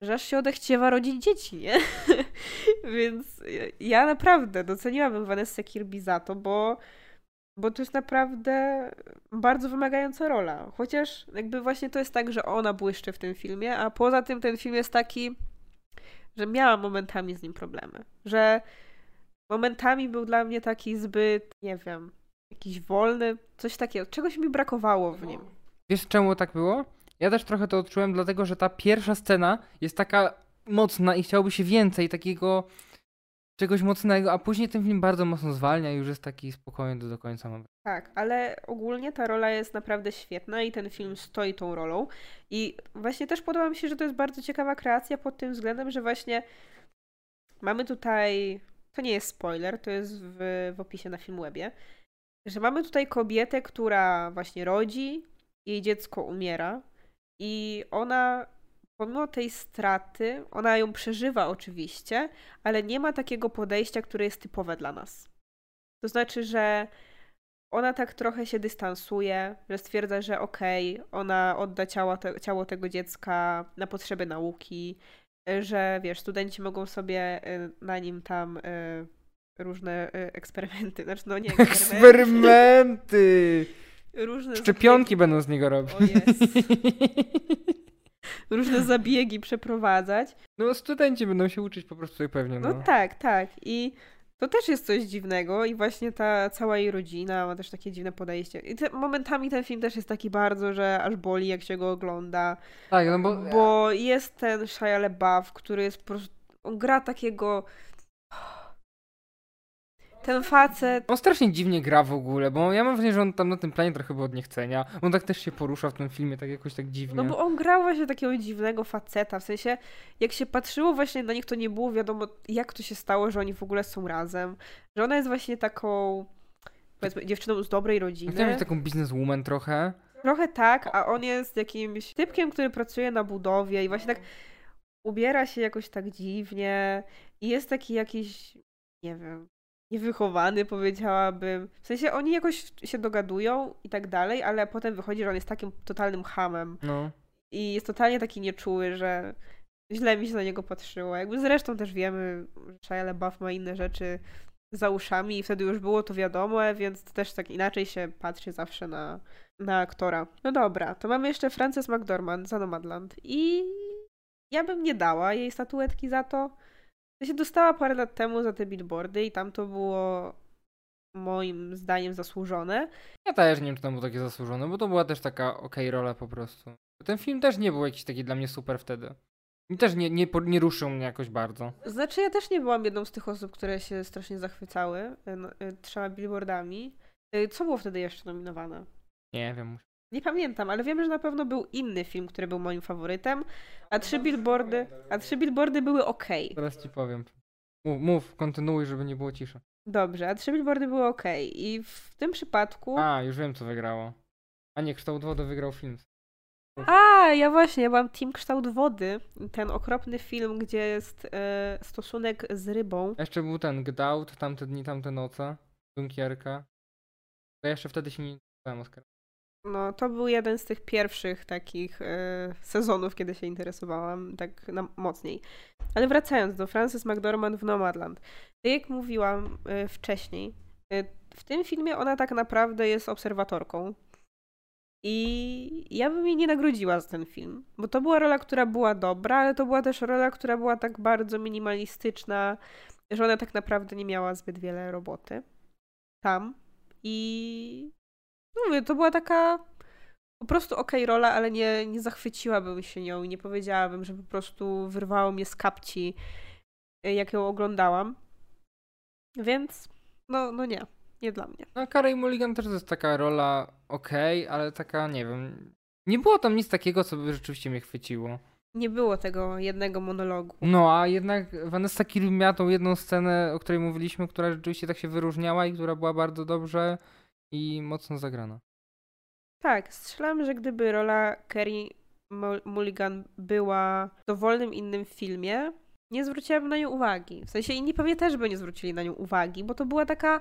S2: że aż się odechciewa rodzić dzieci, nie? [laughs] Więc ja naprawdę doceniłabym Vanessa Kirby za to, bo, bo to jest naprawdę bardzo wymagająca rola. Chociaż jakby właśnie to jest tak, że ona błyszczy w tym filmie, a poza tym ten film jest taki, że miałam momentami z nim problemy. Że momentami był dla mnie taki zbyt, nie wiem, jakiś wolny, coś takiego. Czegoś mi brakowało w nim.
S1: Wiesz czemu tak było? Ja też trochę to odczułem, dlatego że ta pierwsza scena jest taka mocna i chciałoby się więcej takiego czegoś mocnego, a później ten film bardzo mocno zwalnia i już jest taki spokojny do, do końca.
S2: Tak, ale ogólnie ta rola jest naprawdę świetna i ten film stoi tą rolą. I właśnie też podoba mi się, że to jest bardzo ciekawa kreacja pod tym względem, że właśnie mamy tutaj. To nie jest spoiler, to jest w, w opisie na Filmwebie że mamy tutaj kobietę, która właśnie rodzi, jej dziecko umiera i ona pomimo tej straty, ona ją przeżywa oczywiście, ale nie ma takiego podejścia, które jest typowe dla nas. To znaczy, że ona tak trochę się dystansuje, że stwierdza, że okej, okay, ona odda ciało, te, ciało tego dziecka na potrzeby nauki, że wiesz, studenci mogą sobie y, na nim tam y, różne e, eksperymenty. [laughs] Znaczy, no nie
S1: eksperymenty. eksperymenty.
S2: Różne
S1: Szczepionki zabiegi. będą z niego robić. O [laughs]
S2: różne zabiegi przeprowadzać.
S1: No studenci będą się uczyć po prostu pewnie.
S2: No. no tak, tak. I to też jest coś dziwnego i właśnie ta cała jej rodzina ma też takie dziwne podejście. I te, momentami ten film też jest taki bardzo, że aż boli jak się go ogląda.
S1: Tak, no bo...
S2: Bo jest ten Shia LaBeouf, który jest po prostu... On gra takiego ten facet.
S1: On strasznie dziwnie gra w ogóle, bo ja mam wrażenie, że on tam na tym planie trochę był od niechcenia. On tak też się porusza w tym filmie, tak jakoś tak dziwnie.
S2: No bo on grał właśnie takiego dziwnego faceta, w sensie jak się patrzyło właśnie na nich, to nie było wiadomo jak to się stało, że oni w ogóle są razem. Że ona jest właśnie taką, powiedzmy, dziewczyną z dobrej rodziny.
S1: Chciałem być taką bizneswoman trochę.
S2: Trochę tak, a on jest jakimś typkiem, który pracuje na budowie i właśnie tak ubiera się jakoś tak dziwnie i jest taki jakiś, nie wiem, niewychowany powiedziałabym. W sensie oni jakoś się dogadują i tak dalej, ale potem wychodzi, że on jest takim totalnym hamem.
S1: No.
S2: I jest totalnie taki nieczuły, że źle mi się na niego patrzyło. Jakby zresztą też wiemy, że Shia LaBeouf ma inne rzeczy za uszami i wtedy już było to wiadome, więc też tak inaczej się patrzy zawsze na, na aktora. No dobra, to mamy jeszcze Frances McDormand za Nomadland i ja bym nie dała jej statuetki za to. To się dostała parę lat temu za te billboardy i tam to było moim zdaniem zasłużone.
S1: Ja też nie wiem, czy to było takie zasłużone, bo to była też taka okej okay rola po prostu. Ten film też nie był jakiś taki dla mnie super wtedy. I też nie, nie, nie ruszył mnie jakoś bardzo.
S2: Znaczy, ja też nie byłam jedną z tych osób, które się strasznie zachwycały no, trzema billboardami. Y, co było wtedy jeszcze nominowane?
S1: Nie wiem.
S2: Nie pamiętam, ale wiem, że na pewno był inny film, który był moim faworytem, a trzy billboardy, a trzy billboardy były ok.
S1: Teraz ci powiem. Mów, mów, kontynuuj, żeby nie było ciszy.
S2: Dobrze, a trzy billboardy były ok. I w tym przypadku.
S1: A, już wiem, co wygrało. A nie, kształt wody wygrał film.
S2: A, ja właśnie, ja mam Team Kształt Wody. Ten okropny film, gdzie jest e, stosunek z rybą.
S1: Jeszcze był ten Gdaut, tamte dni, tamte noce. Dunkierka. To jeszcze wtedy się nie interesowałem Oscar.
S2: No, to był jeden z tych pierwszych takich e, sezonów, kiedy się interesowałam tak na, mocniej. Ale wracając do Frances McDormand w Nomadland. Tak jak mówiłam e, wcześniej, e, w tym filmie ona tak naprawdę jest obserwatorką. I ja bym jej nie nagrodziła za ten film, bo to była rola, która była dobra, ale to była też rola, która była tak bardzo minimalistyczna, że ona tak naprawdę nie miała zbyt wiele roboty tam. I no mówię, to była taka po prostu okej okay rola, ale nie, nie zachwyciłabym się nią i nie powiedziałabym, że po prostu wyrwało mnie z kapci, jak ją oglądałam. Więc no, no nie nie dla mnie.
S1: No, Carey Mulligan też to jest taka rola okej, okay, ale taka, nie wiem, nie było tam nic takiego, co by rzeczywiście mnie chwyciło.
S2: Nie było tego jednego monologu.
S1: No, a jednak Vanessa Kirby miała tą jedną scenę, o której mówiliśmy, która rzeczywiście tak się wyróżniała i która była bardzo dobrze i mocno zagrana.
S2: Tak, strzelam, że gdyby rola Carey Mulligan była w dowolnym innym filmie, nie zwróciłabym na nią uwagi. W sensie inni pewnie też by nie zwrócili na nią uwagi, bo to była taka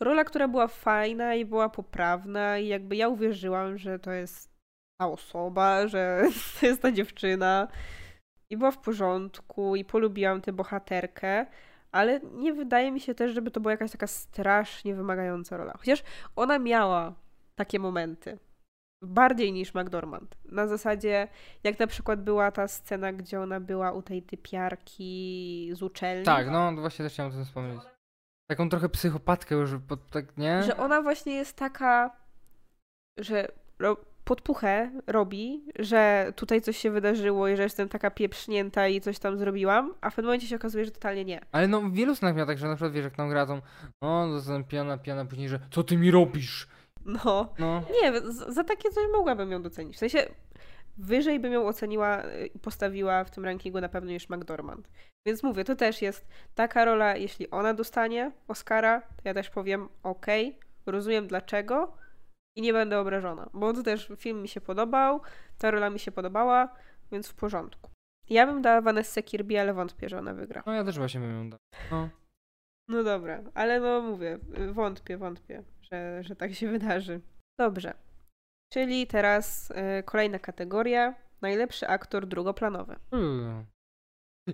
S2: rola, która była fajna i była poprawna i jakby ja uwierzyłam, że to jest ta osoba, że [laughs] to jest ta dziewczyna i była w porządku i polubiłam tę bohaterkę, ale nie wydaje mi się też, żeby to była jakaś taka strasznie wymagająca rola. Chociaż ona miała takie momenty. Bardziej niż McDormand. Na zasadzie, jak na przykład była ta scena, gdzie ona była u tej typiarki z uczelni.
S1: Tak, no właśnie też chciałem o tym wspomnieć. Taką trochę psychopatkę już, pod, tak, nie?
S2: Że ona właśnie jest taka, że ro, podpuchę robi, że tutaj coś się wydarzyło i że jestem taka pieprznięta i coś tam zrobiłam, a w pewnym momencie się okazuje, że totalnie nie.
S1: Ale no w wielu snach miał tak, że na przykład wiesz, jak tam gra, to no, to piana, piana, później, że co ty mi robisz?
S2: No. no. Nie, za takie coś mogłabym ją docenić. W sensie wyżej bym ją oceniła i postawiła w tym rankingu na pewno niż McDormand. Więc mówię, to też jest taka rola, jeśli ona dostanie Oscara, to ja też powiem ok, rozumiem dlaczego i nie będę obrażona, bo to też film mi się podobał, ta rola mi się podobała, więc w porządku. Ja bym dała Vanessa Kirby, ale wątpię, że ona wygra.
S1: No ja też właśnie bym ją dała. No.
S2: no dobra, ale no mówię, wątpię, wątpię, że, że tak się wydarzy. Dobrze. Czyli teraz y, kolejna kategoria. Najlepszy aktor drugoplanowy.
S1: Hmm.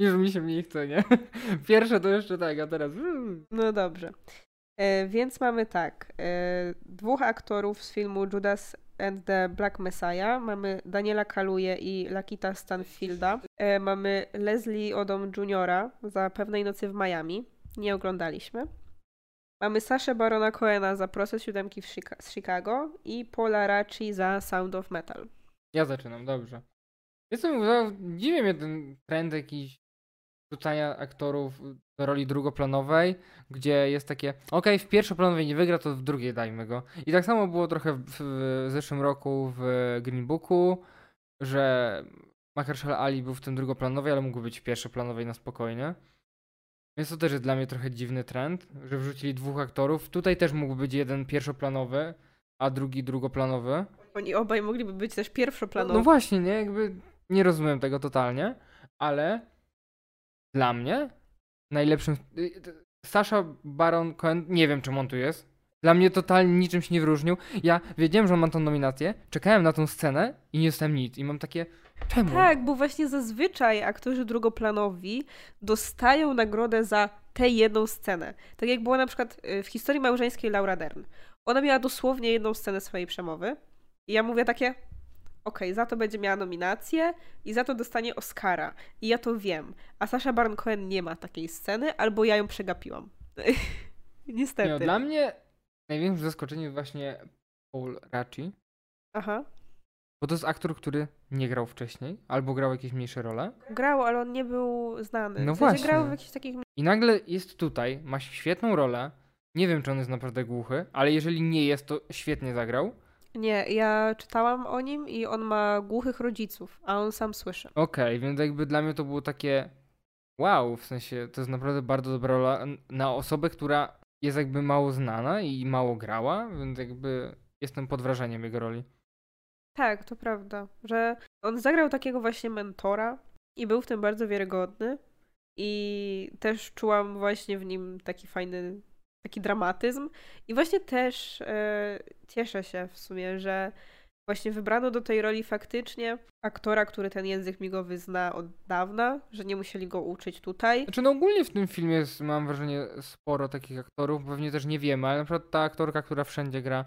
S1: Już mi się mniej chce, nie? [laughs] Pierwsze to jeszcze tak, a teraz... Hmm.
S2: No dobrze. E, więc mamy tak. E, dwóch aktorów z filmu Judas and the Black Messiah. Mamy Daniela Kaluje i Lakita Stanfielda. E, mamy Leslie Odom Jr. za Pewnej Nocy w Miami. Nie oglądaliśmy. Mamy Saszę Barona Coena za Proces Siódemki z Chicago i Paula Raci za Sound of Metal.
S1: Ja zaczynam, dobrze. Jestem, dziwię mnie ten trend jakiś wrzucania aktorów do roli drugoplanowej, gdzie jest takie, okej, okay, w pierwszoplanowej nie wygra, to w drugiej dajmy go. I tak samo było trochę w, w zeszłym roku w Green Booku, że Mahershala Ali był w tym drugoplanowej, ale mógł być w pierwszoplanowej na spokojnie. Więc to też jest dla mnie trochę dziwny trend, że wrzucili dwóch aktorów. Tutaj też mógł być jeden pierwszoplanowy, a drugi drugoplanowy.
S2: Oni obaj mogliby być też pierwszoplanowi.
S1: No, no właśnie, nie? Jakby nie rozumiem tego totalnie, ale dla mnie najlepszym... Y, Sasha Baron Cohen, nie wiem czym on tu jest. Dla mnie totalnie niczym się nie wyróżnił. Ja wiedziałem, że on ma tą nominację, czekałem na tą scenę i nie dostałem nic. I mam takie, czemu?
S2: Tak, bo właśnie zazwyczaj aktorzy drugoplanowi dostają nagrodę za tę jedną scenę. Tak jak było na przykład y, w historii małżeńskiej Laura Dern. Ona miała dosłownie jedną scenę swojej przemowy. I ja mówię takie, okej, okay, za to będzie miała nominację i za to dostanie Oscara. I ja to wiem. A Sasha Baron Cohen nie ma takiej sceny, albo ja ją przegapiłam. [laughs] Niestety. Nie,
S1: dla mnie największym zaskoczeniem właśnie Paul Raci.
S2: Aha.
S1: Bo to jest aktor, który nie grał wcześniej, albo grał jakieś mniejsze role.
S2: Grał, ale on nie był znany.
S1: No w właśnie.
S2: Grał w jakichś takich...
S1: I nagle jest tutaj, ma świetną rolę. Nie wiem, czy on jest naprawdę głuchy, ale jeżeli nie jest, to świetnie zagrał.
S2: Nie, ja czytałam o nim i on ma głuchych rodziców, a on sam słyszy.
S1: Okej, okay, więc jakby dla mnie to było takie wow, w sensie to jest naprawdę bardzo dobra rola na osobę, która jest jakby mało znana i mało grała, więc jakby jestem pod wrażeniem jego roli.
S2: Tak, to prawda, że on zagrał takiego właśnie mentora i był w tym bardzo wiarygodny i też czułam właśnie w nim taki fajny, taki dramatyzm i właśnie też e, cieszę się w sumie, że właśnie wybrano do tej roli faktycznie aktora, który ten język migowy zna od dawna, że nie musieli go uczyć tutaj.
S1: Znaczy no ogólnie w tym filmie jest, mam wrażenie, sporo takich aktorów, pewnie też nie wiemy, ale na przykład ta aktorka, która wszędzie gra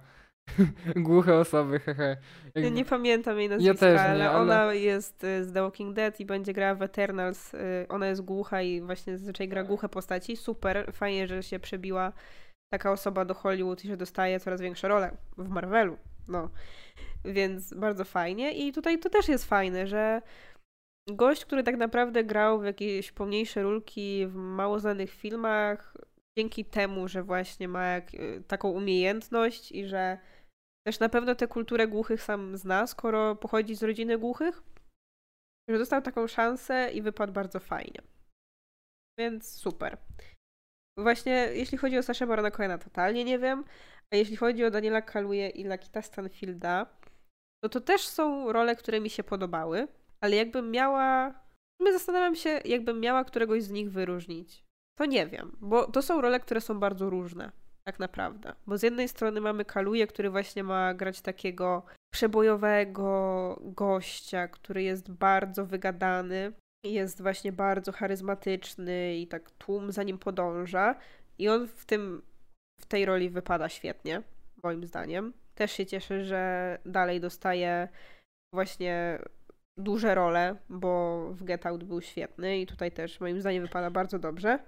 S1: [laughs] głuche osoby, hehe.
S2: Ja nie pamiętam jej nazwiska, ja nie, ale, ale, ona jest y, z The Walking Dead i będzie grała w Eternals. Y, ona jest głucha i właśnie zazwyczaj gra głuche postaci. Super, fajnie, że się przebiła taka osoba do Hollywood i że dostaje coraz większe role w Marvelu. No. Więc bardzo fajnie. I tutaj to też jest fajne, że gość, który tak naprawdę grał w jakieś pomniejsze rulki w mało znanych filmach, dzięki temu, że właśnie ma jak, y, taką umiejętność i że też na pewno tę kulturę głuchych sam zna, skoro pochodzi z rodziny głuchych, że dostał taką szansę i wypadł bardzo fajnie. Więc super. Właśnie jeśli chodzi o Sasha Barona Cohena, totalnie nie wiem. A jeśli chodzi o Daniela Kaluje i Lakita Stanfielda, no to też są role, które mi się podobały, ale jakbym miała. My zastanawiam się, jakbym miała któregoś z nich wyróżnić. To nie wiem, bo to są role, które są bardzo różne, tak naprawdę. Bo z jednej strony mamy Kaluje, który właśnie ma grać takiego przebojowego gościa, który jest bardzo wygadany, jest właśnie bardzo charyzmatyczny i tak tłum za nim podąża. I on w tym w tej roli wypada świetnie, moim zdaniem. Też się cieszę, że dalej dostaje właśnie duże role, bo w Get Out był świetny i tutaj też moim zdaniem wypada bardzo dobrze.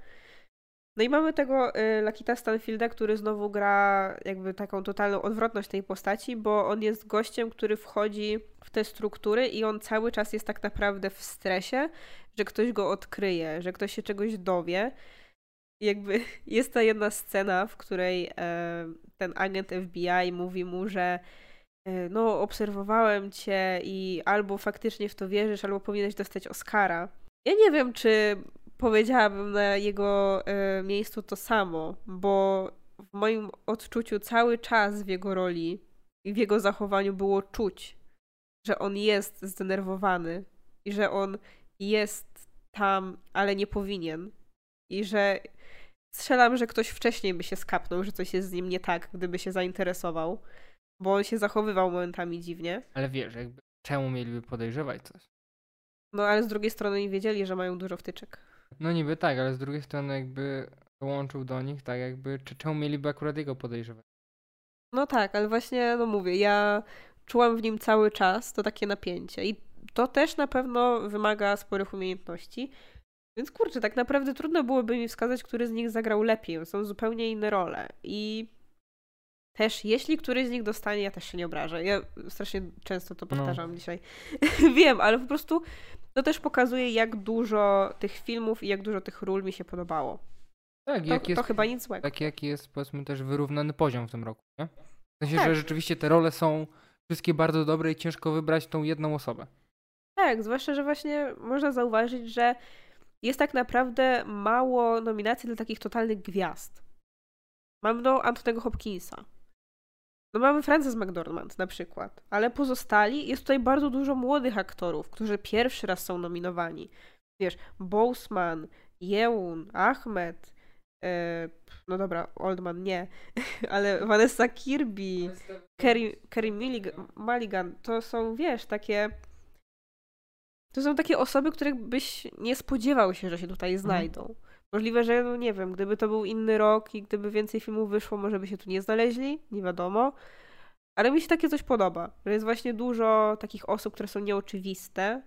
S2: No i mamy tego y, Lakita Stanfielda, który znowu gra jakby taką totalną odwrotność tej postaci, bo on jest gościem, który wchodzi w te struktury i on cały czas jest tak naprawdę w stresie, że ktoś go odkryje, że ktoś się czegoś dowie jakby [laughs] jest ta jedna scena, w której e, ten agent FBI mówi mu, że no obserwowałem cię i albo faktycznie w to wierzysz, albo powinieneś dostać Oscara. Ja nie wiem, czy powiedziałabym na jego e, miejscu to samo, bo w moim odczuciu cały czas w jego roli i w jego zachowaniu było czuć, że on jest zdenerwowany i że on jest tam, ale nie powinien. I że strzelam, że ktoś wcześniej by się skapnął, że coś jest z nim nie tak, gdyby się zainteresował, bo on się zachowywał momentami dziwnie.
S1: Ale wiesz, jakby czemu mieliby podejrzewać coś?
S2: No ale z drugiej strony nie wiedzieli, że mają dużo wtyczek.
S1: No niby tak, ale z drugiej strony jakby dołączył do nich, tak jakby, czy czemu mieliby akurat jego podejrzewać?
S2: No tak, ale właśnie, no mówię, ja czułam w nim cały czas to takie napięcie i to też na pewno wymaga sporych umiejętności, więc kurczę, tak naprawdę trudno byłoby mi wskazać, który z nich zagrał lepiej. Są zupełnie inne role. I też, jeśli któryś z nich dostanie, ja też się nie obrażę. Ja strasznie często to
S1: No.
S2: powtarzam dzisiaj. [laughs] Wiem, ale po prostu to też pokazuje, jak dużo tych filmów i jak dużo tych ról mi się podobało.
S1: Tak,
S2: To,
S1: jak jest,
S2: to chyba nic złego.
S1: taki jaki jest powiedzmy też wyrównany poziom w tym roku, nie? W sensie,
S2: Tak.
S1: że rzeczywiście te role są wszystkie bardzo dobre i ciężko wybrać tą jedną osobę.
S2: Tak, zwłaszcza, że właśnie można zauważyć, że jest tak naprawdę mało nominacji dla takich totalnych gwiazd. Mamy do Antonego Hopkinsa. No mamy Frances McDormand na przykład, ale pozostali jest tutaj bardzo dużo młodych aktorów, którzy pierwszy raz są nominowani. Wiesz, Boseman, Yeun, Ahmed, e, no dobra, Oldman nie, [laughs] ale Vanessa Kirby, Kerry, Kerry Mulligan, Mulligan, to są, wiesz, takie to są takie osoby, których byś nie spodziewał się, że się tutaj znajdą. Możliwe, że, no nie wiem, gdyby to był inny rok i gdyby więcej filmów wyszło, może by się tu nie znaleźli, nie wiadomo. Ale mi się takie coś podoba, że jest właśnie dużo takich osób, które są nieoczywiste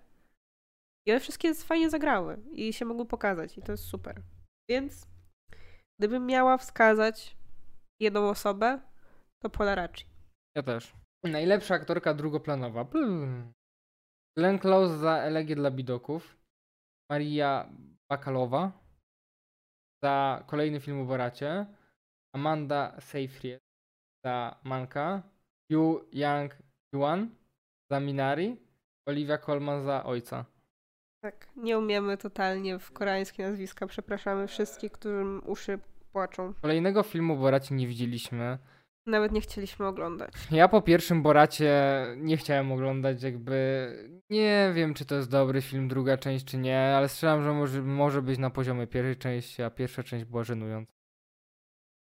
S2: i one wszystkie fajnie zagrały i się mogły pokazać i to jest super. Więc gdybym miała wskazać jedną osobę, to Paula Racci.
S1: Ja też. Najlepsza aktorka drugoplanowa. Plum. Glenn Close za Elegię dla Bidoków. Maria Bakalowa za kolejny film o Boracie. Amanda Seyfried za Manka. Yu Yang Yuan za Minari. Olivia Colman za Ojca.
S2: Tak, nie umiemy totalnie w koreańskie nazwiska. Przepraszamy wszystkich, którym uszy płaczą.
S1: Kolejnego filmu Boracie nie widzieliśmy.
S2: Nawet nie chcieliśmy oglądać.
S1: Ja po pierwszym Boracie nie chciałem oglądać, jakby nie wiem, czy to jest dobry film, druga część, czy nie, ale strzelam, że może, może być na poziomie pierwszej części, a pierwsza część była żenująca.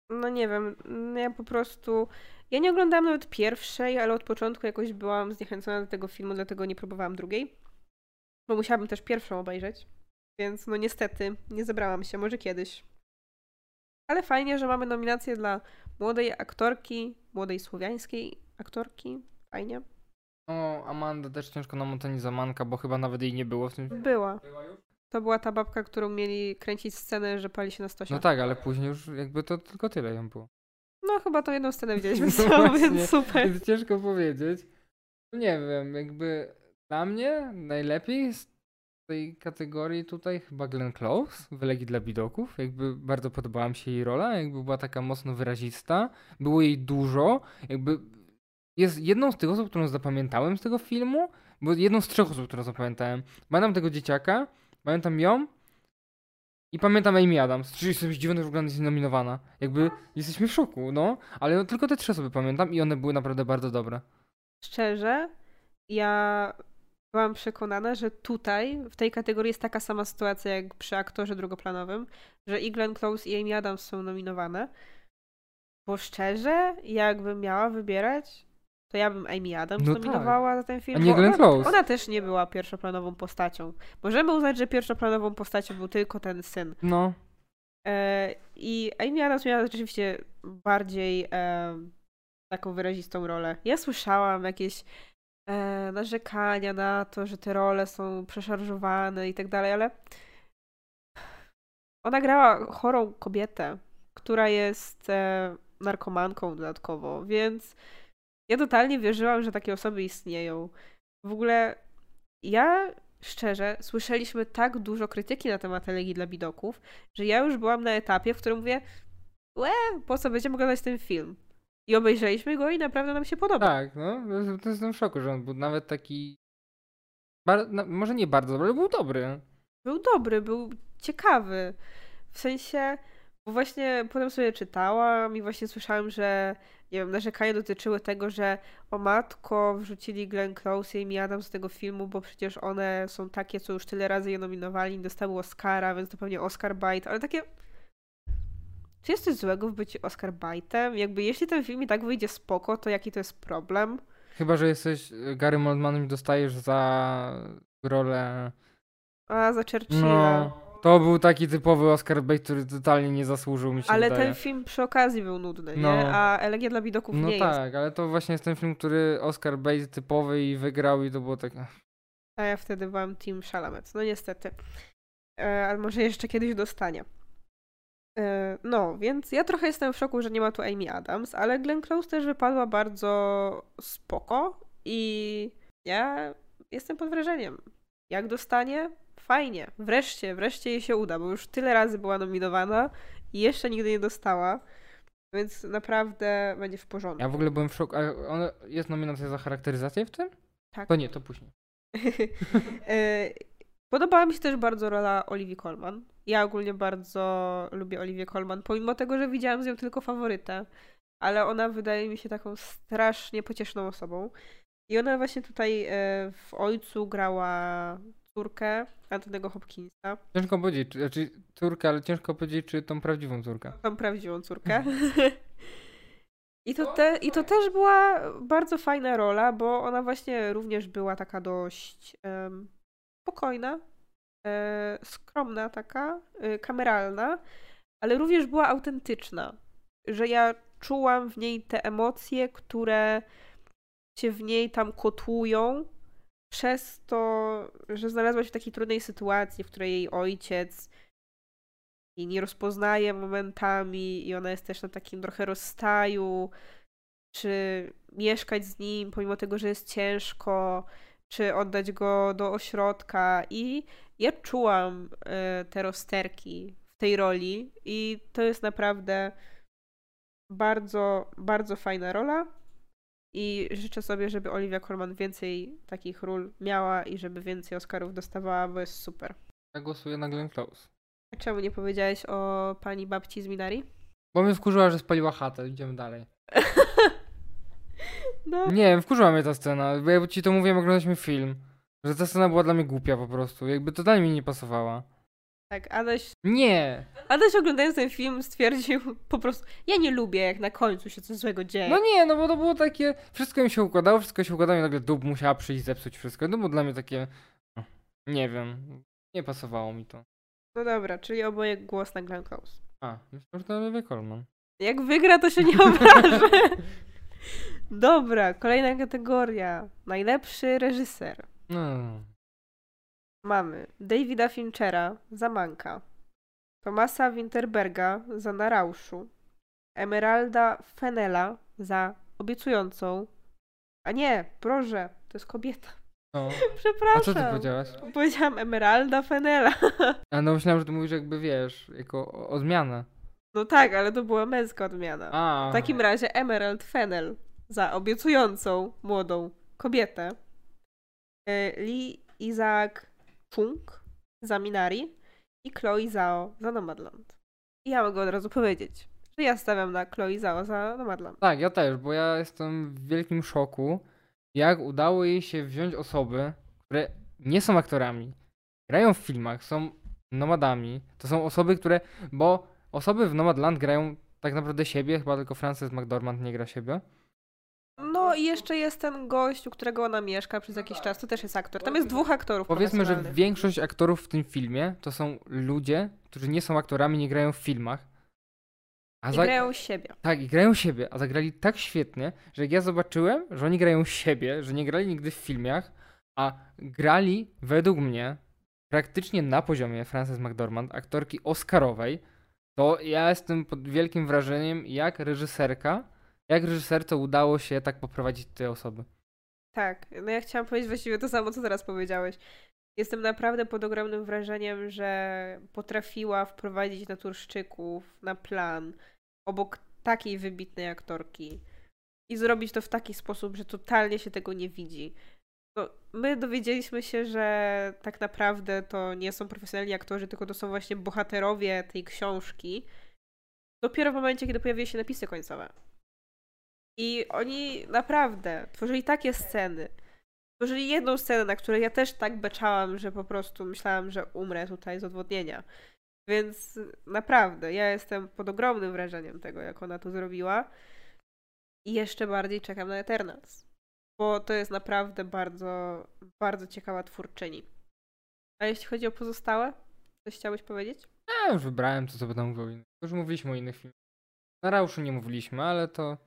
S2: No nie wiem, mm, ja po prostu. Ja nie oglądałam nawet pierwszej, ale od początku jakoś byłam zniechęcona do tego filmu, dlatego nie próbowałam drugiej. Bo musiałabym też pierwszą obejrzeć. Więc no niestety, nie zebrałam się, może kiedyś. Ale fajnie, że mamy nominację dla młodej aktorki, młodej słowiańskiej aktorki. Fajnie.
S1: No, Amanda też ciężko nam ocenić za Manka, bo chyba nawet jej nie było w tym filmie.
S2: Była. To była ta babka, którą mieli kręcić scenę, że pali się na stosie.
S1: No tak, ale później już jakby to tylko tyle ją było.
S2: No chyba to jedną scenę [laughs] widzieliśmy
S1: No właśnie.
S2: więc super.
S1: Więc ciężko powiedzieć. No Nie wiem, jakby dla mnie najlepiej tej kategorii tutaj chyba Glenn Close w Legii dla Bidoków. Jakby bardzo podobała mi się jej rola, jakby była taka mocno wyrazista. Było jej dużo. Jakby jest jedną z tych osób, którą zapamiętałem z tego filmu, bo jedną z trzech osób, którą zapamiętałem. Pamiętam tego dzieciaka, pamiętam ją i pamiętam Amy Adams. Czyli jestem zdziwiony, że w ogóle jest nominowana. Jakby jesteśmy w szoku, no. Ale no, tylko te trzy osoby pamiętam i one były naprawdę bardzo dobre.
S2: Szczerze, ja byłam przekonana, że tutaj, w tej kategorii jest taka sama sytuacja jak przy aktorze drugoplanowym, że i Glenn Close i Amy Adams są nominowane. Bo szczerze, jakbym miała wybierać, to ja bym Amy Adams
S1: No tak.
S2: nominowała za ten film.
S1: A nie Glenn
S2: ona,
S1: Close.
S2: ona też nie była pierwszoplanową postacią. Możemy uznać, że pierwszoplanową postacią był tylko ten syn.
S1: No.
S2: E, I Amy Adams miała rzeczywiście bardziej e, taką wyrazistą rolę. Ja słyszałam jakieś e, narzekania na to, że te role są przeszarżowane i tak dalej, ale ona grała chorą kobietę, która jest e, narkomanką dodatkowo, więc ja totalnie wierzyłam, że takie osoby istnieją. W ogóle ja szczerze słyszeliśmy tak dużo krytyki na temat Elegii dla Bidoków, że ja już byłam na etapie, w którym mówię, łe, po co będziemy oglądać ten film? I obejrzeliśmy go i naprawdę nam się podoba.
S1: Tak, no. to- jestem w szoku, że on był nawet taki. Bar... no, może nie bardzo dobry, ale był dobry.
S2: Był dobry, był ciekawy. W sensie, bo właśnie potem sobie czytałam i właśnie słyszałam, że nie wiem, narzekania dotyczyły tego, że o matko wrzucili Glenn Close i Amy Adams z tego filmu, bo przecież one są takie, co już tyle razy je nominowali, dostały Oscara, więc to pewnie Oscar bite, ale takie czy jest coś złego w byciu Oscar bite'em? Jakby jeśli ten film i tak wyjdzie spoko, to jaki to jest problem?
S1: Chyba, że jesteś Gary Oldmanem i dostajesz za rolę.
S2: A za Churchilla.
S1: No. To był taki typowy Oscar bait, który totalnie nie zasłużył mi się
S2: Ale
S1: wydaje.
S2: ten film przy okazji był nudny,
S1: No.
S2: nie? A Elegia dla Bidoków
S1: No
S2: nie jest.
S1: tak, ale to właśnie jest ten film, który Oscar bait typowy i wygrał i to było tak.
S2: A ja wtedy byłam Team Chalamet. No niestety. E, ale może jeszcze kiedyś dostanie. E, no, więc ja trochę jestem w szoku, że nie ma tu Amy Adams, ale Glenn Close też wypadła bardzo spoko i ja jestem pod wrażeniem. Jak dostanie? Fajnie. Wreszcie, wreszcie jej się uda, bo już tyle razy była nominowana i jeszcze nigdy nie dostała. Więc naprawdę będzie w porządku.
S1: Ja w ogóle byłem w szoku. A ona, jest nominacja za charakteryzację w tym?
S2: Tak.
S1: To nie, to później. [laughs]
S2: E, Podobała mi się też bardzo rola Olivia Colman. Ja ogólnie bardzo lubię Olivię Colman, pomimo tego, że widziałam z nią tylko faworytę, ale ona wydaje mi się taką strasznie pocieszną osobą. I ona właśnie tutaj e, w Ojcu grała córkę Antonego Hopkinsa.
S1: Ciężko powiedzieć, czy, znaczy córkę, ale ciężko powiedzieć, czy tą prawdziwą córkę.
S2: Tą prawdziwą córkę. [laughs] I to, te, I to też była bardzo fajna rola, bo ona właśnie również była taka dość um, spokojna, skromna taka, e, kameralna, ale również była autentyczna. Że ja czułam w niej te emocje, które się w niej tam kotłują, przez to, że znalazła się w takiej trudnej sytuacji, w której jej ojciec jej nie rozpoznaje momentami i ona jest też na takim trochę rozstaju, czy mieszkać z nim, pomimo tego, że jest ciężko, czy oddać go do ośrodka. I ja czułam y, te rozterki w tej roli, i to jest naprawdę bardzo, bardzo fajna rola. I życzę sobie, żeby Olivia Colman więcej takich ról miała i żeby więcej Oscarów dostawała, bo jest super.
S1: Ja głosuję na Glenn Close.
S2: A czemu nie powiedziałeś o pani babci z Minari?
S1: Bo mnie wkurzyła, że spaliła chatę. Idziemy dalej. [laughs] no. Nie wiem, wkurzyła mnie ta scena. Bo ja ci to mówiłem, oglądaliśmy film. Że ta scena była dla mnie głupia po prostu. Jakby totalnie mi nie pasowała.
S2: Tak, Adaś...
S1: Nie!
S2: Adaś oglądając ten film stwierdził po prostu, ja nie lubię jak na końcu się coś złego dzieje.
S1: No nie, no bo to było takie, wszystko mi się układało, wszystko się układało i nagle dub musiała przyjść zepsuć wszystko. To było dla mnie takie, no, nie wiem, nie pasowało mi to.
S2: No dobra, czyli oboje głos na Glenn Close.
S1: A, myślę, że to Olivia Colman.
S2: Jak wygra, to się nie obrażę. [laughs] dobra, kolejna kategoria. Najlepszy reżyser. No. Mamy Davida Finchera za Manka, Tomasa Winterberga za Narauszu, Emeralda Fenela za Obiecującą. A nie, proszę, to jest kobieta.
S1: No. [laughs]
S2: Przepraszam.
S1: A co ty powiedziałaś?
S2: Powiedziałam Emeralda Fenela. [laughs]
S1: A no myślałam, że ty mówisz jakby, wiesz, jako odmianę.
S2: No tak, ale to była męska odmiana. A. W takim razie Emerald Fennel za obiecującą młodą kobietę. E, Lee Isaac Chung za Minari i Chloe Zhao za Nomadland. I ja mogę od razu powiedzieć, że ja stawiam na Chloe Zhao za Nomadland.
S1: Tak, ja też, bo ja jestem w wielkim szoku, jak udało jej się wziąć osoby, które nie są aktorami, grają w filmach, są nomadami. To są osoby, które, bo osoby w Nomadland grają tak naprawdę siebie, chyba tylko Frances McDormand nie gra siebie.
S2: No i jeszcze jest ten gość, u którego ona mieszka przez jakiś czas, to też jest aktor. Tam jest dwóch aktorów.
S1: Powiedzmy, że większość aktorów w tym filmie to są ludzie, którzy nie są aktorami, nie grają w filmach.
S2: A I za... grają siebie.
S1: Tak, i grają siebie, a zagrali tak świetnie, że jak ja zobaczyłem, że oni grają siebie, że nie grali nigdy w filmach, a grali według mnie praktycznie na poziomie Frances McDormand, aktorki Oscarowej, to ja jestem pod wielkim wrażeniem, jak reżyserka jak reżyserce udało się tak poprowadzić te osoby?
S2: Tak, no ja chciałam powiedzieć właściwie to samo, co teraz powiedziałeś. Jestem naprawdę pod ogromnym wrażeniem, że potrafiła wprowadzić naturszczyków na plan obok takiej wybitnej aktorki i zrobić to w taki sposób, że totalnie się tego nie widzi. No, my dowiedzieliśmy się, że tak naprawdę to nie są profesjonalni aktorzy, tylko to są właśnie bohaterowie tej książki. Dopiero w momencie, kiedy pojawiły się napisy końcowe. I oni naprawdę tworzyli takie sceny. Tworzyli jedną scenę, na której ja też tak beczałam, że po prostu myślałam, że umrę tutaj z odwodnienia. Więc naprawdę, ja jestem pod ogromnym wrażeniem tego, jak ona to zrobiła. I jeszcze bardziej czekam na Eternals. Bo to jest naprawdę bardzo, bardzo ciekawa twórczyni. A jeśli chodzi o pozostałe, coś chciałbyś powiedzieć?
S1: Ja już wybrałem to, co będę mówił. Już mówiliśmy o innych filmach. Na Rauszu nie mówiliśmy, ale to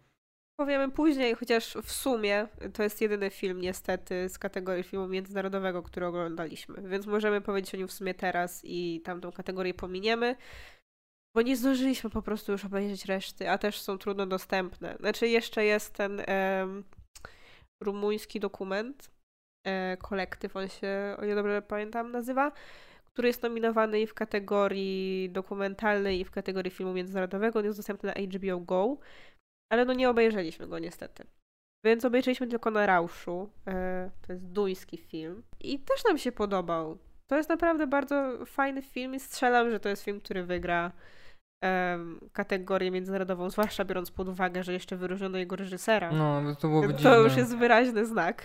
S2: Powiemy później, chociaż w sumie to jest jedyny film niestety z kategorii filmu międzynarodowego, który oglądaliśmy, więc możemy powiedzieć o nim w sumie teraz i tamtą kategorię pominiemy. bo nie zdążyliśmy po prostu już obejrzeć reszty, a też są trudno dostępne. Znaczy jeszcze jest ten rumuński dokument, e, kolektyw, on się, o ile dobrze pamiętam, nazywa, który jest nominowany i w kategorii dokumentalnej, i w kategorii filmu międzynarodowego. On jest dostępny na HBO Go, ale no nie obejrzeliśmy go niestety. Więc obejrzeliśmy tylko na Rauszu. E, to jest duński film. I też nam się podobał. To jest naprawdę bardzo fajny film i strzelam, że to jest film, który wygra kategorię międzynarodową, zwłaszcza biorąc pod uwagę, że jeszcze wyróżniono jego reżysera.
S1: No, to byłoby
S2: To
S1: dziwne.
S2: już jest wyraźny znak.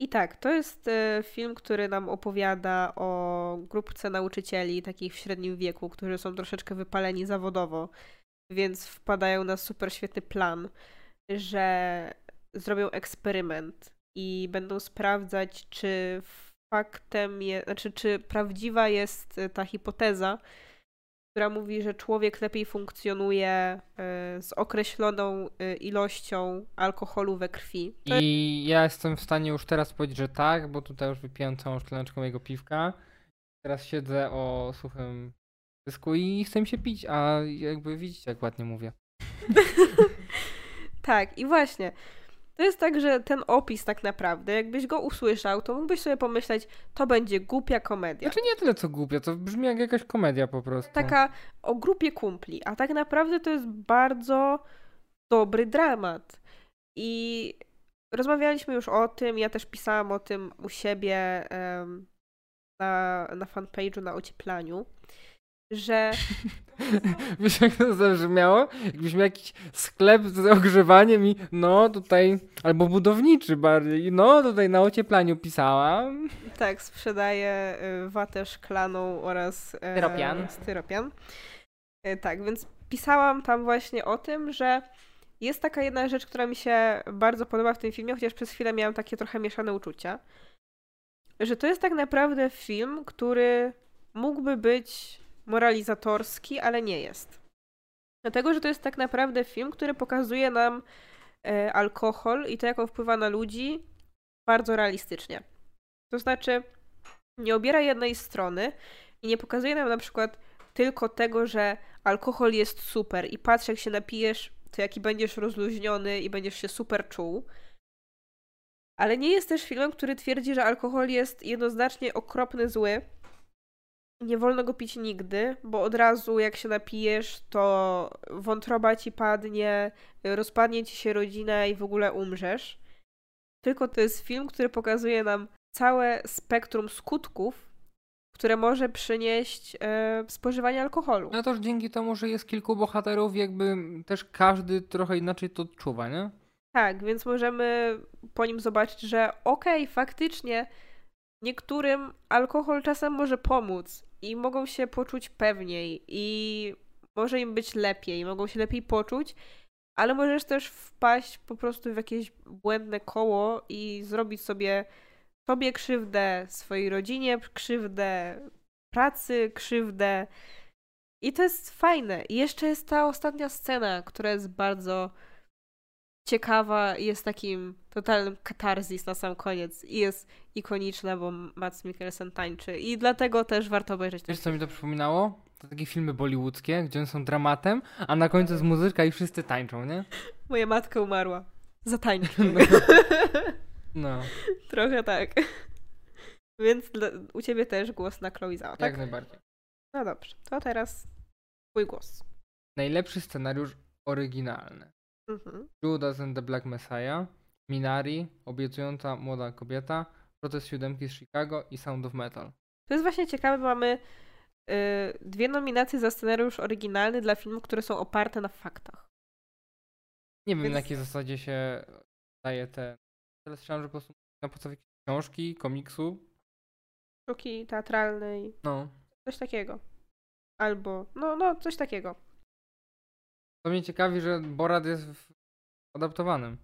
S2: I tak, to jest e, film, który nam opowiada o grupce nauczycieli takich w średnim wieku, którzy są troszeczkę wypaleni zawodowo, więc wpadają na super świetny plan, że zrobią eksperyment i będą sprawdzać, czy faktem jest, znaczy, czy prawdziwa jest e, ta hipoteza, która mówi, że człowiek lepiej funkcjonuje e, z określoną e, ilością alkoholu we krwi.
S1: I ja jestem w stanie już teraz powiedzieć, że tak, bo tutaj już wypiłem całą szklaneczkę mojego piwka. Teraz siedzę o suchym i chcę mi się pić, a jakby widzicie, jak ładnie mówię. [laughs]
S2: Tak, i właśnie. To jest tak, że ten opis tak naprawdę, jakbyś go usłyszał, to mógłbyś sobie pomyśleć, to będzie głupia komedia.
S1: Znaczy nie tyle co głupia, to brzmi jak jakaś komedia po prostu.
S2: Taka o grupie kumpli, a tak naprawdę to jest bardzo dobry dramat. I rozmawialiśmy już o tym, ja też pisałam o tym u siebie em, na, na fanpage'u na ocieplaniu, że [laughs]
S1: Wiesz jak to zabrzmiało? Jakbyś miał jakiś sklep z ogrzewaniem i no tutaj, albo budowniczy bardziej, no tutaj na ocieplaniu pisałam.
S2: tak, sprzedaje y, watę szklaną oraz e,
S1: Styropian.
S2: styropian. E, Tak, więc pisałam tam właśnie o tym, że jest taka jedna rzecz, która mi się bardzo podoba w tym filmie, chociaż przez chwilę miałam takie trochę mieszane uczucia. Że to jest tak naprawdę film, który mógłby być moralizatorski, ale nie jest. Dlatego, że to jest tak naprawdę film, który pokazuje nam e, alkohol i to, jak on wpływa na ludzi, bardzo realistycznie. To znaczy, nie obiera jednej strony i nie pokazuje nam na przykład tylko tego, że alkohol jest super i patrz, jak się napijesz, to jaki będziesz rozluźniony i będziesz się super czuł. Ale nie jest też filmem, który twierdzi, że alkohol jest jednoznacznie okropny, zły. Nie wolno go pić nigdy, bo od razu jak się napijesz, to wątroba ci padnie, rozpadnie ci się rodzina i w ogóle umrzesz. Tylko to jest film, który pokazuje nam całe spektrum skutków, które może przynieść e, spożywanie alkoholu.
S1: No też dzięki temu, że jest kilku bohaterów, jakby też każdy trochę inaczej to odczuwa, nie?
S2: Tak, więc możemy po nim zobaczyć, że okej, faktycznie niektórym alkohol czasem może pomóc i mogą się poczuć pewniej i może im być lepiej, mogą się lepiej poczuć, ale możesz też wpaść po prostu w jakieś błędne koło i zrobić sobie sobie krzywdę, swojej rodzinie krzywdę, pracy krzywdę. I to jest fajne. I jeszcze jest ta ostatnia scena, która jest bardzo ciekawa i jest takim totalnym katarzis na sam koniec i jest ikoniczna, bo Mats Mikkelsen tańczy i dlatego też warto obejrzeć
S1: Wiesz co mi to przypominało? To takie filmy bollywoodzkie, gdzie one są dramatem, a na końcu jest muzyka i wszyscy tańczą, nie? [laughs]
S2: Moja matka umarła. Zatańczy. [laughs]
S1: No,
S2: Trochę tak. [laughs] Więc dla, u ciebie też głos na Chloe Zhao, tak?
S1: jak najbardziej.
S2: No dobrze, to teraz twój głos.
S1: Najlepszy scenariusz oryginalny.
S2: Mhm.
S1: Judas and the Black Messiah, Minari, Obiecująca Młoda Kobieta, Protest Siódemki z Chicago i Sound of Metal.
S2: To jest właśnie ciekawe, bo mamy y, dwie nominacje za scenariusz oryginalny dla filmów, które są oparte na faktach.
S1: Nie wiem
S2: Więc-
S1: na jakiej zasadzie się daje te... Teraz słyszałem, że po prostu na podstawie książki, komiksu.
S2: Sztuki teatralnej,
S1: No.
S2: coś takiego. Albo, no, no, coś takiego.
S1: To mnie ciekawi, że Borat jest w... adaptowanym.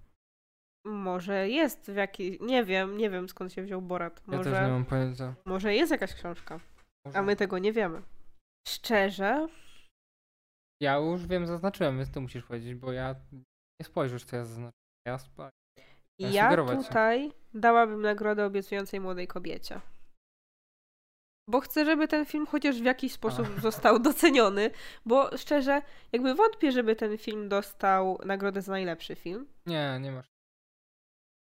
S2: Może jest w jakiej, nie wiem, nie wiem skąd się wziął Borat.
S1: Ja
S2: Może,
S1: też nie mam pojęcia.
S2: może jest jakaś książka,
S1: Może...
S2: a my tego nie wiemy. Szczerze,
S1: Ja już wiem, zaznaczyłem, więc ty musisz powiedzieć, bo ja nie spojrzysz, co ja zaznaczyłem. Ja. Ja
S2: ja
S1: się.
S2: tutaj dałabym nagrodę obiecującej młodej kobiecie. Bo chcę, żeby ten film chociaż w jakiś sposób A. został doceniony, bo szczerze, jakby wątpię, żeby ten film dostał nagrodę za najlepszy film.
S1: Nie, nie masz.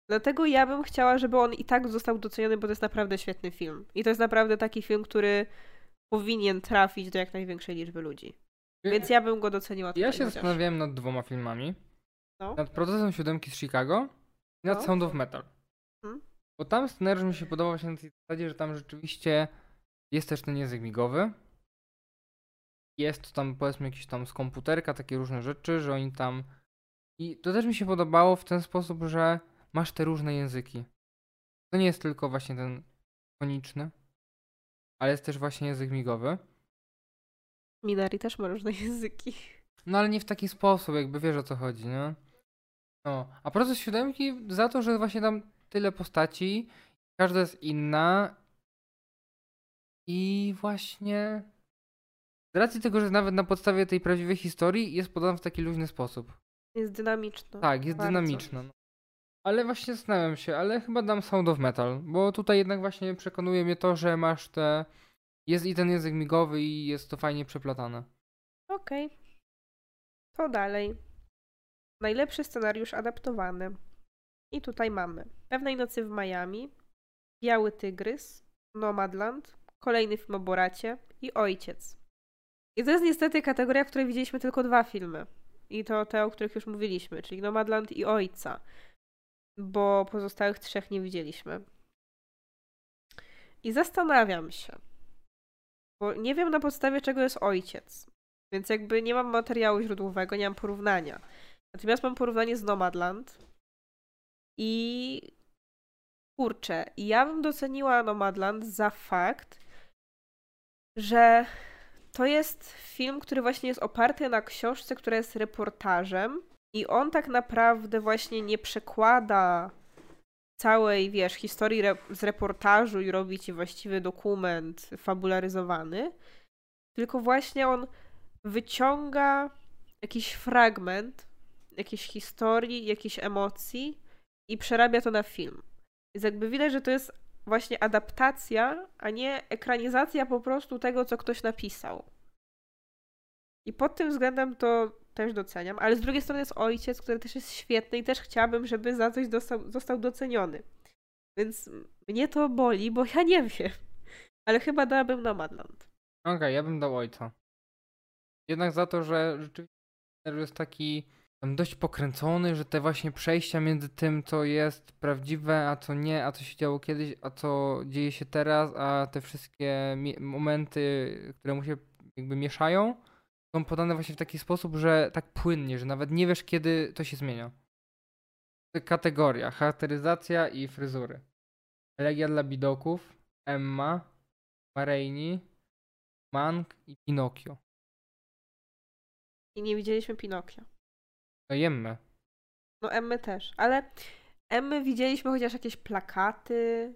S2: Dlatego ja bym chciała, żeby on i tak został doceniony, bo to jest naprawdę świetny film. I to jest naprawdę taki film, który powinien trafić do jak największej liczby ludzi. Więc ja bym go doceniła.
S1: Ja się chociaż. zastanawiałem nad dwoma filmami. No. Nad procesem siódemki z Chicago i nad no. Sound of Metal. Hmm? Bo tam scenariusz mi się podobał się na tej zasadzie, że tam rzeczywiście jest też ten język migowy. Jest tam powiedzmy jakiś tam z komputerka, takie różne rzeczy, że oni tam... I to też mi się podobało w ten sposób, że masz te różne języki. To nie jest tylko właśnie ten foniczny, ale jest też właśnie język migowy.
S2: Minari też ma różne [laughs] języki.
S1: No ale nie w taki sposób, jakby wiesz o co chodzi, nie? No, a proces siódemki za to, że właśnie tam tyle postaci, każda jest inna i właśnie z racji tego, że nawet na podstawie tej prawdziwej historii jest podana w taki luźny sposób.
S2: Jest dynamiczna.
S1: Tak, jest bardzo. dynamiczna. No. Ale właśnie zastanawiam się, ale chyba dam Sound of Metal, bo tutaj jednak właśnie przekonuje mnie to, że masz te... Jest i ten język migowy i jest to fajnie przeplatane.
S2: Okej. Okay. To dalej. Najlepszy scenariusz adaptowany. I tutaj mamy Pewnej nocy w Miami, Biały Tygrys, Nomadland, kolejny film o Boracie i Ojciec. I to jest niestety kategoria, w której widzieliśmy tylko dwa filmy. I to te, o których już mówiliśmy, czyli Nomadland i Ojca. Bo pozostałych trzech nie widzieliśmy. I zastanawiam się, bo nie wiem na podstawie czego jest ojciec. Więc jakby nie mam materiału źródłowego, nie mam porównania. Natomiast mam porównanie z Nomadland i kurczę, ja bym doceniła Nomadland za fakt, że to jest film, który właśnie jest oparty na książce, która jest reportażem i on tak naprawdę właśnie nie przekłada całej, wiesz, historii re z reportażu i robi ci właściwy dokument fabularyzowany, tylko właśnie on wyciąga jakiś fragment jakiejś historii, jakiejś emocji i przerabia to na film. Więc jakby widać, że to jest właśnie adaptacja, a nie ekranizacja po prostu tego, co ktoś napisał. I pod tym względem to też doceniam, ale z drugiej strony jest ojciec, który też jest świetny i też chciałabym, żeby za coś dostał, został doceniony. Więc mnie to boli, bo ja nie wiem. Ale chyba dałabym Nomadland.
S1: Okej, okay, ja bym dał ojca. Jednak za to, że rzeczywiście jest taki dość pokręcony, że te właśnie przejścia między tym, co jest prawdziwe, a co nie, a co się działo kiedyś, a co dzieje się teraz, a te wszystkie momenty, które mu się jakby mieszają, są podane właśnie w taki sposób, że tak płynnie, że nawet nie wiesz, kiedy to się zmienia. Kategoria, charakteryzacja i fryzury. Elegia dla bidoków, Emma, Mareini, Mank i Pinokio.
S2: I nie widzieliśmy Pinokio.
S1: No Emmę.
S2: No Emmy też, ale Emmy widzieliśmy chociaż jakieś plakaty,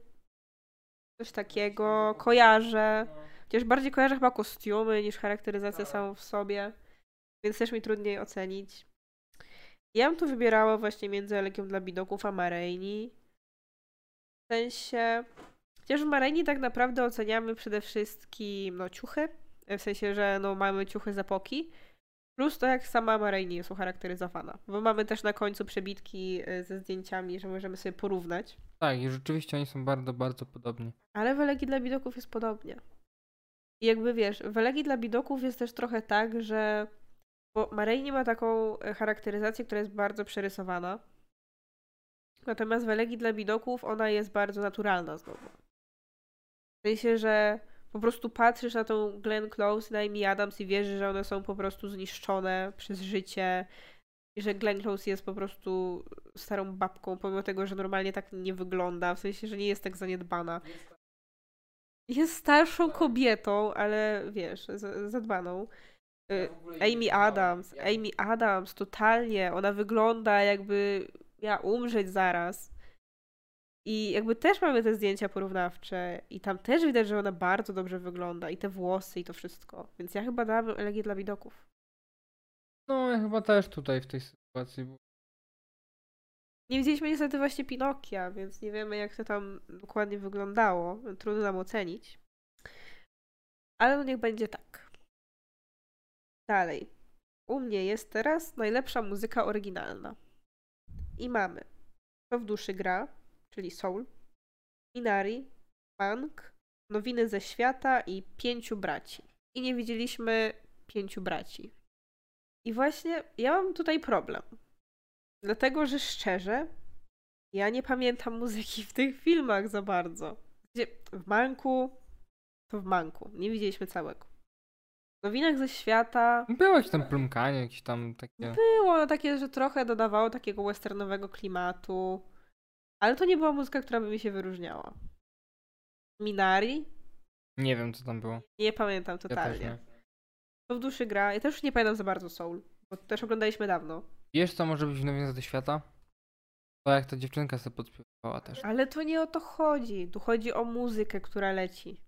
S2: coś takiego, kojarzę. Chociaż bardziej kojarzę chyba kostiumy niż charakteryzację no. samą w sobie, więc też mi trudniej ocenić. Ja bym tu wybierała właśnie między Elegią dla Bidoków a Mareini. W sensie... Chociaż w Mareini tak naprawdę oceniamy przede wszystkim no, ciuchy, w sensie, że no, mamy ciuchy z epoki, Plus to, jak sama Mareini jest ucharakteryzowana. Bo mamy też na końcu przebitki y, ze zdjęciami, że możemy sobie porównać.
S1: Tak, i rzeczywiście oni są bardzo, bardzo podobni.
S2: Ale w Elegii dla Bidoków jest podobnie. I jakby wiesz, w Elegii dla Bidoków jest też trochę tak, że bo Mareini ma taką e, charakteryzację, która jest bardzo przerysowana. Natomiast w Elegii dla Bidoków ona jest bardzo naturalna znowu. W sensie, że po prostu patrzysz na tą Glenn Close, na Amy Adams i wierzysz, że one są po prostu zniszczone przez życie i że Glenn Close jest po prostu starą babką, pomimo tego, że normalnie tak nie wygląda, w sensie, że nie jest tak zaniedbana. Jest starszą kobietą, ale wiesz, zadbaną. Y, Amy Adams, Amy Adams, totalnie, ona wygląda jakby miała umrzeć zaraz. I jakby też mamy te zdjęcia porównawcze i tam też widać, że ona bardzo dobrze wygląda i te włosy i to wszystko. Więc ja chyba dałabym elegię dla widoków.
S1: No, ja chyba też tutaj w tej sytuacji.
S2: Nie widzieliśmy niestety właśnie Pinokia, więc nie wiemy jak to tam dokładnie wyglądało. Trudno nam ocenić. Ale no niech będzie tak. Dalej. U mnie jest teraz najlepsza muzyka oryginalna. I mamy Co w duszy gra, czyli Soul, Inari, Punk, Nowiny ze świata i Pięciu braci. I nie widzieliśmy Pięciu braci. I właśnie ja mam tutaj problem. Dlatego, że szczerze, ja nie pamiętam muzyki w tych filmach za bardzo. Gdzie w Manku, to w Manku. Nie widzieliśmy całego. W nowinach ze świata.
S1: Było jakieś tam plumkanie, jakieś tam takie.
S2: Było no, takie, że trochę dodawało takiego westernowego klimatu. Ale to nie była muzyka, która by mi się wyróżniała. Minari?
S1: Nie wiem, co tam było.
S2: Nie pamiętam
S1: Ja
S2: totalnie.
S1: nie.
S2: To w duszy gra. Ja też już nie pamiętam za bardzo Soul, bo też oglądaliśmy dawno.
S1: Wiesz, co może być w nowinach ze świata? To jak ta dziewczynka sobie podśpiewała też.
S2: Ale to nie o to chodzi. Tu chodzi o muzykę, która leci.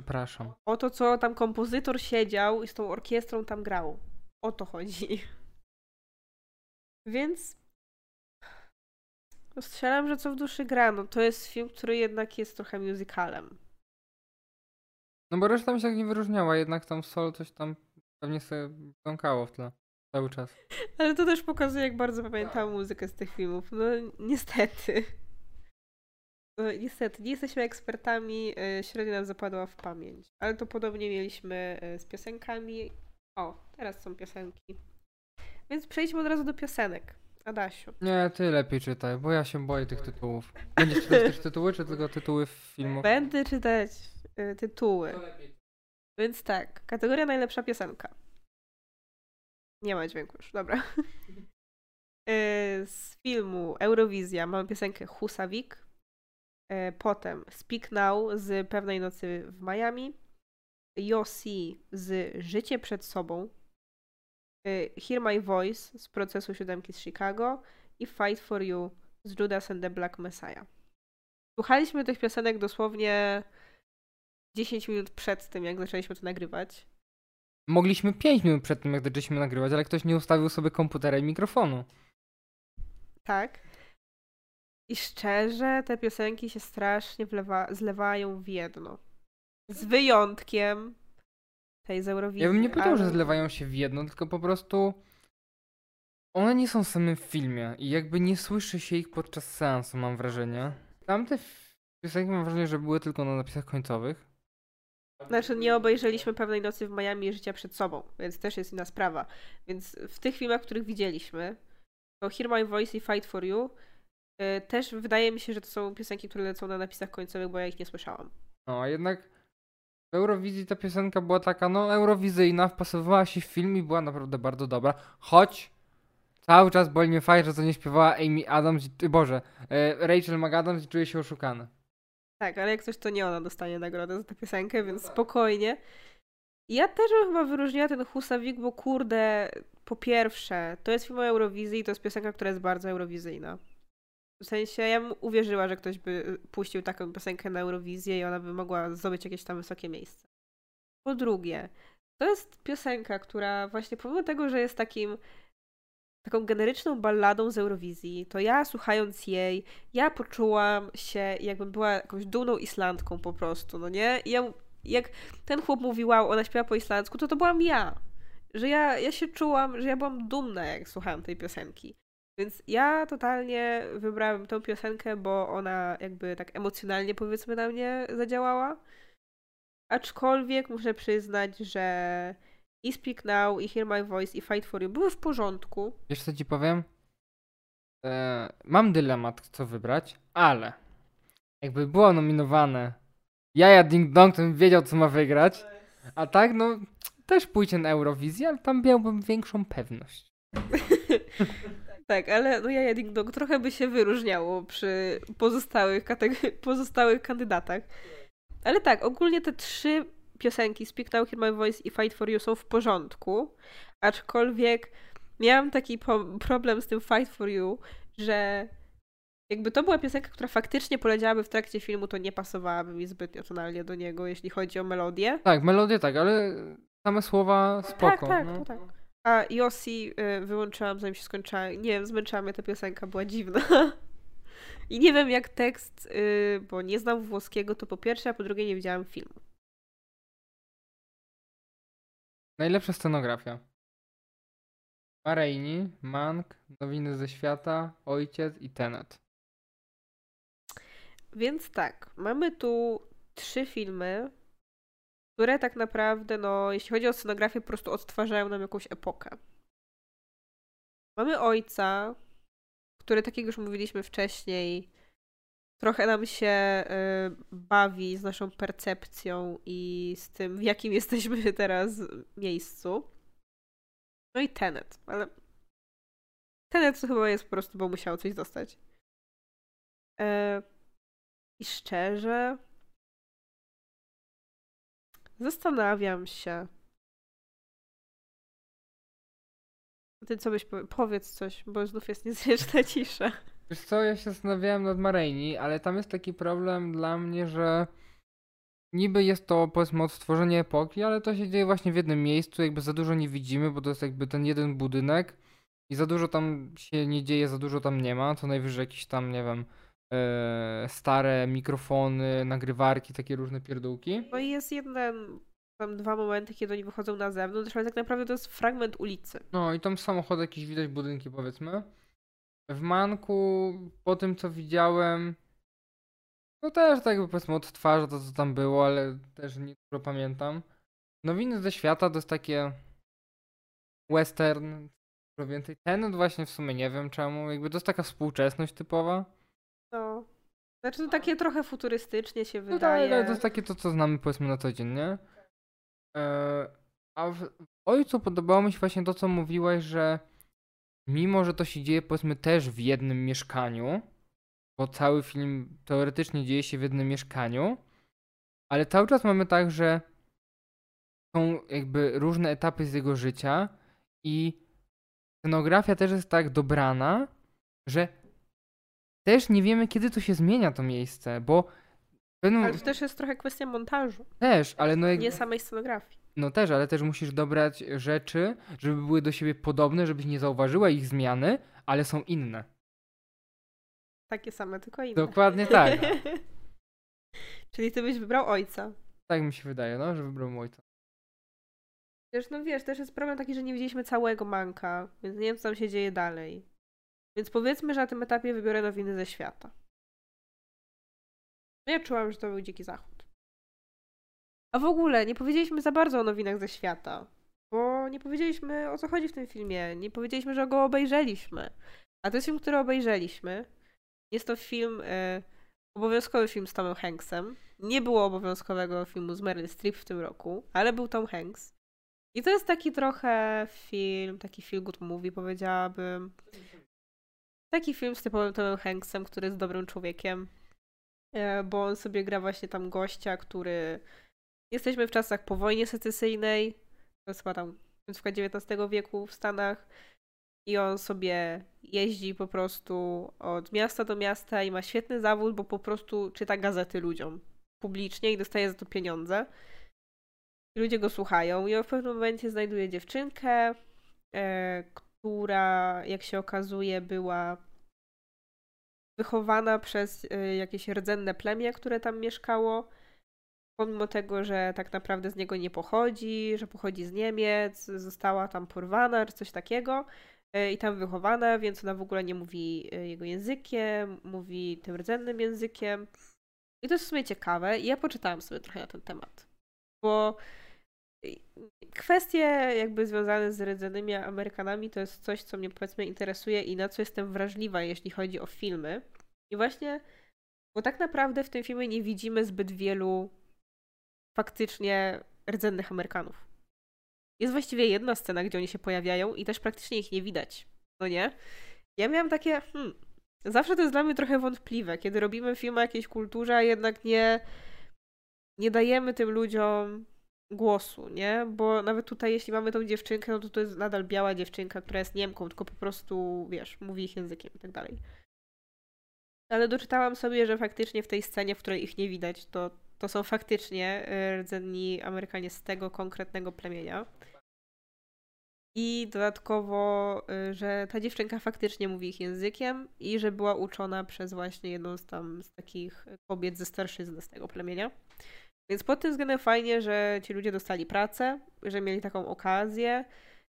S1: Przepraszam.
S2: O to, co tam kompozytor siedział i z tą orkiestrą tam grał. O to chodzi. [laughs] Więc strzelam, że co w duszy gra. No to jest film, który jednak jest trochę musicalem.
S1: No bo reszta mi się tak nie wyróżniała, jednak tam solo coś tam pewnie sobie pląkało w tle. Cały czas. [laughs]
S2: Ale to też pokazuje, jak bardzo pamiętam muzykę z tych filmów. No niestety. No, niestety, nie jesteśmy ekspertami, y, średnio nam zapadła w pamięć. Ale to podobnie mieliśmy y, z piosenkami. O, teraz są piosenki. Więc przejdźmy od razu do piosenek. Adasiu.
S1: Nie, ty lepiej czytaj, bo ja się boję tych tytułów. Będziesz czytać też tytuły, czy tylko tytuły filmów?
S2: Będę czytać y, tytuły. Więc tak, kategoria najlepsza piosenka. Nie ma dźwięku już, dobra. [laughs] Y, Z filmu Eurowizja mamy piosenkę Husavik. Y, Potem Speak Now z Pewnej Nocy w Miami. Yossi z Życie przed sobą. Y, Hear My Voice z procesu siódemki z Chicago. I Fight for You z Judas and the Black Messiah. Słuchaliśmy tych piosenek dosłownie 10 minut przed tym, jak zaczęliśmy to nagrywać.
S1: Mogliśmy 5 minut przed tym, jak zaczęliśmy nagrywać, ale ktoś nie ustawił sobie komputera i mikrofonu.
S2: Tak. I szczerze, te piosenki się strasznie wlewa- zlewają w jedno. Z wyjątkiem tej z Eurowizji.
S1: Ja bym nie powiedział, że
S2: ale-
S1: zlewają się w jedno, tylko po prostu one nie są samym w filmie i jakby nie słyszy się ich podczas seansu, mam wrażenie. Tamte piosenki mam wrażenie, że były tylko na napisach końcowych.
S2: Znaczy, nie obejrzeliśmy pewnej nocy w Miami i życia przed sobą, więc też jest inna sprawa. Więc w tych filmach, których widzieliśmy, to Hear My Voice i Fight for You, y, też wydaje mi się, że to są piosenki, które lecą na napisach końcowych, bo ja ich nie słyszałam.
S1: No, a jednak w Eurowizji ta piosenka była taka, no, eurowizyjna, wpasowywała się w film i była naprawdę bardzo dobra. Choć cały czas boli mnie fakt, że to nie śpiewała Amy Adams, Boże, e, Rachel McAdams i czuję się oszukany.
S2: Tak, ale jak coś, to nie ona dostanie nagrodę za tę piosenkę, więc spokojnie. Ja też bym chyba wyróżniła ten Husavik, bo kurde, po pierwsze, to jest film o Eurowizji i to jest piosenka, która jest bardzo eurowizyjna. W sensie, ja bym uwierzyła, że ktoś by y, puścił taką piosenkę na Eurowizję i ona by mogła zdobyć jakieś tam wysokie miejsce. Po drugie, to jest piosenka, która właśnie pomimo tego, że jest takim taką generyczną balladą z Eurowizji, to ja słuchając jej, ja poczułam się jakbym była jakąś dumną Islandką po prostu, no nie? I ja, jak ten chłop mówił, wow, ona śpiewa po islandzku, to to byłam ja. Że ja, ja się czułam, że ja byłam dumna, jak słuchałam tej piosenki. Więc ja totalnie wybrałam tę piosenkę, bo ona jakby tak emocjonalnie powiedzmy na mnie zadziałała. Aczkolwiek muszę przyznać, że i Speak Now, i Hear My Voice, i Fight For You były w porządku.
S1: Wiesz co ci powiem? E, mam dylemat, co wybrać, ale jakby było nominowane Jaja Ding Dong, to bym wiedział, co ma wygrać. A tak, no, też pójdzie na Eurowizję, ale tam miałbym większą pewność. [laughs]
S2: tak, ale no ja Ding Dong trochę by się wyróżniało przy pozostałych, kateg- pozostałych kandydatach. Ale tak, ogólnie te trzy piosenki Speak Now, Hear My Voice i Fight For You są w porządku, aczkolwiek miałam taki po- problem z tym Fight For You, że jakby to była piosenka, która faktycznie poleciałaby w trakcie filmu, to nie pasowałaby mi zbytnio tonalnie do niego, jeśli chodzi o melodię.
S1: Tak, melodię tak, ale same słowa spoko.
S2: tak, tak,
S1: no.
S2: to tak. A Yossi y, wyłączyłam zanim się skończyła. Nie wiem, zmęczyła mnie ta piosenka, była dziwna. [laughs] I nie wiem jak tekst, y, bo nie znam włoskiego, to po pierwsze, a po drugie nie widziałam filmu.
S1: Najlepsza scenografia. Mareini, Mank, Nowiny ze świata, Ojciec i Tenet.
S2: Więc tak, mamy tu trzy filmy, które tak naprawdę, no, jeśli chodzi o scenografię, po prostu odtwarzają nam jakąś epokę. Mamy ojca, który, tak jak już mówiliśmy wcześniej, trochę nam się y, bawi z naszą percepcją i z tym, w jakim [laughs] jesteśmy teraz miejscu. No i Tenet, ale Tenet to chyba jest po prostu, bo musiał coś dostać. E, I szczerze, zastanawiam się. Ty co byś powie- powiedz coś, bo znów jest niezręczna [laughs] cisza.
S1: Wiesz co, ja się zastanawiałem nad Mareini, ale tam jest taki problem dla mnie, że niby jest to powiedzmy odtworzenie epoki, ale to się dzieje właśnie w jednym miejscu, jakby za dużo nie widzimy, bo to jest jakby ten jeden budynek i za dużo tam się nie dzieje, za dużo tam nie ma, to najwyżej jakieś tam, nie wiem, stare mikrofony, nagrywarki, takie różne pierdółki.
S2: No i jest jeden, tam dwa momenty, kiedy oni wychodzą na zewnątrz, ale tak naprawdę to jest fragment ulicy.
S1: No i tam samochody, jakieś widać budynki powiedzmy. W Manku, po tym co widziałem, no też tak jakby powiedzmy odtwarza to co tam było, ale też nie dużo pamiętam. Nowiny ze świata to jest takie western, więcej. Ten właśnie w sumie nie wiem czemu, jakby to jest taka współczesność typowa.
S2: No. Znaczy to takie trochę futurystycznie się
S1: No tak,
S2: wydaje.
S1: ale to jest takie to, co znamy powiedzmy na co dzień, nie? E, a w Ojcu podobało mi się właśnie to, co mówiłaś, że mimo, że to się dzieje powiedzmy też w jednym mieszkaniu, bo cały film teoretycznie dzieje się w jednym mieszkaniu, ale cały czas mamy tak, że są jakby różne etapy z jego życia i scenografia też jest tak dobrana, że też nie wiemy, kiedy to się zmienia to miejsce, bo w pewnym...
S2: Ale to też jest trochę kwestia montażu,
S1: Też, ale no jak...
S2: nie samej scenografii.
S1: No też, ale też musisz dobrać rzeczy, żeby były do siebie podobne, żebyś nie zauważyła ich zmiany, ale są inne.
S2: Takie same, tylko inne.
S1: Dokładnie [laughs] tak.
S2: Czyli ty byś wybrał ojca.
S1: Tak mi się wydaje, no, że wybrałem ojca.
S2: Wiesz, no wiesz, też jest problem taki, że nie widzieliśmy całego manka, więc nie wiem, co tam się dzieje dalej. Więc powiedzmy, że na tym etapie wybiorę nowiny ze świata. Ja czułam, że to był dziki zachód. A w ogóle nie powiedzieliśmy za bardzo o nowinach ze świata, bo nie powiedzieliśmy o co chodzi w tym filmie, nie powiedzieliśmy, że go obejrzeliśmy. A to jest film, który obejrzeliśmy. Jest to film, e, obowiązkowy film z Tomem Hanksem. Nie było obowiązkowego filmu z Meryl Streep w tym roku, ale był Tom Hanks. I to jest taki trochę film, taki feel good movie powiedziałabym. Taki film z typowym Tomem Hanksem, który jest dobrym człowiekiem, e, bo on sobie gra właśnie tam gościa, który... Jesteśmy w czasach po wojnie secesyjnej, to jest chyba tam końcówka XIX wieku w Stanach i on sobie jeździ po prostu od miasta do miasta i ma świetny zawód, bo po prostu czyta gazety ludziom publicznie i dostaje za to pieniądze. Ludzie go słuchają i on w pewnym momencie znajduje dziewczynkę, e, która, jak się okazuje, była wychowana przez e, jakieś rdzenne plemię, które tam mieszkało. Pomimo tego, że tak naprawdę z niego nie pochodzi, że pochodzi z Niemiec, została tam porwana czy coś takiego e, i tam wychowana, więc ona w ogóle nie mówi e, jego językiem, mówi tym rdzennym językiem. I to jest w sumie ciekawe i ja poczytałam sobie trochę na ten temat, bo kwestie jakby związane z rdzonymi Amerykanami to jest coś, co mnie powiedzmy interesuje i na co jestem wrażliwa, jeśli chodzi o filmy. I właśnie, bo tak naprawdę w tym filmie nie widzimy zbyt wielu faktycznie rdzennych Amerykanów. Jest właściwie jedna scena, gdzie oni się pojawiają i też praktycznie ich nie widać. No nie? Ja miałam takie, hmm, zawsze to jest dla mnie trochę wątpliwe, kiedy robimy film o jakiejś kulturze, a jednak nie, nie dajemy tym ludziom głosu, nie? Bo nawet tutaj, jeśli mamy tą dziewczynkę, no to to jest nadal biała dziewczynka, która jest Niemką, tylko po prostu, wiesz, mówi ich językiem i tak dalej. Ale doczytałam sobie, że faktycznie w tej scenie, w której ich nie widać, to, to są faktycznie y, rdzenni Amerykanie z tego konkretnego plemienia. I dodatkowo, y, że ta dziewczynka faktycznie mówi ich językiem i że była uczona przez właśnie jedną z tam z takich kobiet ze starszyzny z tego plemienia. Więc pod tym względem fajnie, że ci ludzie dostali pracę, że mieli taką okazję,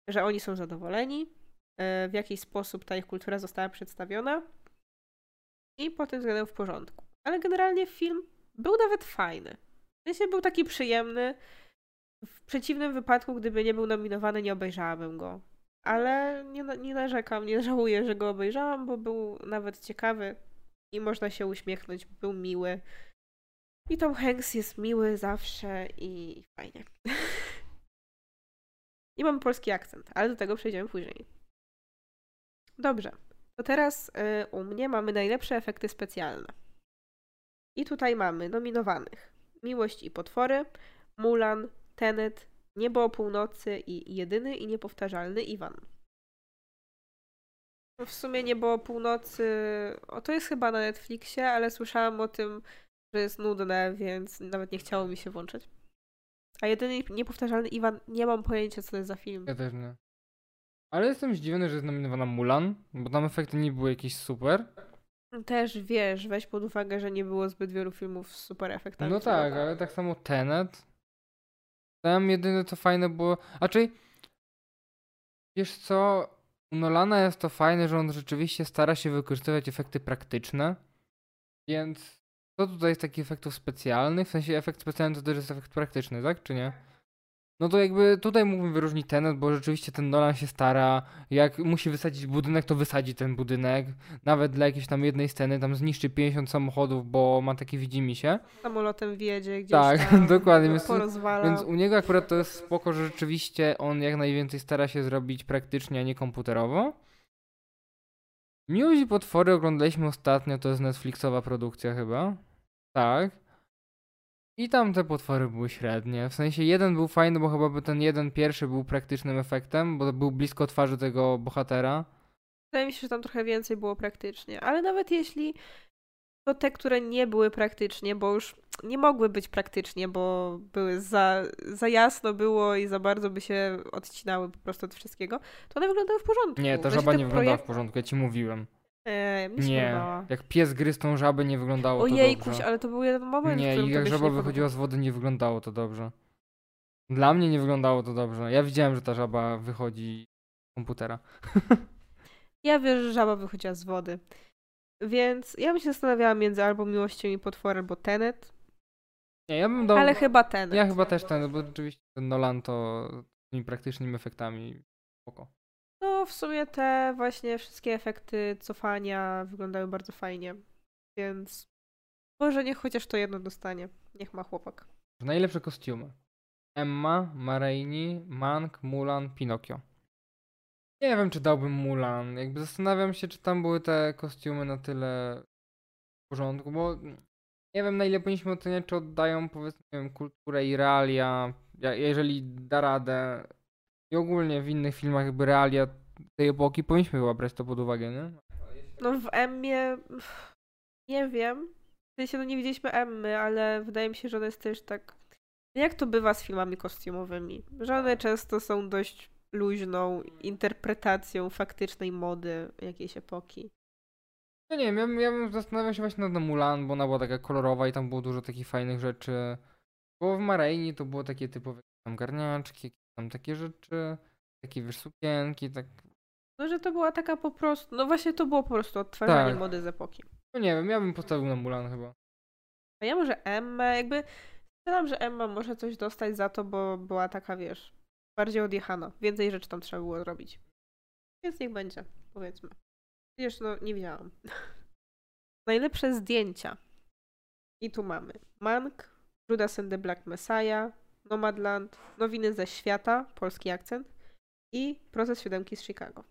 S2: że oni są zadowoleni, e, w jakiś sposób ta ich kultura została przedstawiona i pod tym względem w porządku. Ale generalnie film był nawet fajny. W sensie był taki przyjemny. W przeciwnym wypadku, gdyby nie był nominowany, nie obejrzałabym go. Ale nie, nie narzekam, nie [laughs] żałuję, że go obejrzałam, bo był nawet ciekawy i można się uśmiechnąć, był miły. I Tom Hanks jest miły zawsze i fajnie. [laughs] I mam polski akcent, ale do tego przejdziemy później. Dobrze. To teraz y, u mnie mamy najlepsze efekty specjalne. I tutaj mamy nominowanych Miłość i potwory, Mulan, Tenet, Niebo o północy i jedyny i niepowtarzalny Iwan. W sumie Niebo o północy, o to jest chyba na Netflixie, ale słyszałam o tym, że jest nudne, więc nawet nie chciało mi się włączyć. A jedyny niepowtarzalny Iwan, nie mam pojęcia, co to jest za film.
S1: Ja też nie. Ale jestem zdziwiony, że jest nominowana Mulan, bo tam efekty nie były jakieś super.
S2: Też wiesz, weź pod uwagę, że nie było zbyt wielu filmów z super efektami.
S1: No tak, ale tak samo Tenet. Tam jedyne co fajne było. A czyli. Wiesz co? U Nolana jest to fajne, że on rzeczywiście stara się wykorzystywać efekty praktyczne. Więc co tutaj jest takich efektów specjalnych? W sensie efekt specjalny to też jest efekt praktyczny, tak? Czy nie? No to jakby tutaj mógłbym wyróżnić Tenet, bo rzeczywiście ten Nolan się stara. Jak musi wysadzić budynek, to wysadzi ten budynek. Nawet dla jakiejś tam jednej sceny, tam zniszczy 50 samochodów, bo ma takie widzimy się.
S2: Samolotem wjedzie gdzieś
S1: Tak,
S2: tam, [laughs]
S1: dokładnie. Więc,
S2: porozwala.
S1: więc u niego akurat to jest spoko, że rzeczywiście on jak najwięcej stara się zrobić praktycznie, a nie komputerowo. Miłość i potwory oglądaliśmy ostatnio, to jest Netflixowa produkcja chyba. Tak. I tam te potwory były średnie. W sensie jeden był fajny, bo chyba by ten jeden pierwszy był praktycznym efektem, bo był blisko twarzy tego bohatera.
S2: Wydaje mi się, że tam trochę więcej było praktycznie. Ale nawet jeśli to te, które nie były praktycznie, bo już nie mogły być praktycznie, bo były za, za jasno było i za bardzo by się odcinały po prostu od wszystkiego, to one wyglądały w porządku.
S1: Nie, ta żaba nie wyglądała w
S2: projekt-
S1: porządku, ja ci mówiłem.
S2: E, mi się
S1: Nie,
S2: podobała.
S1: jak pies gryzł tą żabę, nie wyglądało to
S2: Ojejkuś,
S1: dobrze.
S2: ale to był jeden moment,
S1: Nie, i jak żaba wychodziła z wody, nie wyglądało to dobrze. Dla mnie nie wyglądało to dobrze. Ja widziałem, że ta żaba wychodzi z komputera. [laughs]
S2: Ja wierzę, że żaba wychodziła z wody. Więc ja bym się zastanawiała między albo Miłością i Potworem, albo Tenet.
S1: Nie, ja bym dał...
S2: Ale chyba Tenet.
S1: Ja chyba też ten, bo rzeczywiście ten Nolan to tymi praktycznymi efektami spoko.
S2: No, w sumie te właśnie wszystkie efekty cofania wyglądają bardzo fajnie. Więc może niech chociaż to jedno dostanie. Niech ma chłopak.
S1: Najlepsze kostiumy. Emma, Mareini, Mank, Mulan, Pinokio. Nie wiem, czy dałbym Mulan. Jakby zastanawiam się, czy tam były te kostiumy na tyle w porządku, bo nie wiem, na ile powinniśmy oceniać, czy oddają, powiedzmy, wiem, kulturę i realia, jeżeli da radę. I ogólnie w innych filmach jakby realia tej epoki powinniśmy chyba brać to pod uwagę, nie?
S2: No w Emmie nie wiem. W sensie no nie widzieliśmy Emmy, ale wydaje mi się, że ona jest też tak. Jak to bywa z filmami kostiumowymi? Że one często są dość luźną interpretacją faktycznej mody jakiejś epoki.
S1: No nie wiem, ja, bym- ja zastanawiał się właśnie nad Mulan, bo ona była taka kolorowa i tam było dużo takich fajnych rzeczy. Bo w Mareini to było takie typowe tam garniaczki, tam takie rzeczy, takie wiesz, sukienki, tak.
S2: No, że to była taka po prostu. No właśnie to było po prostu odtwarzanie
S1: Tak.
S2: mody z epoki.
S1: No nie wiem, ja bym postawił na Mulan chyba.
S2: A ja może Emmę, jakby. Strzelam, że Emma może coś dostać za to, bo była taka, wiesz, bardziej odjechana. Więcej rzeczy tam trzeba było zrobić. Więc niech będzie, powiedzmy. Przecież no, nie widziałam. [laughs] Najlepsze zdjęcia. I tu mamy Mank, Judas and the Black Messiah, Nomadland, Nowiny ze świata, polski akcent i Proces siódemki z Chicago.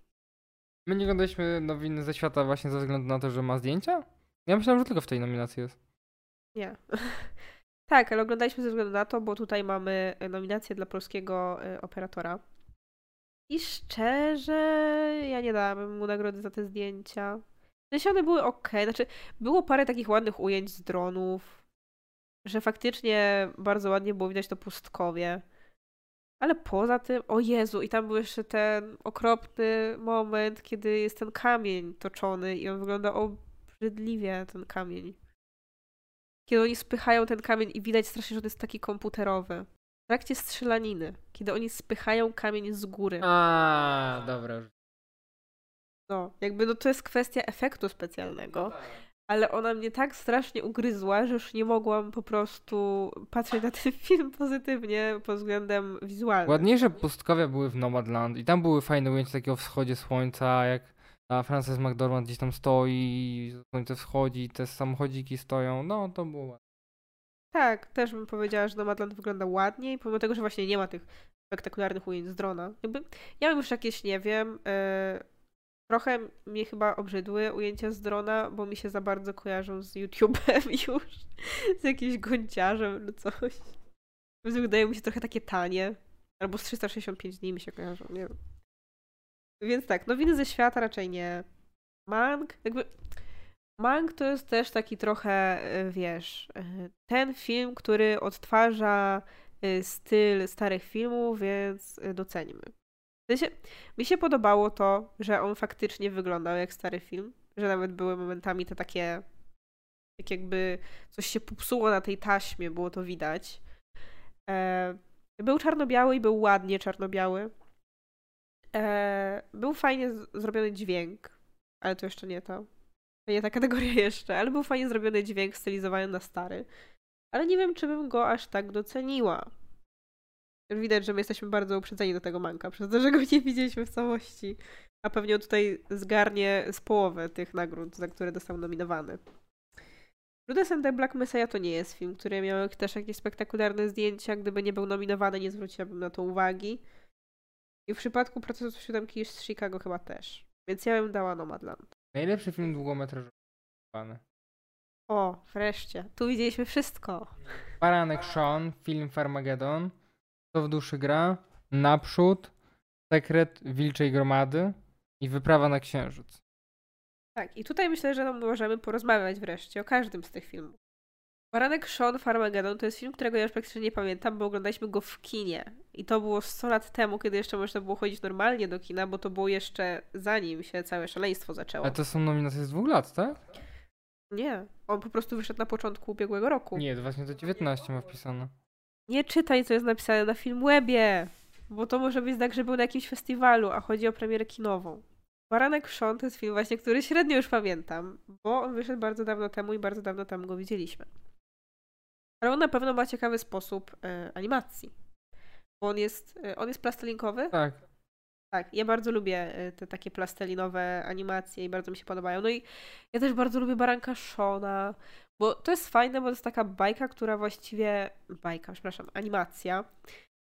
S1: My nie oglądaliśmy nowiny ze świata właśnie ze względu na to, że ma zdjęcia? Ja myślałem, że tylko w tej nominacji jest.
S2: Nie. [laughs] tak, ale oglądaliśmy ze względu na to, bo tutaj mamy e, nominację dla polskiego e, operatora. I szczerze, ja nie dałabym mu nagrody za te zdjęcia. Sensie one były ok. Znaczy, było parę takich ładnych ujęć z dronów, że faktycznie bardzo ładnie było widać to pustkowie. Ale poza tym, o Jezu, i tam był jeszcze ten okropny moment, kiedy jest ten kamień toczony i on wygląda obrzydliwie, ten kamień. kiedy oni spychają ten kamień i widać strasznie, że on jest taki komputerowy. W trakcie strzelaniny, kiedy oni spychają kamień z góry.
S1: A, dobra.
S2: No, jakby no to jest kwestia efektu specjalnego, ale ona mnie tak strasznie ugryzła, że już nie mogłam po prostu patrzeć na ten [laughs] film pozytywnie pod względem wizualnym.
S1: Ładniejsze pustkowia były w Nomadland i tam były fajne ujęcia takiego wschodzie słońca, jak a Frances McDormand gdzieś tam stoi, słońce wschodzi, te samochodziki stoją, no to było ładne.
S2: Tak, też bym powiedziała, że Nomadland wygląda ładniej, pomimo tego, że właśnie nie ma tych spektakularnych ujęć z drona. Jakby, ja mam już jakieś, nie wiem, yy, trochę mnie chyba obrzydły ujęcia z drona, bo mi się za bardzo kojarzą z YouTube'em [laughs] już, z jakimś gąciarzem lub coś. Wydają mi się trochę takie tanie, albo z 365 dni mi się kojarzą, nie wiem. Więc tak, nowiny ze świata raczej nie. Mang, jakby. Mang to jest też taki trochę, y, wiesz, y, ten film, który odtwarza y, styl starych filmów, więc docenimy. W sensie, mi się podobało to, że on faktycznie wyglądał jak stary film, że nawet były momentami te takie, tak jakby coś się popsuło na tej taśmie, było to widać. E, był czarno-biały i był ładnie czarno-biały. E, był fajnie zrobiony dźwięk, ale to jeszcze nie to. Nie ta kategoria [laughs] jeszcze, ale był fajnie zrobiony dźwięk stylizowany na stary. Ale nie wiem, czy bym go aż tak doceniła. Widać, że my jesteśmy bardzo uprzedzeni do tego manka, przez to, że go nie widzieliśmy w całości. A pewnie tutaj zgarnie z połowy tych nagród, za które został nominowany. Judas and the Black Messiah to nie jest film, który miał też jakieś spektakularne zdjęcia. Gdyby nie był nominowany, nie zwróciłabym na to uwagi. I w przypadku procesu siódemki z Chicago chyba też. Więc ja bym dała Nomadland.
S1: Najlepszy film długometrażowy.
S2: O, wreszcie. Tu widzieliśmy wszystko.
S1: Baranek Sean, film Farmageddon. To w duszy gra. Naprzód. Sekret Wilczej Gromady. I Wyprawa na Księżyc.
S2: Tak, i tutaj myślę, że możemy porozmawiać wreszcie o każdym z tych filmów. Baranek Sean Farmageddon to jest film, którego ja już praktycznie nie pamiętam, bo oglądaliśmy go w kinie. I to było 100 lat temu, kiedy jeszcze można było chodzić normalnie do kina, bo to było jeszcze zanim się całe szaleństwo zaczęło.
S1: Ale to są nominacje z dwóch lat, tak?
S2: Nie, on po prostu wyszedł na początku ubiegłego roku.
S1: Nie, 2019 ma wpisane.
S2: Nie czytaj, co jest napisane na Filmwebie, bo to może być tak, że był na jakimś festiwalu, a chodzi o premierę kinową. Baranek Sean to jest film właśnie, który średnio już pamiętam, bo on wyszedł bardzo dawno temu i bardzo dawno temu go widzieliśmy. Ale on na pewno ma ciekawy sposób e, animacji. Bo on jest, e, on jest plastelinkowy.
S1: Tak.
S2: Tak, ja bardzo lubię e, te takie plastelinowe animacje i bardzo mi się podobają. No i ja też bardzo lubię Baranka Shona, bo to jest fajne, bo to jest taka bajka, która właściwie, bajka, przepraszam, animacja,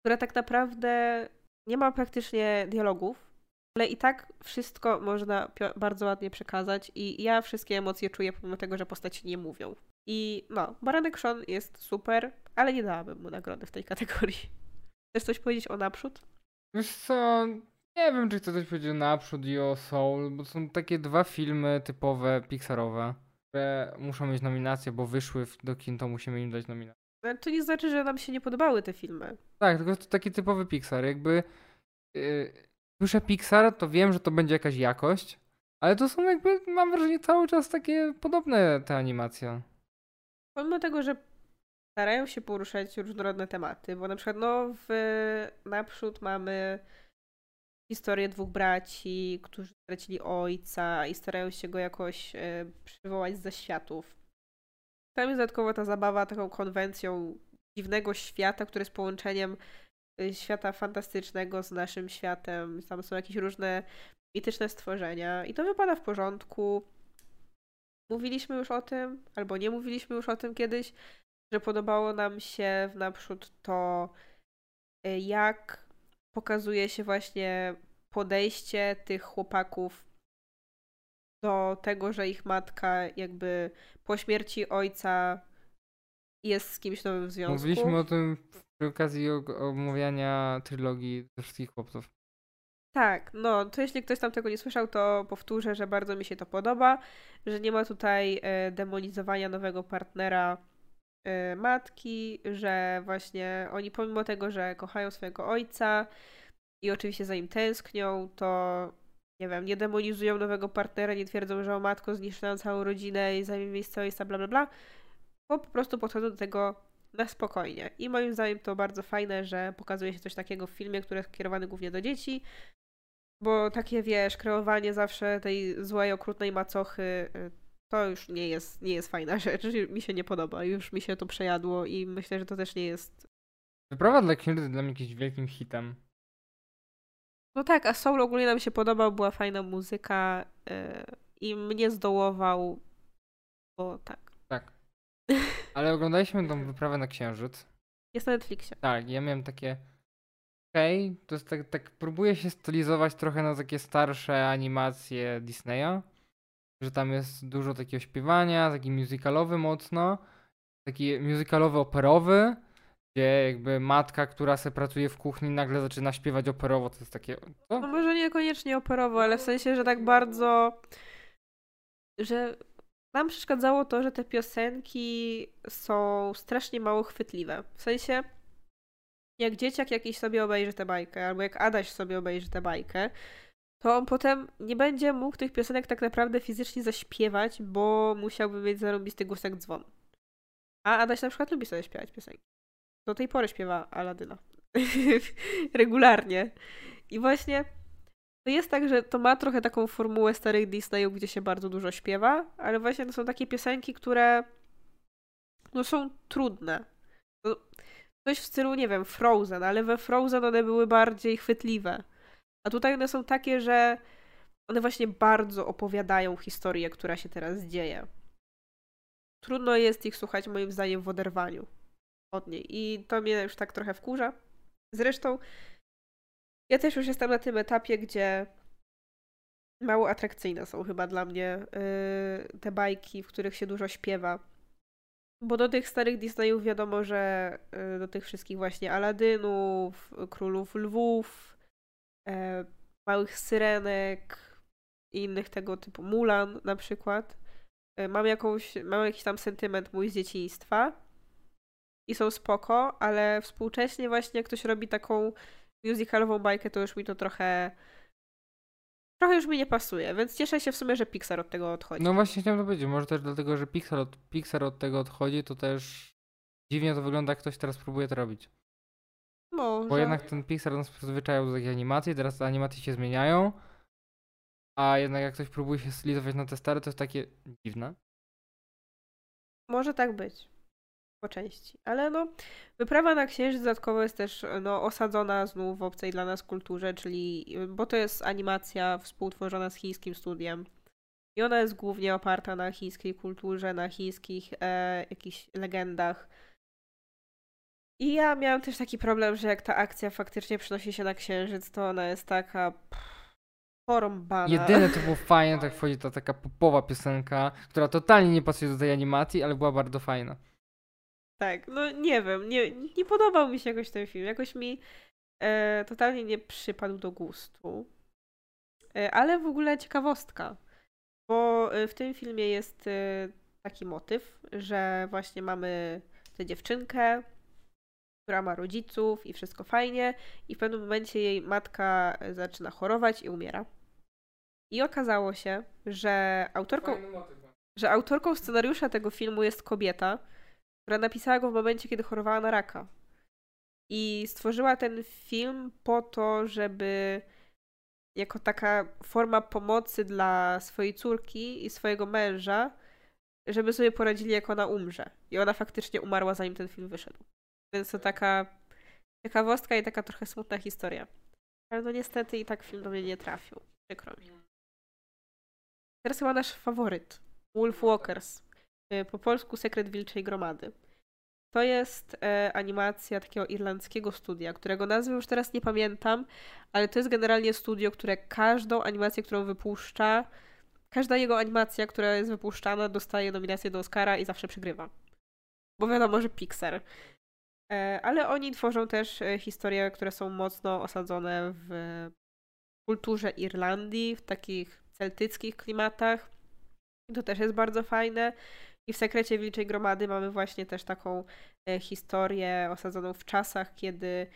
S2: która tak naprawdę nie ma praktycznie dialogów, ale i tak wszystko można bardzo ładnie przekazać i ja wszystkie emocje czuję pomimo tego, że postaci nie mówią. I no, Baranek Sean jest super, ale nie dałabym mu nagrody w tej kategorii. Chcesz coś powiedzieć o naprzód?
S1: Wiesz co, nie wiem, czy chcę coś powiedzieć o naprzód i o Soul, bo są takie dwa filmy typowe Pixarowe, które muszą mieć nominację, bo wyszły do kin, to musimy im dać nominację.
S2: Ale to nie znaczy, że nam się nie podobały te filmy.
S1: Tak, tylko to taki typowy Pixar. Jakby yy, słyszę Pixar, to wiem, że to będzie jakaś jakość, ale to są jakby, mam wrażenie, cały czas takie podobne te animacje
S2: pomimo tego, że starają się poruszać różnorodne tematy, bo na przykład no w naprzód mamy historię dwóch braci, którzy stracili ojca i starają się go jakoś e, przywołać z zaświatów. Tam jest dodatkowo ta zabawa taką konwencją dziwnego świata, który jest połączeniem e, świata fantastycznego z naszym światem. Tam są jakieś różne mityczne stworzenia i to wypada w porządku. Mówiliśmy już o tym, albo nie mówiliśmy już o tym kiedyś, że podobało nam się w naprzód to, y, jak pokazuje się właśnie podejście tych chłopaków do tego, że ich matka jakby po śmierci ojca jest z kimś nowym w związku.
S1: Mówiliśmy o tym przy okazji omawiania trylogii ze wszystkich chłopców.
S2: Tak, no to jeśli ktoś tam tego nie słyszał, to powtórzę, że bardzo mi się to podoba, że nie ma tutaj e, demonizowania nowego partnera matki, że właśnie oni pomimo tego, że kochają swojego ojca i oczywiście za nim tęsknią, to nie wiem, nie demonizują nowego partnera, nie twierdzą, że o matko zniszczyła całą rodzinę i zajmie miejsce ojca, bla bla bla, bo po prostu podchodzą do tego na spokojnie. I moim zdaniem to bardzo fajne, że pokazuje się coś takiego w filmie, który jest kierowany głównie do dzieci, bo takie, wiesz, kreowanie zawsze tej złej, okrutnej macochy y, to już nie jest, nie jest fajna [laughs] rzecz. Mi się nie podoba. Już mi się to przejadło i myślę, że to też nie jest...
S1: Wyprawa dla księży dla mnie jakimś wielkim hitem.
S2: No tak, a Soul ogólnie nam się podobał, była fajna muzyka yy, i mnie zdołował, bo tak.
S1: Tak. [laughs] Ale oglądaliśmy tą wyprawę na Księżyc.
S2: Jest na Netflixie.
S1: Tak, ja miałem takie. Okej, okay, to jest tak, tak. Próbuję się stylizować trochę na takie starsze animacje Disneya. Że tam jest dużo takiego śpiewania, taki musicalowy mocno. Taki musicalowy operowy, gdzie jakby matka, która se pracuje w kuchni, nagle zaczyna śpiewać operowo. To jest takie.
S2: Co? No może niekoniecznie operowo, ale w sensie, że tak bardzo. Że nam przeszkadzało to, że te piosenki są strasznie mało chwytliwe. W sensie, jak dzieciak jakiś sobie obejrzy tę bajkę, albo jak Adaś sobie obejrzy tę bajkę, to on potem nie będzie mógł tych piosenek tak naprawdę fizycznie zaśpiewać, bo musiałby mieć zarąbisty głos jak dzwon. A Adaś na przykład lubi sobie śpiewać piosenki. Do tej pory śpiewa Aladyna. [laughs] Regularnie. I właśnie to jest tak, że to ma trochę taką formułę starych Disneyów, gdzie się bardzo dużo śpiewa, ale właśnie to są takie piosenki, które no są trudne. No, coś w stylu, nie wiem, Frozen, ale we Frozen one były bardziej chwytliwe. A tutaj one są takie, że one właśnie bardzo opowiadają historię, która się teraz dzieje. Trudno jest ich słuchać moim zdaniem w oderwaniu od niej. I to mnie już tak trochę wkurza. Zresztą ja też już jestem na tym etapie, gdzie mało atrakcyjne są chyba dla mnie yy, te bajki, w których się dużo śpiewa. Bo do tych starych Disneyów wiadomo, że yy, do tych wszystkich właśnie Aladynów, Królów Lwów, yy, Małych Syrenek i innych tego typu, Mulan na przykład, y, mam, jakąś, mam jakiś tam sentyment mój z dzieciństwa i są spoko, ale współcześnie właśnie jak ktoś robi taką musicalową bajkę, to już mi to trochę trochę już mi nie pasuje, więc cieszę się w sumie, że Pixar od tego odchodzi.
S1: No właśnie chciałem to powiedzieć, może też dlatego, że Pixar od, Pixar od tego odchodzi, to też dziwnie to wygląda, jak ktoś teraz próbuje to robić. Bo jednak ten Pixar nas przyzwyczaił do takiej animacji, teraz te animacje się zmieniają, a jednak jak ktoś próbuje się stylizować na te stare, to jest takie dziwne.
S2: Może tak być po części. Ale no, wyprawa na księżyc dodatkowo jest też no, osadzona znów w obcej dla nas kulturze, czyli, bo to jest animacja współtworzona z chińskim studiem. I ona jest głównie oparta na chińskiej kulturze, na chińskich e, jakichś legendach. I ja miałam też taki problem, że jak ta akcja faktycznie przynosi się na księżyc, to ona jest taka porąbana.
S1: Jedyne to [laughs] było fajne, tak wchodzi ta taka popowa piosenka, która totalnie nie pasuje do tej animacji, ale była bardzo fajna.
S2: Tak, no nie wiem, nie, nie podobał mi się jakoś ten film. Jakoś mi e, totalnie nie przypadł do gustu. E, ale w ogóle ciekawostka, bo e, w tym filmie jest e, taki motyw, że właśnie mamy tę dziewczynkę, która ma rodziców i wszystko fajnie, i w pewnym momencie jej matka e, zaczyna chorować i umiera. I okazało się, że autorką, że autorką scenariusza tego filmu jest kobieta, która napisała go w momencie, kiedy chorowała na raka. I stworzyła ten film po to, żeby jako taka forma pomocy dla swojej córki i swojego męża, żeby sobie poradzili, jak ona umrze. I ona faktycznie umarła, zanim ten film wyszedł. Więc to taka ciekawostka i taka trochę smutna historia. Ale no niestety i tak film do mnie nie trafił. Przykro mi. Teraz chyba nasz faworyt. Wolf Walkers. Y, po polsku Sekret Wilczej Gromady. To jest e, animacja takiego irlandzkiego studia, którego nazwy już teraz nie pamiętam, ale to jest generalnie studio, które każdą animację, którą wypuszcza, każda jego animacja, która jest wypuszczana, dostaje nominację do Oscara i zawsze przegrywa. Bo wiadomo, że Pixar. E, ale oni tworzą też e, historie, które są mocno osadzone w kulturze Irlandii, w takich celtyckich klimatach. I to też jest bardzo fajne. I w Sekrecie Wilczej Gromady mamy właśnie też taką e, historię osadzoną w czasach, kiedy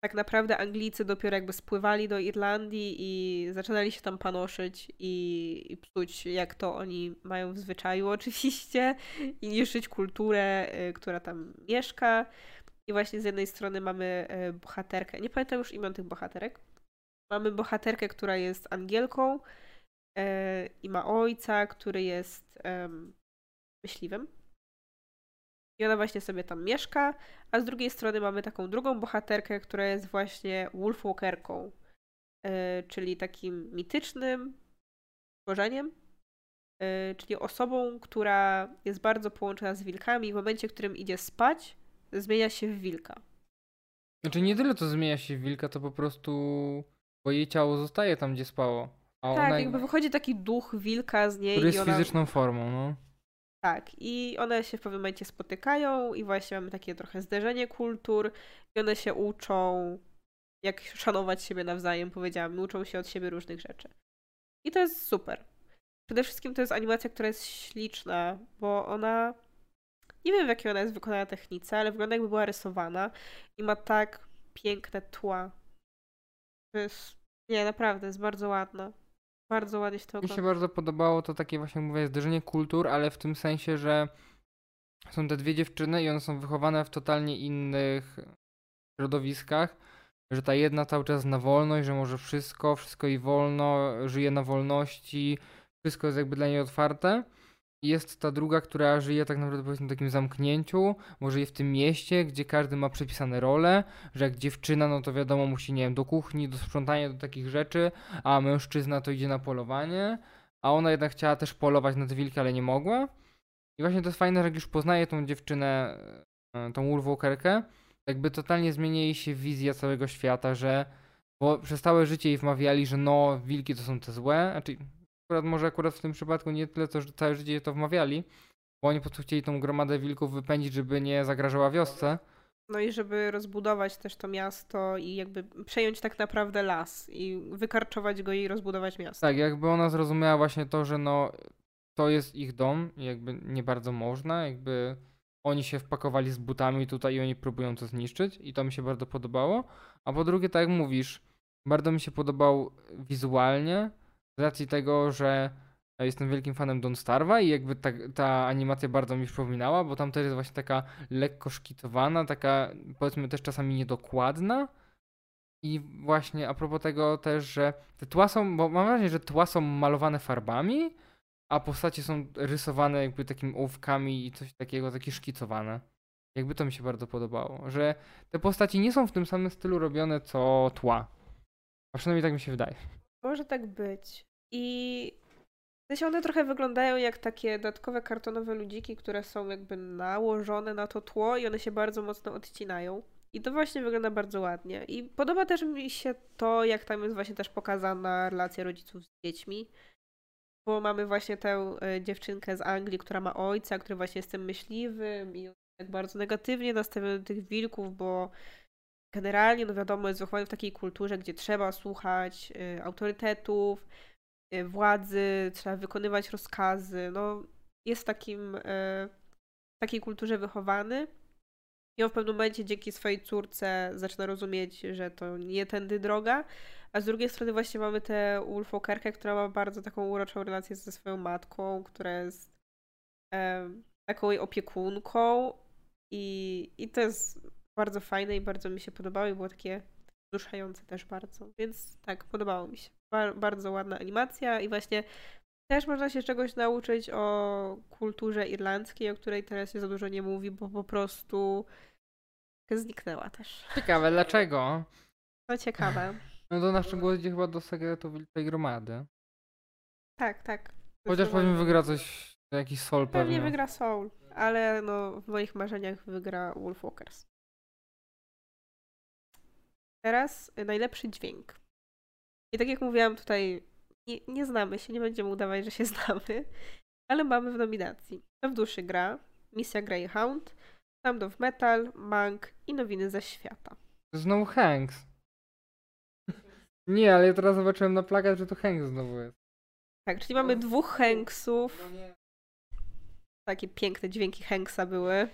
S2: tak naprawdę Anglicy dopiero jakby spływali do Irlandii i zaczynali się tam panoszyć i, i psuć, jak to oni mają w zwyczaju [laughs] oczywiście, i niszczyć kulturę, y, która tam mieszka. I właśnie z jednej strony mamy y, bohaterkę, nie pamiętam już imion tych bohaterek, mamy bohaterkę, która jest Angielką y, i ma ojca, który jest myśliwym i ona właśnie sobie tam mieszka, a z drugiej strony mamy taką drugą bohaterkę, która jest właśnie Wolfwalkerką, yy, czyli takim mitycznym stworzeniem, yy, czyli osobą, która jest bardzo połączona z wilkami i w momencie, w którym idzie spać, zmienia się w wilka.
S1: Znaczy nie tyle to zmienia się w wilka, to po prostu bo jej ciało zostaje tam, gdzie spało.
S2: A tak, ona... jakby wychodzi taki duch wilka z niej.
S1: Który jest
S2: ona...
S1: fizyczną formą, no.
S2: Tak, i one się w pewnym momencie spotykają i właśnie mamy takie trochę zderzenie kultur i one się uczą, jak szanować siebie nawzajem, powiedziałam, uczą się od siebie różnych rzeczy. I to jest super. Przede wszystkim to jest animacja, która jest śliczna, bo ona. Nie wiem, w jakiej ona jest wykonana technice, ale wygląda jakby była rysowana i ma tak piękne tła. To jest. Nie, naprawdę, jest bardzo ładna. Bardzo ładnie się to
S1: Mi się bardzo podobało to takie właśnie, mówię, zderzenie kultur, ale w tym sensie, że są te dwie dziewczyny i one są wychowane w totalnie innych środowiskach, że ta jedna cały czas na wolność, że może wszystko, wszystko jej wolno, żyje na wolności, wszystko jest jakby dla niej otwarte jest ta druga, która żyje tak naprawdę powiedzmy w takim zamknięciu, może żyje w tym mieście, gdzie każdy ma przypisane role, że jak dziewczyna, no to wiadomo, musi, nie wiem, do kuchni, do sprzątania, do takich rzeczy, a mężczyzna to idzie na polowanie, a ona jednak chciała też polować na te wilki, ale nie mogła. I właśnie to jest fajne, że jak już poznaje tą dziewczynę, e, tą Wolfwalkerkę, jakby totalnie zmienia jej się wizja całego świata, że bo przez całe życie jej wmawiali, że no, wilki to są te złe, znaczy akurat może akurat w tym przypadku nie tyle to, że całe życie to wmawiali, bo oni po prostu chcieli tą gromadę wilków wypędzić, żeby nie zagrażała wiosce.
S2: No i żeby rozbudować też to miasto i jakby przejąć tak naprawdę las i wykarczować go i rozbudować miasto.
S1: Tak, jakby ona zrozumiała właśnie to, że no to jest ich dom jakby nie bardzo można, jakby oni się wpakowali z butami tutaj i oni próbują to zniszczyć i to mi się bardzo podobało. A po drugie, tak jak mówisz, bardzo mi się podobał wizualnie, z racji tego, że jestem wielkim fanem Don Starwa i jakby ta, ta animacja bardzo mi przypominała, bo tam też jest właśnie taka lekko szkicowana, taka powiedzmy też czasami niedokładna. I właśnie a propos tego też, że te tła są, bo mam wrażenie, że tła są malowane farbami, a postacie są rysowane jakby takimi ołówkami i coś takiego, takie szkicowane. Jakby to mi się bardzo podobało, że te postaci nie są w tym samym stylu robione co tła. A przynajmniej tak mi się wydaje.
S2: Może tak być. I w sensie one trochę wyglądają jak takie dodatkowe kartonowe ludziki, które są jakby nałożone na to tło i one się bardzo mocno odcinają. I to właśnie wygląda bardzo ładnie. I podoba też mi się to, jak tam jest właśnie też pokazana relacja rodziców z dziećmi. Bo mamy właśnie tę e, dziewczynkę z Anglii, która ma ojca, który właśnie jest tym myśliwym i tak bardzo negatywnie nastawiony do tych wilków, bo generalnie, no wiadomo, jest wychowany w takiej kulturze, gdzie trzeba słuchać y, autorytetów, Y, władzy, trzeba wykonywać rozkazy. No, jest takim, y, w takiej kulturze wychowany. I on w pewnym momencie dzięki swojej córce zaczyna rozumieć, że to nie tędy droga. A z drugiej strony właśnie mamy tę Wolfokerkę, która ma bardzo taką uroczą relację ze swoją matką, która jest taką jej opiekunką. I, I to jest bardzo fajne i bardzo mi się podobało i było takie wzruszające też bardzo. Więc tak, podobało mi się bardzo ładna animacja i właśnie też można się czegoś nauczyć o kulturze irlandzkiej, o której teraz się za dużo nie mówi, bo po prostu zniknęła też.
S1: Ciekawe, dlaczego?
S2: To ciekawe. [laughs]
S1: No to nasz głos idzie chyba do sekretu Wilczej Gromady.
S2: Tak, tak.
S1: Chociaż pewnie wygra coś, jakiś Soul pewnie.
S2: Pewnie wygra Soul, ale no w moich marzeniach wygra Wolfwalkers. Teraz najlepszy dźwięk. I tak jak mówiłam tutaj, nie, nie znamy się, nie będziemy udawać, że się [laughs] znamy, ale mamy w nominacji To w duszy gra, Misja Greyhound, Sound of Metal, Mank i Nowiny ze świata.
S1: Znowu Hanks. Nie, ale ja teraz zobaczyłem na plakat, że to Hanks znowu jest.
S2: Tak, czyli mamy dwóch Hanksów. Takie piękne dźwięki Hanksa były.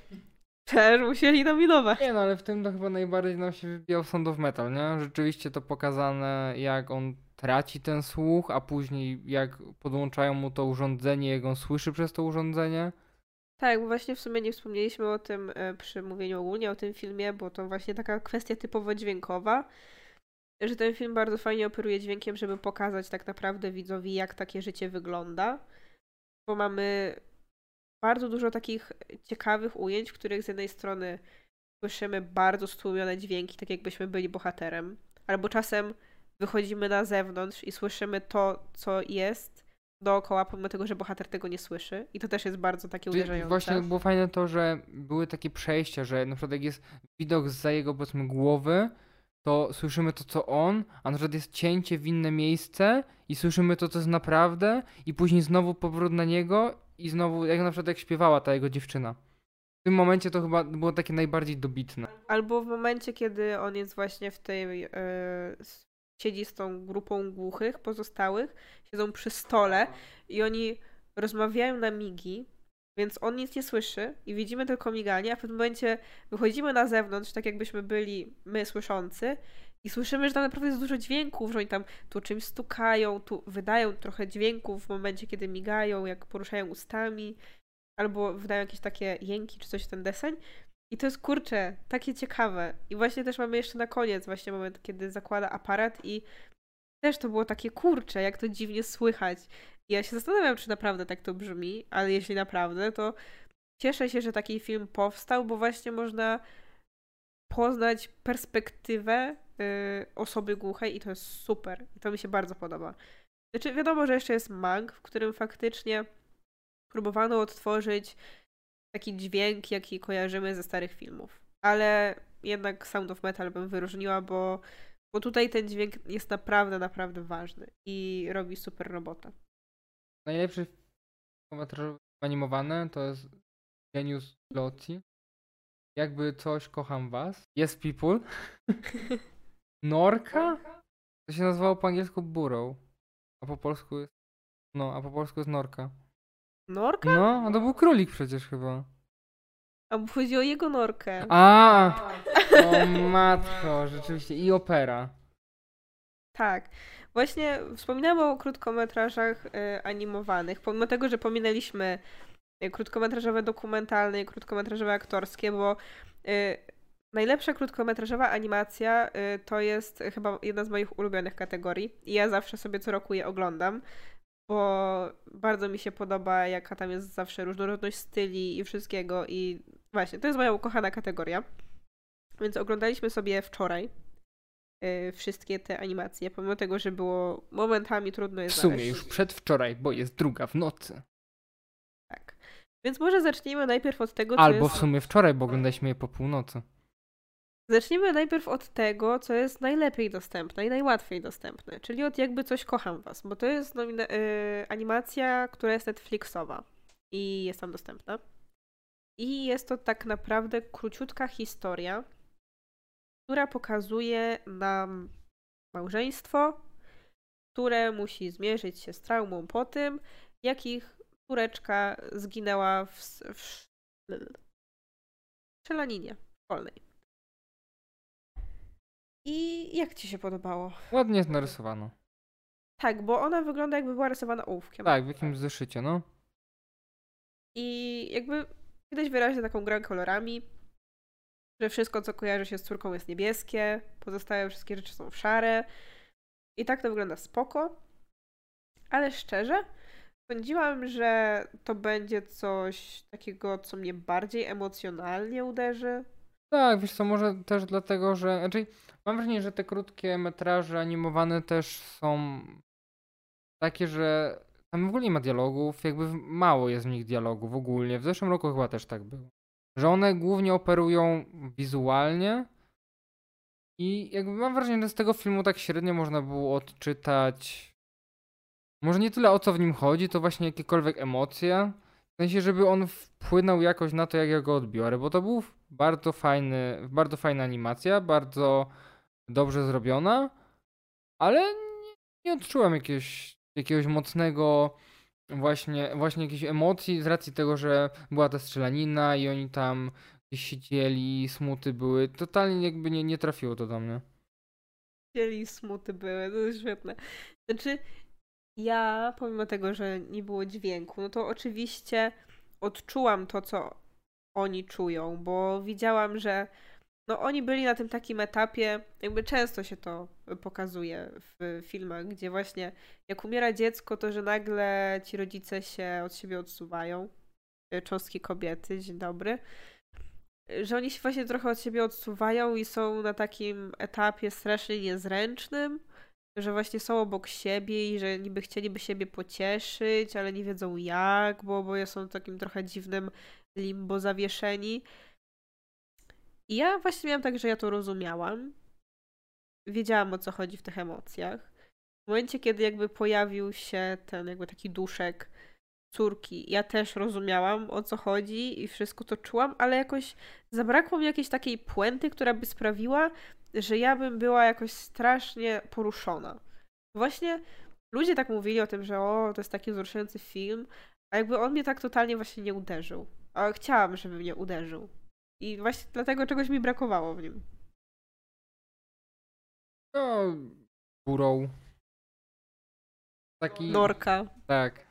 S2: Też musieli nominować.
S1: Nie no, ale w tym to chyba najbardziej nam się wybijał Sound of Metal, nie? Rzeczywiście to pokazane, jak on traci ten słuch, a później jak podłączają mu to urządzenie, jak on słyszy przez to urządzenie.
S2: Tak, bo właśnie w sumie nie wspomnieliśmy o tym e, przy mówieniu ogólnie o tym filmie, bo to właśnie taka kwestia typowo dźwiękowa, że ten film bardzo fajnie operuje dźwiękiem, żeby pokazać tak naprawdę widzowi, jak takie życie wygląda. Bo mamy bardzo dużo takich ciekawych ujęć, w których z jednej strony słyszymy bardzo stłumione dźwięki, tak jakbyśmy byli bohaterem, albo czasem wychodzimy na zewnątrz i słyszymy to, co jest dookoła, pomimo tego, że bohater tego nie słyszy. I to też jest bardzo takie uderzające.
S1: Właśnie było fajne to, że były takie przejścia, że na przykład jak jest widok za jego powiedzmy głowy, to słyszymy to, co on, a na jest cięcie w inne miejsce i słyszymy to, co jest naprawdę i później znowu powrót na niego i znowu, jak na przykład jak śpiewała ta jego dziewczyna. W tym momencie to chyba było takie najbardziej dobitne.
S2: Albo w momencie, kiedy on jest właśnie w tej. Yy, siedzi z tą grupą głuchych pozostałych, siedzą przy stole i oni rozmawiają na migi, więc on nic nie słyszy i widzimy tylko miganie, a w pewnym momencie wychodzimy na zewnątrz, tak jakbyśmy byli my słyszący i słyszymy, że tam naprawdę jest dużo dźwięków, że oni tam tu czymś stukają, tu wydają trochę dźwięków w momencie, kiedy migają, jak poruszają ustami, albo wydają jakieś takie jęki czy coś w ten deseń. I to jest kurcze, takie ciekawe. I właśnie też mamy jeszcze na koniec właśnie moment, kiedy zakłada aparat i też to było takie kurcze, jak to dziwnie słychać. Ja się zastanawiam, czy naprawdę tak to brzmi, ale jeśli naprawdę, to cieszę się, że taki film powstał, bo właśnie można poznać perspektywę y, osoby głuchej i to jest super. I to mi się bardzo podoba. Znaczy, wiadomo, że jeszcze jest Mang, w którym faktycznie próbowano odtworzyć taki dźwięk, jaki kojarzymy ze starych filmów. Ale jednak Sound of Metal bym wyróżniła, bo, bo tutaj ten dźwięk jest naprawdę, naprawdę ważny i robi super robotę.
S1: Najlepszy film animowany to jest Genius Loci. Jakby coś kocham was. Yes People. [laughs] Norka? To się nazywało po angielsku Burrow. A po polsku jest. No, a po polsku jest Norka.
S2: Norka?
S1: No, a to był królik przecież chyba.
S2: A bo chodzi o jego norkę.
S1: A! O matko, rzeczywiście. I opera.
S2: Tak. Właśnie wspominałam o krótkometrażach y, animowanych, pomimo tego, że pominęliśmy y, krótkometrażowe dokumentalne i krótkometrażowe aktorskie, bo y, najlepsza krótkometrażowa animacja to jest chyba jedna z moich ulubionych kategorii i ja zawsze sobie co roku je oglądam, bo bardzo mi się podoba, jaka tam jest zawsze różnorodność styli i wszystkiego i właśnie, to jest moja ukochana kategoria. Więc oglądaliśmy sobie wczoraj wszystkie te animacje, pomimo tego, że było momentami trudno je
S1: W sumie
S2: znaleźć.
S1: już przedwczoraj, bo jest druga w nocy.
S2: Tak. Więc może zacznijmy najpierw od tego, co
S1: Albo
S2: jest...
S1: w sumie wczoraj, bo oglądaliśmy je po północy.
S2: Zacznijmy najpierw od tego, co jest najlepiej dostępne i najłatwiej dostępne, czyli od jakby coś kocham was, bo to jest nomina- y, animacja, która jest Netflixowa i jest tam dostępna. I jest to tak naprawdę króciutka historia, która pokazuje nam małżeństwo, które musi zmierzyć się z traumą po tym, jak ich córeczka zginęła w, w strzelaninie szkolnej. I jak ci się podobało?
S1: Ładnie jest narysowano.
S2: Tak, bo ona wygląda jakby była rysowana ołówkiem.
S1: Tak, w jakimś zeszycie, no.
S2: I jakby widać wyraźnie taką grę kolorami, że wszystko, co kojarzy się z córką jest niebieskie, pozostałe wszystkie rzeczy są szare. I tak to wygląda spoko. Ale szczerze, sądziłam, że to będzie coś takiego, co mnie bardziej emocjonalnie uderzy.
S1: Tak, wiesz co, może też dlatego, że. Znaczy, mam wrażenie, że te krótkie metraże animowane też są takie, że tam w ogóle nie ma dialogów, jakby mało jest w nich dialogów ogólnie. W zeszłym roku chyba też tak było. Że one głównie operują wizualnie i jakby mam wrażenie, że z tego filmu tak średnio można było odczytać. Może nie tyle o co w nim chodzi, to właśnie jakiekolwiek emocje. W sensie, żeby on wpłynął jakoś na to, jak ja go odbiorę, bo to był bardzo fajny, bardzo fajna animacja, bardzo dobrze zrobiona, ale nie, nie odczułem jakiegoś, jakiegoś mocnego właśnie, właśnie jakiejś emocji z racji tego, że była ta strzelanina i oni tam gdzieś siedzieli, smuty były. Totalnie jakby nie, nie trafiło to do mnie.
S2: Siedzieli, smuty były, to jest świetne. Znaczy, ja, pomimo tego, że nie było dźwięku, no to oczywiście odczułam to, co oni czują, bo widziałam, że no oni byli na tym takim etapie, jakby często się to pokazuje w filmach, gdzie właśnie jak umiera dziecko, to że nagle ci rodzice się od siebie odsuwają. E, cząstki kobiety, dzień dobry. Że oni się właśnie trochę od siebie odsuwają i są na takim etapie strasznie niezręcznym, że właśnie są obok siebie i że niby chcieliby siebie pocieszyć, ale nie wiedzą jak, bo, bo są w takim trochę dziwnym limbo zawieszeni. I ja właśnie miałam tak, że ja to rozumiałam. Wiedziałam o co chodzi w tych emocjach. W momencie, kiedy jakby pojawił się ten jakby taki duszek córki, ja też rozumiałam o co chodzi i wszystko to czułam, ale jakoś zabrakło mi jakiejś takiej puenty, która by sprawiła, że ja bym była jakoś strasznie poruszona. Właśnie ludzie tak mówili o tym, że o, to jest taki wzruszający film, a jakby on mnie tak totalnie właśnie nie uderzył. A chciałam, żeby mnie uderzył. I właśnie dlatego czegoś mi brakowało w nim.
S1: No, górą. Taki.
S2: Norka.
S1: Tak.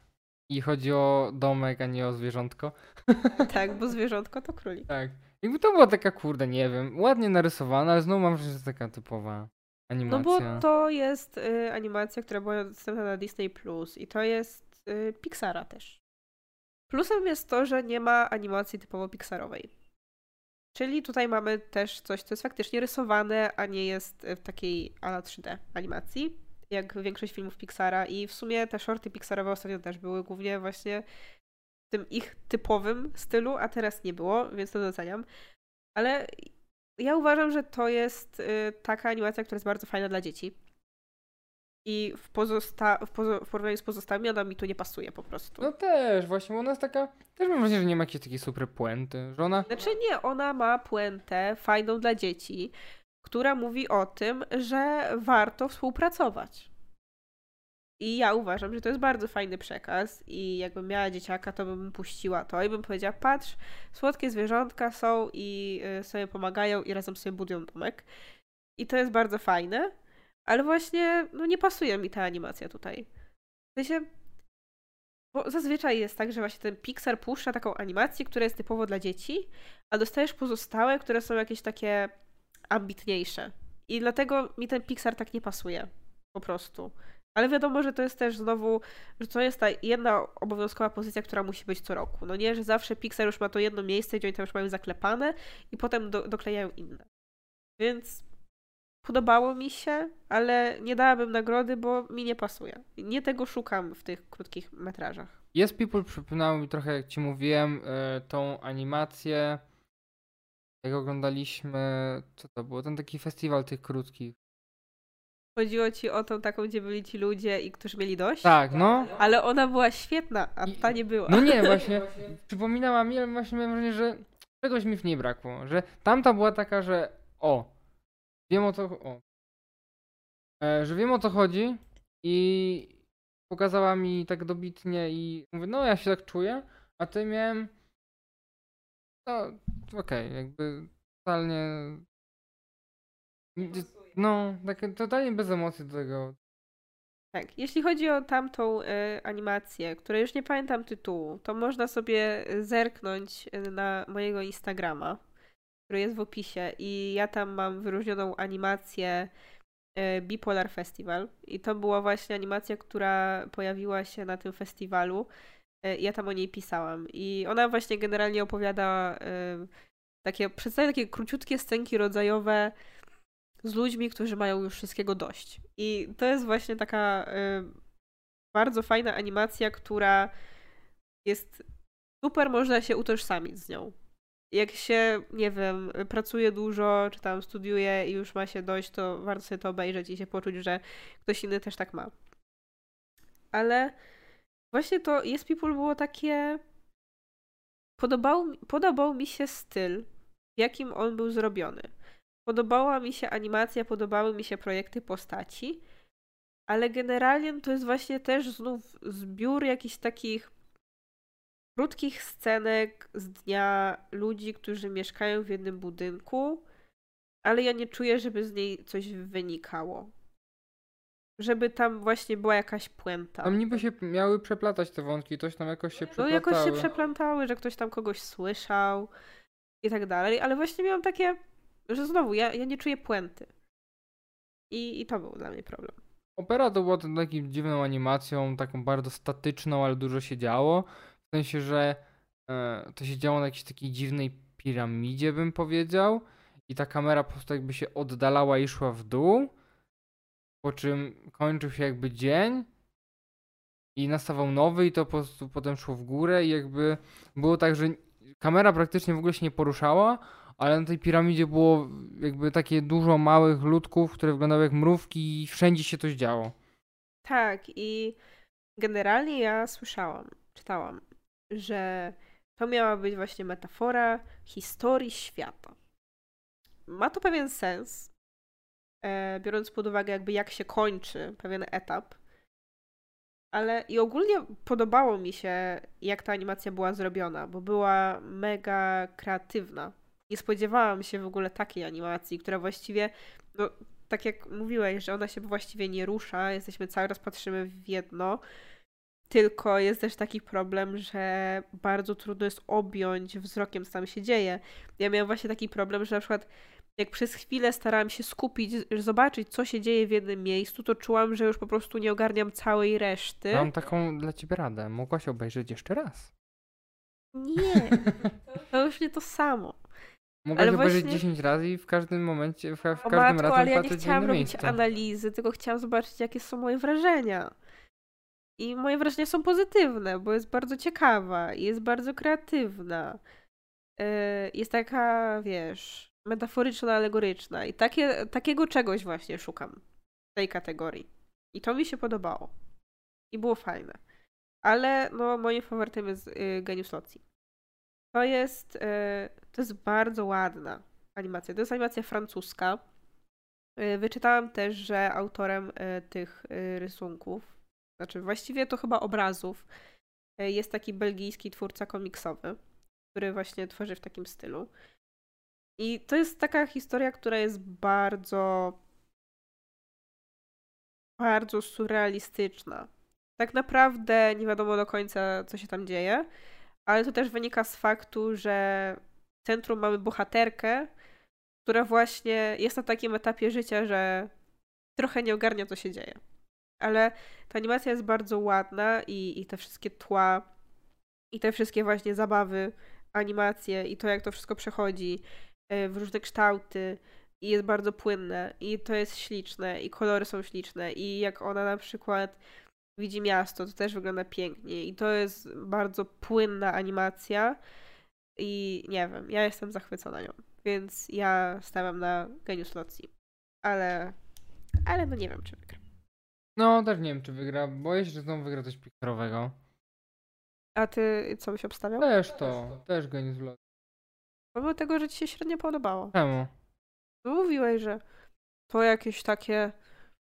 S1: I chodzi o domek, a nie o zwierzątko. [laughs]
S2: tak, bo zwierzątko to królik.
S1: Tak. Jakby to była taka, kurde, nie wiem, ładnie narysowana, ale znowu mam wrażenie, że to jest taka typowa animacja.
S2: No bo to jest y, animacja, która była dostępna na Disney Plus i to jest y, Pixara też. Plusem jest to, że nie ma animacji typowo Pixarowej. Czyli tutaj mamy też coś, co jest faktycznie rysowane, a nie jest w takiej ala 3D animacji, jak większość filmów Pixara. I w sumie te shorty Pixarowe ostatnio też były głównie właśnie w tym ich typowym stylu, a teraz nie było, więc to doceniam. Ale ja uważam, że to jest y, taka animacja, która jest bardzo fajna dla dzieci. I w, pozosta- w, pozo- w porównaniu z pozostałymi ona mi tu nie pasuje po prostu.
S1: No też, właśnie, ona jest taka. Też mam wrażenie, że nie ma jakiejś takiej super puenty, że ona.
S2: Znaczy nie, ona ma puentę fajną dla dzieci, która mówi o tym, że warto współpracować. I ja uważam, że to jest bardzo fajny przekaz i jakbym miała dzieciaka, to bym puściła to i bym powiedziała, patrz, słodkie zwierzątka są i y, sobie pomagają i razem sobie budują domek. I to jest bardzo fajne, ale właśnie no nie pasuje mi ta animacja tutaj. W sensie, bo zazwyczaj jest tak, że właśnie ten Pixar puszcza taką animację, która jest typowo dla dzieci, a dostajesz pozostałe, które są jakieś takie ambitniejsze. I dlatego mi ten Pixar tak nie pasuje. Po prostu. Ale wiadomo, że to jest też znowu, że to jest ta jedna obowiązkowa pozycja, która musi być co roku. No nie, że zawsze Pixar już ma to jedno miejsce, gdzie oni tam już mają zaklepane i potem do, doklejają inne. Więc podobało mi się, ale nie dałabym nagrody, bo mi nie pasuje. Nie tego szukam w tych krótkich metrażach.
S1: Jest People przypominało mi trochę, jak ci mówiłem, yy, tą animację, jak oglądaliśmy, co to było, ten taki festiwal tych krótkich.
S2: Chodziło ci o tą taką, gdzie byli ci ludzie i którzy mieli dość?
S1: Tak, no.
S2: Ale ona była świetna, a ta nie była.
S1: No nie, [laughs] właśnie. Przypominała mi, ale właśnie miałem wrażenie, że czegoś mi w niej brakło. Że tamta była taka, że o, wiem o co. O, e, że wiem o co chodzi i pokazała mi tak dobitnie i mówię, no ja się tak czuję, a ty miałem. No, okej, okay, jakby totalnie. No, tak totalnie bez emocji do tego.
S2: Tak, jeśli chodzi o tamtą y, animację, której już nie pamiętam tytułu, to można sobie zerknąć e, na mojego Instagrama, który jest w opisie i ja tam mam wyróżnioną animację y, Bipolar Festival i to była właśnie animacja, która pojawiła się na tym festiwalu. Y, ja tam o niej pisałam i ona właśnie generalnie opowiada takie, przedstawia takie króciutkie scenki rodzajowe z ludźmi, którzy mają już wszystkiego dość. I to jest właśnie taka bardzo fajna animacja, która jest super, można się utożsamić z nią. Jak się, nie wiem, pracuje dużo, czy tam studiuje i już ma się dość, to warto sobie to obejrzeć i się poczuć, że ktoś inny też tak ma. Ale właśnie to Yes People było takie. Podobał, podobał mi się styl, w jakim on był zrobiony. Podobała mi się animacja, podobały mi się projekty postaci, ale generalnie to jest właśnie też znów zbiór jakichś takich krótkich scenek z dnia ludzi, którzy mieszkają w jednym budynku, ale ja nie czuję, żeby z niej coś wynikało. Żeby tam właśnie była jakaś puenta.
S1: Tam niby się miały przeplatać te wątki, coś tam jakoś się
S2: No
S1: przeplatały.
S2: jakoś się przeplątały, że ktoś tam kogoś słyszał i tak dalej, ale właśnie miałam takie, że znowu, ja, ja nie czuję puenty. I, I to był dla mnie problem.
S1: Opera to była taką dziwną animacją, taką bardzo statyczną, ale dużo się działo. W sensie, że e, to się działo na jakiejś takiej dziwnej piramidzie, bym powiedział. I ta kamera po prostu jakby się oddalała i szła w dół. Po czym kończył się jakby dzień. I nastawał nowy i to po prostu potem szło w górę i jakby było tak, że kamera praktycznie w ogóle się nie poruszała, ale na tej piramidzie było jakby takie dużo małych ludków, które wyglądały jak mrówki i wszędzie się coś działo.
S2: Tak, i generalnie ja słyszałam, czytałam, że to miała być właśnie metafora historii świata. Ma to pewien sens, e, biorąc pod uwagę jakby jak się kończy pewien etap. Ale i ogólnie podobało mi się, jak ta animacja była zrobiona, bo była mega kreatywna. Nie spodziewałam się w ogóle takiej animacji, która właściwie, no tak jak mówiłeś, że ona się właściwie nie rusza, jesteśmy cały czas patrzymy w jedno, tylko jest też taki problem, że bardzo trudno jest objąć wzrokiem, co tam się dzieje. Ja miałam właśnie taki problem, że na przykład jak przez chwilę starałam się skupić, zobaczyć, co się dzieje w jednym miejscu, to czułam, że już po prostu nie ogarniam całej reszty.
S1: Mam taką dla ciebie radę. Mogłaś obejrzeć jeszcze raz.
S2: Nie, [laughs] to już nie to samo.
S1: Mogłaś
S2: Ale
S1: obejrzeć
S2: właśnie-
S1: 10 razy i w każdym momencie, w, w
S2: O
S1: każdym
S2: matko,
S1: razem
S2: ale ja nie chciałam robić
S1: miejsce.
S2: analizy, tylko chciałam zobaczyć, jakie są moje wrażenia. I moje wrażenia są pozytywne, bo jest bardzo ciekawa i jest bardzo kreatywna. Yy, Jest taka, wiesz, metaforyczna, alegoryczna. I takie, takiego czegoś właśnie szukam w tej kategorii. I to mi się podobało. I było fajne. Ale no, moim faworytem jest yy, Genius Loci. To jest, yy, to jest bardzo ładna animacja. To jest animacja francuska. Y, Wyczytałam też, że autorem y, tych y, rysunków, znaczy właściwie to chyba obrazów, y, jest taki belgijski twórca komiksowy, który właśnie tworzy w takim stylu. I to jest taka historia, która jest bardzo, bardzo surrealistyczna. Tak naprawdę nie wiadomo do końca, co się tam dzieje, ale to też wynika z faktu, że w centrum mamy bohaterkę, która właśnie jest na takim etapie życia, że trochę nie ogarnia, co się dzieje. Ale ta animacja jest bardzo ładna i, i te wszystkie tła, i te wszystkie właśnie zabawy, animacje i to, jak to wszystko przechodzi e, w różne kształty i jest bardzo płynne i to jest śliczne i kolory są śliczne i jak ona na przykład widzi miasto, to też wygląda pięknie i to jest bardzo płynna animacja i nie wiem, ja jestem zachwycona nią. Więc ja stawiam na Genius Loci. Ale, ale no nie wiem, czy wygra.
S1: No, też nie wiem, czy wygra. Boję się, że znowu wygra coś piktorowego.
S2: A ty co byś obstawiał?
S1: Też to, też Genius Loci.
S2: Pomimo tego, że ci się średnio podobało.
S1: Czemu?
S2: No Mówiłeś, że to jakieś takie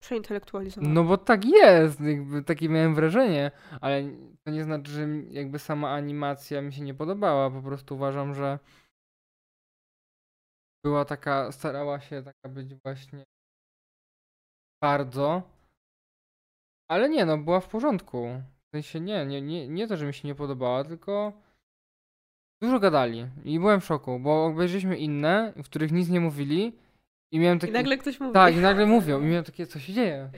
S2: przeintelektualizowane.
S1: No bo tak jest, jakby takie miałem wrażenie, ale to nie znaczy, że jakby sama animacja mi się nie podobała, po prostu uważam, że była taka, starała się taka być właśnie bardzo, ale nie no, była w porządku. W sensie nie, nie, nie, nie to, że mi się nie podobała, tylko dużo gadali i byłem w szoku, bo obejrzeliśmy inne, w których nic nie mówili i miałem
S2: I
S1: takie...
S2: nagle ktoś mówi.
S1: Tak, i nagle mówią. I [laughs] miałem takie, co się dzieje?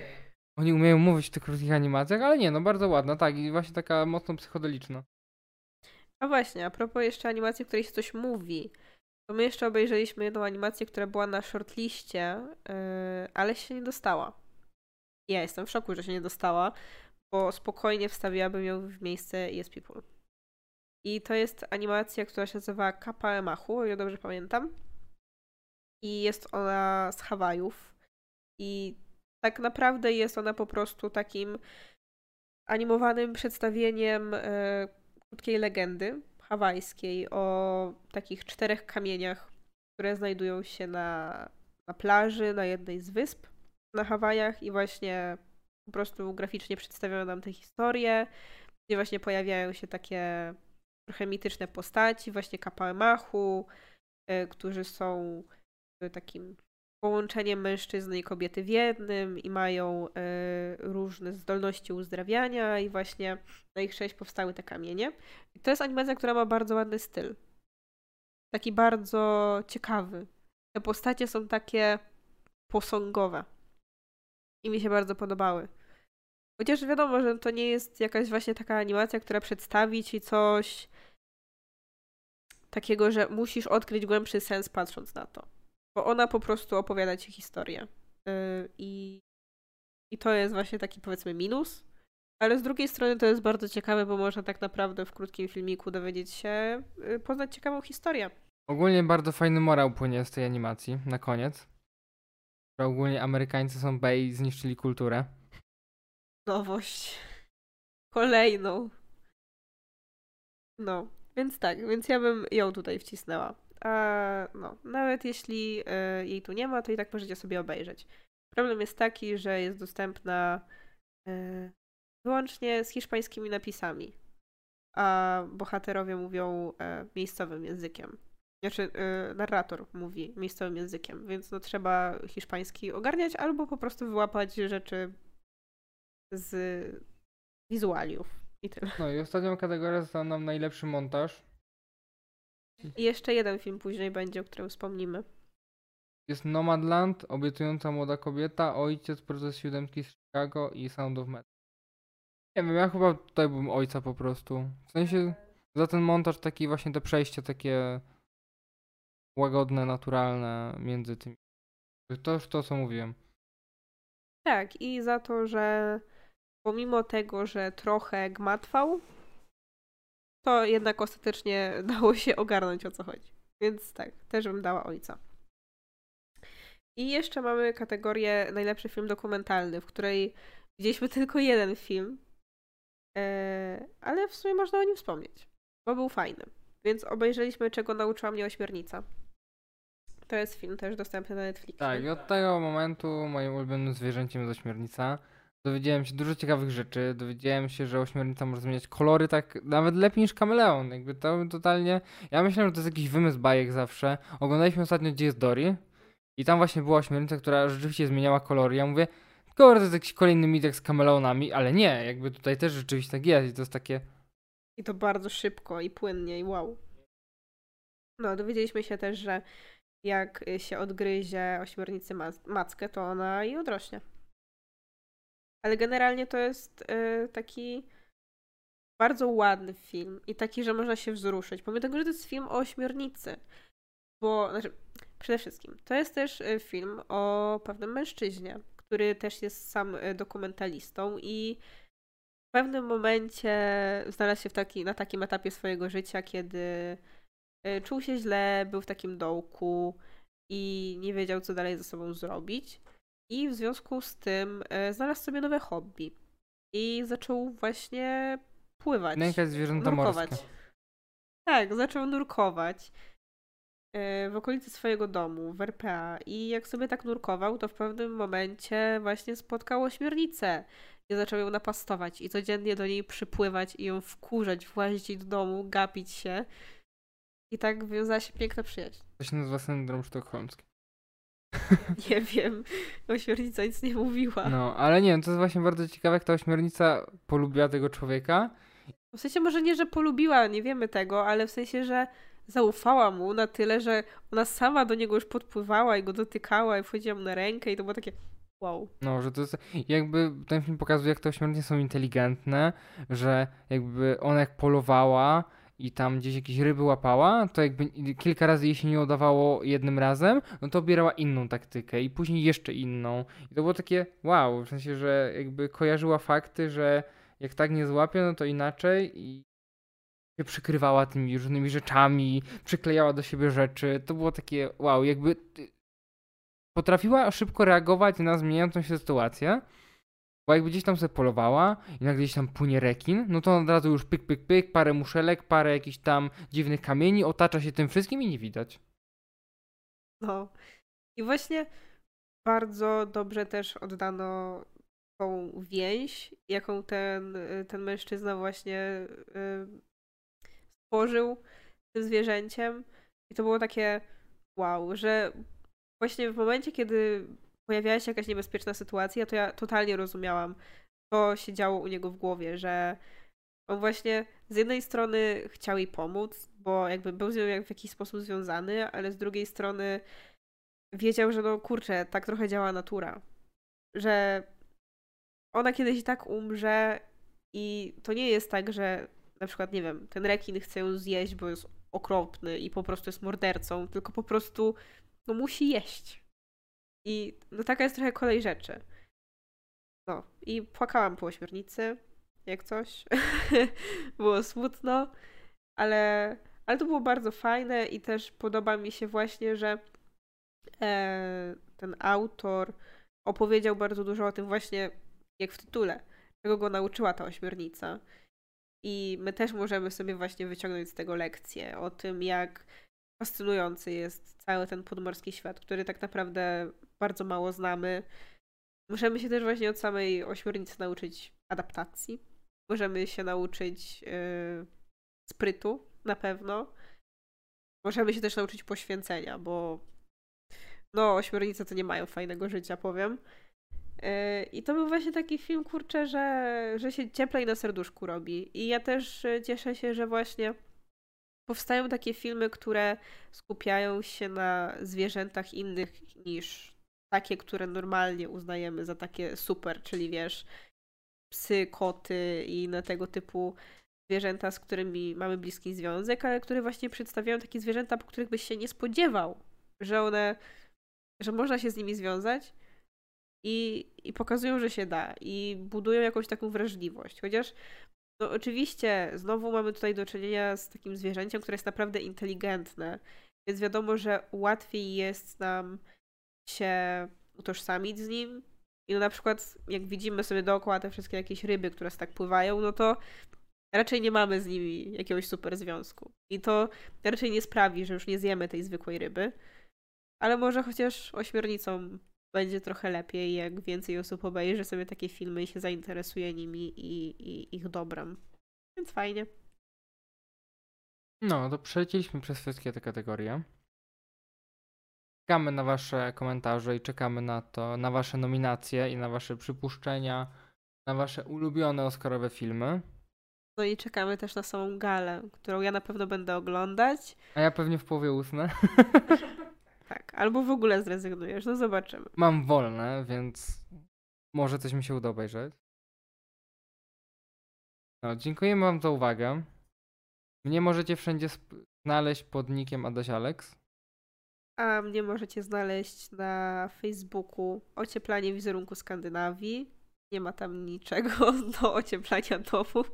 S1: Oni umieją mówić w tych krótkich animacjach, ale nie, no bardzo ładna, tak, i właśnie taka mocno psychodeliczna.
S2: A właśnie, a propos jeszcze animacji, w której się coś mówi, to my jeszcze obejrzeliśmy jedną animację, która była na shortliście, yy, ale się nie dostała. Ja jestem w szoku, że się nie dostała, bo spokojnie wstawiłabym ją w miejsce Yes People. I to jest animacja, która się nazywa Kappa Emachu, o ile dobrze pamiętam. I jest ona z Hawajów. I tak naprawdę jest ona po prostu takim animowanym przedstawieniem e, krótkiej legendy hawajskiej o takich czterech kamieniach, które znajdują się na, na plaży, na jednej z wysp na Hawajach i właśnie po prostu graficznie przedstawiono nam tę historię, gdzie właśnie pojawiają się takie trochę mityczne postaci, właśnie Kapałemachu, y, którzy są y, takim połączeniem mężczyzny i kobiety w jednym i mają y, różne zdolności uzdrawiania i właśnie na ich sześć powstały te kamienie. I to jest animacja, która ma bardzo ładny styl. Taki bardzo ciekawy. Te postacie są takie posągowe. I mi się bardzo podobały. Chociaż wiadomo, że to nie jest jakaś właśnie taka animacja, która przedstawi ci coś takiego, że musisz odkryć głębszy sens patrząc na to. Bo ona po prostu opowiada ci historię. Yy, I, I to jest właśnie taki powiedzmy minus. Ale z drugiej strony to jest bardzo ciekawe, bo można tak naprawdę w krótkim filmiku dowiedzieć się, yy, poznać ciekawą historię.
S1: Ogólnie bardzo fajny morał płynie z tej animacji na koniec. Że ogólnie Amerykańcy są B i zniszczyli kulturę.
S2: Nowość. Kolejną. No, więc tak, więc ja bym ją tutaj wcisnęła. A no, nawet jeśli y, jej tu nie ma, to i tak możecie sobie obejrzeć. Problem jest taki, że jest dostępna y, wyłącznie z hiszpańskimi napisami, a bohaterowie mówią y, miejscowym językiem. Znaczy, narrator mówi miejscowym językiem, więc no trzeba hiszpański ogarniać albo po prostu wyłapać rzeczy z wizualiów i tyle.
S1: No i ostatnią kategorię został nam najlepszy montaż.
S2: I jeszcze jeden film później będzie, o którym wspomnimy.
S1: Jest Nomadland, Obiecująca młoda kobieta, Ojciec, Proces siódemki z Chicago i Sound of Metal. Nie wiem, ja chyba tutaj bym ojca po prostu. W sensie za ten montaż taki właśnie te przejście takie łagodne, naturalne między tymi. To już to, co mówiłem.
S2: Tak, i za to, że pomimo tego, że trochę gmatwał, to jednak ostatecznie [laughs] dało się ogarnąć o co chodzi. Więc tak, też bym dała ojca. I jeszcze mamy kategorię najlepszy film dokumentalny, w której widzieliśmy [laughs] tylko jeden film, e, ale w sumie można o nim wspomnieć, bo był fajny. Więc obejrzeliśmy, czego nauczyła mnie ośmiornica. To jest film też dostępny na Netflixie.
S1: Tak, i od tego momentu moim ulubionym zwierzęciem jest ośmiornica. Dowiedziałem się dużo ciekawych rzeczy. Dowiedziałem się, że ośmiornica może zmieniać kolory tak nawet lepiej niż kameleon. Jakby to totalnie. Ja myślałem, że to jest jakiś wymysł bajek zawsze. Oglądaliśmy ostatnio Gdzie jest Dory i tam właśnie była ośmiornica, która rzeczywiście zmieniała kolory. Ja mówię, kurde, to jest jakiś kolejny mitek z kameleonami, ale nie, jakby tutaj też rzeczywiście tak jest i to jest takie.
S2: I to bardzo szybko i płynnie i wow. No, dowiedzieliśmy się też, że jak się odgryzie ośmiornicy mackę, to ona i odrośnie. Ale generalnie to jest y, taki bardzo ładny film i taki, że można się wzruszyć. Pomimo tego, że to jest film o ośmiornicy. Bo, znaczy, przede wszystkim, to jest też y, film o pewnym mężczyźnie, który też jest sam y, dokumentalistą i w pewnym momencie znalazł się w taki, na takim etapie swojego życia, kiedy czuł się źle, był w takim dołku i nie wiedział, co dalej ze sobą zrobić. I w związku z tym e, znalazł sobie nowe hobby. I zaczął właśnie pływać.
S1: Nękać zwierzęta nurkować. morskie.
S2: Tak, zaczął nurkować e, w okolicy swojego domu, w RPA. I jak sobie tak nurkował, to w pewnym momencie właśnie spotkał ośmiornicę. I zaczął ją napastować i codziennie do niej przypływać i ją wkurzać, włazić do domu, gapić się. I tak wiązała się piękna przyjaźń.
S1: To się nazywa syndrom sztokholmski. [laughs]
S2: Nie wiem, ośmiornica nic nie mówiła.
S1: No, ale nie to jest właśnie bardzo ciekawe, jak ta ośmiornica polubiła tego człowieka.
S2: W sensie może nie, że polubiła, nie wiemy tego, ale w sensie, że zaufała mu na tyle, że ona sama do niego już podpływała i go dotykała i wchodziła mu na rękę i to było takie wow.
S1: No, że to jest jakby ten film pokazuje, jak te ośmiornice są inteligentne, że jakby ona jak polowała, i tam gdzieś jakieś ryby łapała, to jakby kilka razy jej się nie udawało jednym razem, no to obierała inną taktykę i później jeszcze inną. I to było takie wow, w sensie, że jakby kojarzyła fakty, że jak tak nie złapie, no to inaczej i się przykrywała tymi różnymi rzeczami, przyklejała do siebie rzeczy. To było takie wow, jakby potrafiła szybko reagować na zmieniającą się sytuację. Bo jakby gdzieś tam sobie polowała i nagle gdzieś tam płynie rekin, no to od razu już pyk, pyk, pyk, parę muszelek, parę jakichś tam dziwnych kamieni, otacza się tym wszystkim i nie widać.
S2: No. I właśnie bardzo dobrze też oddano tą więź, jaką ten, ten mężczyzna właśnie yy, tworzył tym zwierzęciem. I to było takie wow, że właśnie w momencie, kiedy pojawiała się jakaś niebezpieczna sytuacja, to ja totalnie rozumiałam, co się działo u niego w głowie, że on właśnie z jednej strony chciał jej pomóc, bo jakby był z nią w jakiś sposób związany, ale z drugiej strony wiedział, że no kurczę, tak trochę działa natura. Że ona kiedyś i tak umrze i to nie jest tak, że na przykład, nie wiem, ten rekin chce ją zjeść, bo jest okropny i po prostu jest mordercą, tylko po prostu no musi jeść. I no taka jest trochę kolej rzeczy. No i płakałam po ośmiornicy, jak coś. [laughs] było smutno, ale, ale to było bardzo fajne i też podoba mi się właśnie, że e, ten autor opowiedział bardzo dużo o tym właśnie, jak w tytule, czego go nauczyła ta ośmiornica. I my też możemy sobie właśnie wyciągnąć z tego lekcję o tym, jak fascynujący jest cały ten podmorski świat, który tak naprawdę bardzo mało znamy. Możemy się też właśnie od samej ośmiornicy nauczyć adaptacji. Możemy się nauczyć yy, sprytu na pewno. Możemy się też nauczyć poświęcenia, bo no, ośmiornice to nie mają fajnego życia, powiem. Yy, I to był właśnie taki film, kurczę, że, że się cieplej na serduszku robi. I ja też y, cieszę się, że właśnie powstają takie filmy, które skupiają się na zwierzętach innych niż takie, które normalnie uznajemy za takie super, czyli wiesz, psy, koty i inne tego typu zwierzęta, z którymi mamy bliski związek, ale które właśnie przedstawiają takie zwierzęta, po których byś się nie spodziewał, że one, że można się z nimi związać i, i pokazują, że się da i budują jakąś taką wrażliwość. Chociaż no oczywiście znowu mamy tutaj do czynienia z takim zwierzęciem, które jest naprawdę inteligentne, więc wiadomo, że łatwiej jest nam się utożsamić z nim. I no na przykład jak widzimy sobie dookoła te wszystkie jakieś ryby, które tak pływają, no to raczej nie mamy z nimi jakiegoś super związku. I to raczej nie sprawi, że już nie zjemy tej zwykłej ryby. Ale może chociaż ośmiornicą będzie trochę lepiej, jak więcej osób obejrzy sobie takie filmy i się zainteresuje nimi i, i ich dobrem. Więc fajnie.
S1: No, to przelecieliśmy przez wszystkie te kategorie. Czekamy na Wasze komentarze i czekamy na to, na Wasze nominacje i na Wasze przypuszczenia, na Wasze ulubione Oscarowe filmy.
S2: No i czekamy też na samą galę, którą ja na pewno będę oglądać.
S1: A ja pewnie w połowie usnę. [laughs]
S2: Tak, albo w ogóle zrezygnujesz, no zobaczymy.
S1: Mam wolne, więc może coś mi się uda obejrzeć. No, dziękujemy Wam za uwagę. Mnie możecie wszędzie znaleźć pod nickiem Adaś Alex.
S2: A mnie możecie znaleźć na Facebooku Ocieplanie wizerunku Skandynawii. Nie ma tam niczego [laughs] do ocieplania domu.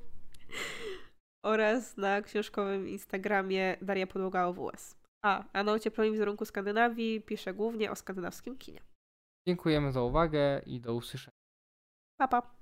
S2: [laughs] Oraz na książkowym Instagramie Daria Podłoga OWS. A, a na ocieplonym wizerunku Skandynawii pisze głównie o skandynawskim kinie.
S1: Dziękujemy za uwagę i do usłyszenia.
S2: Pa, pa.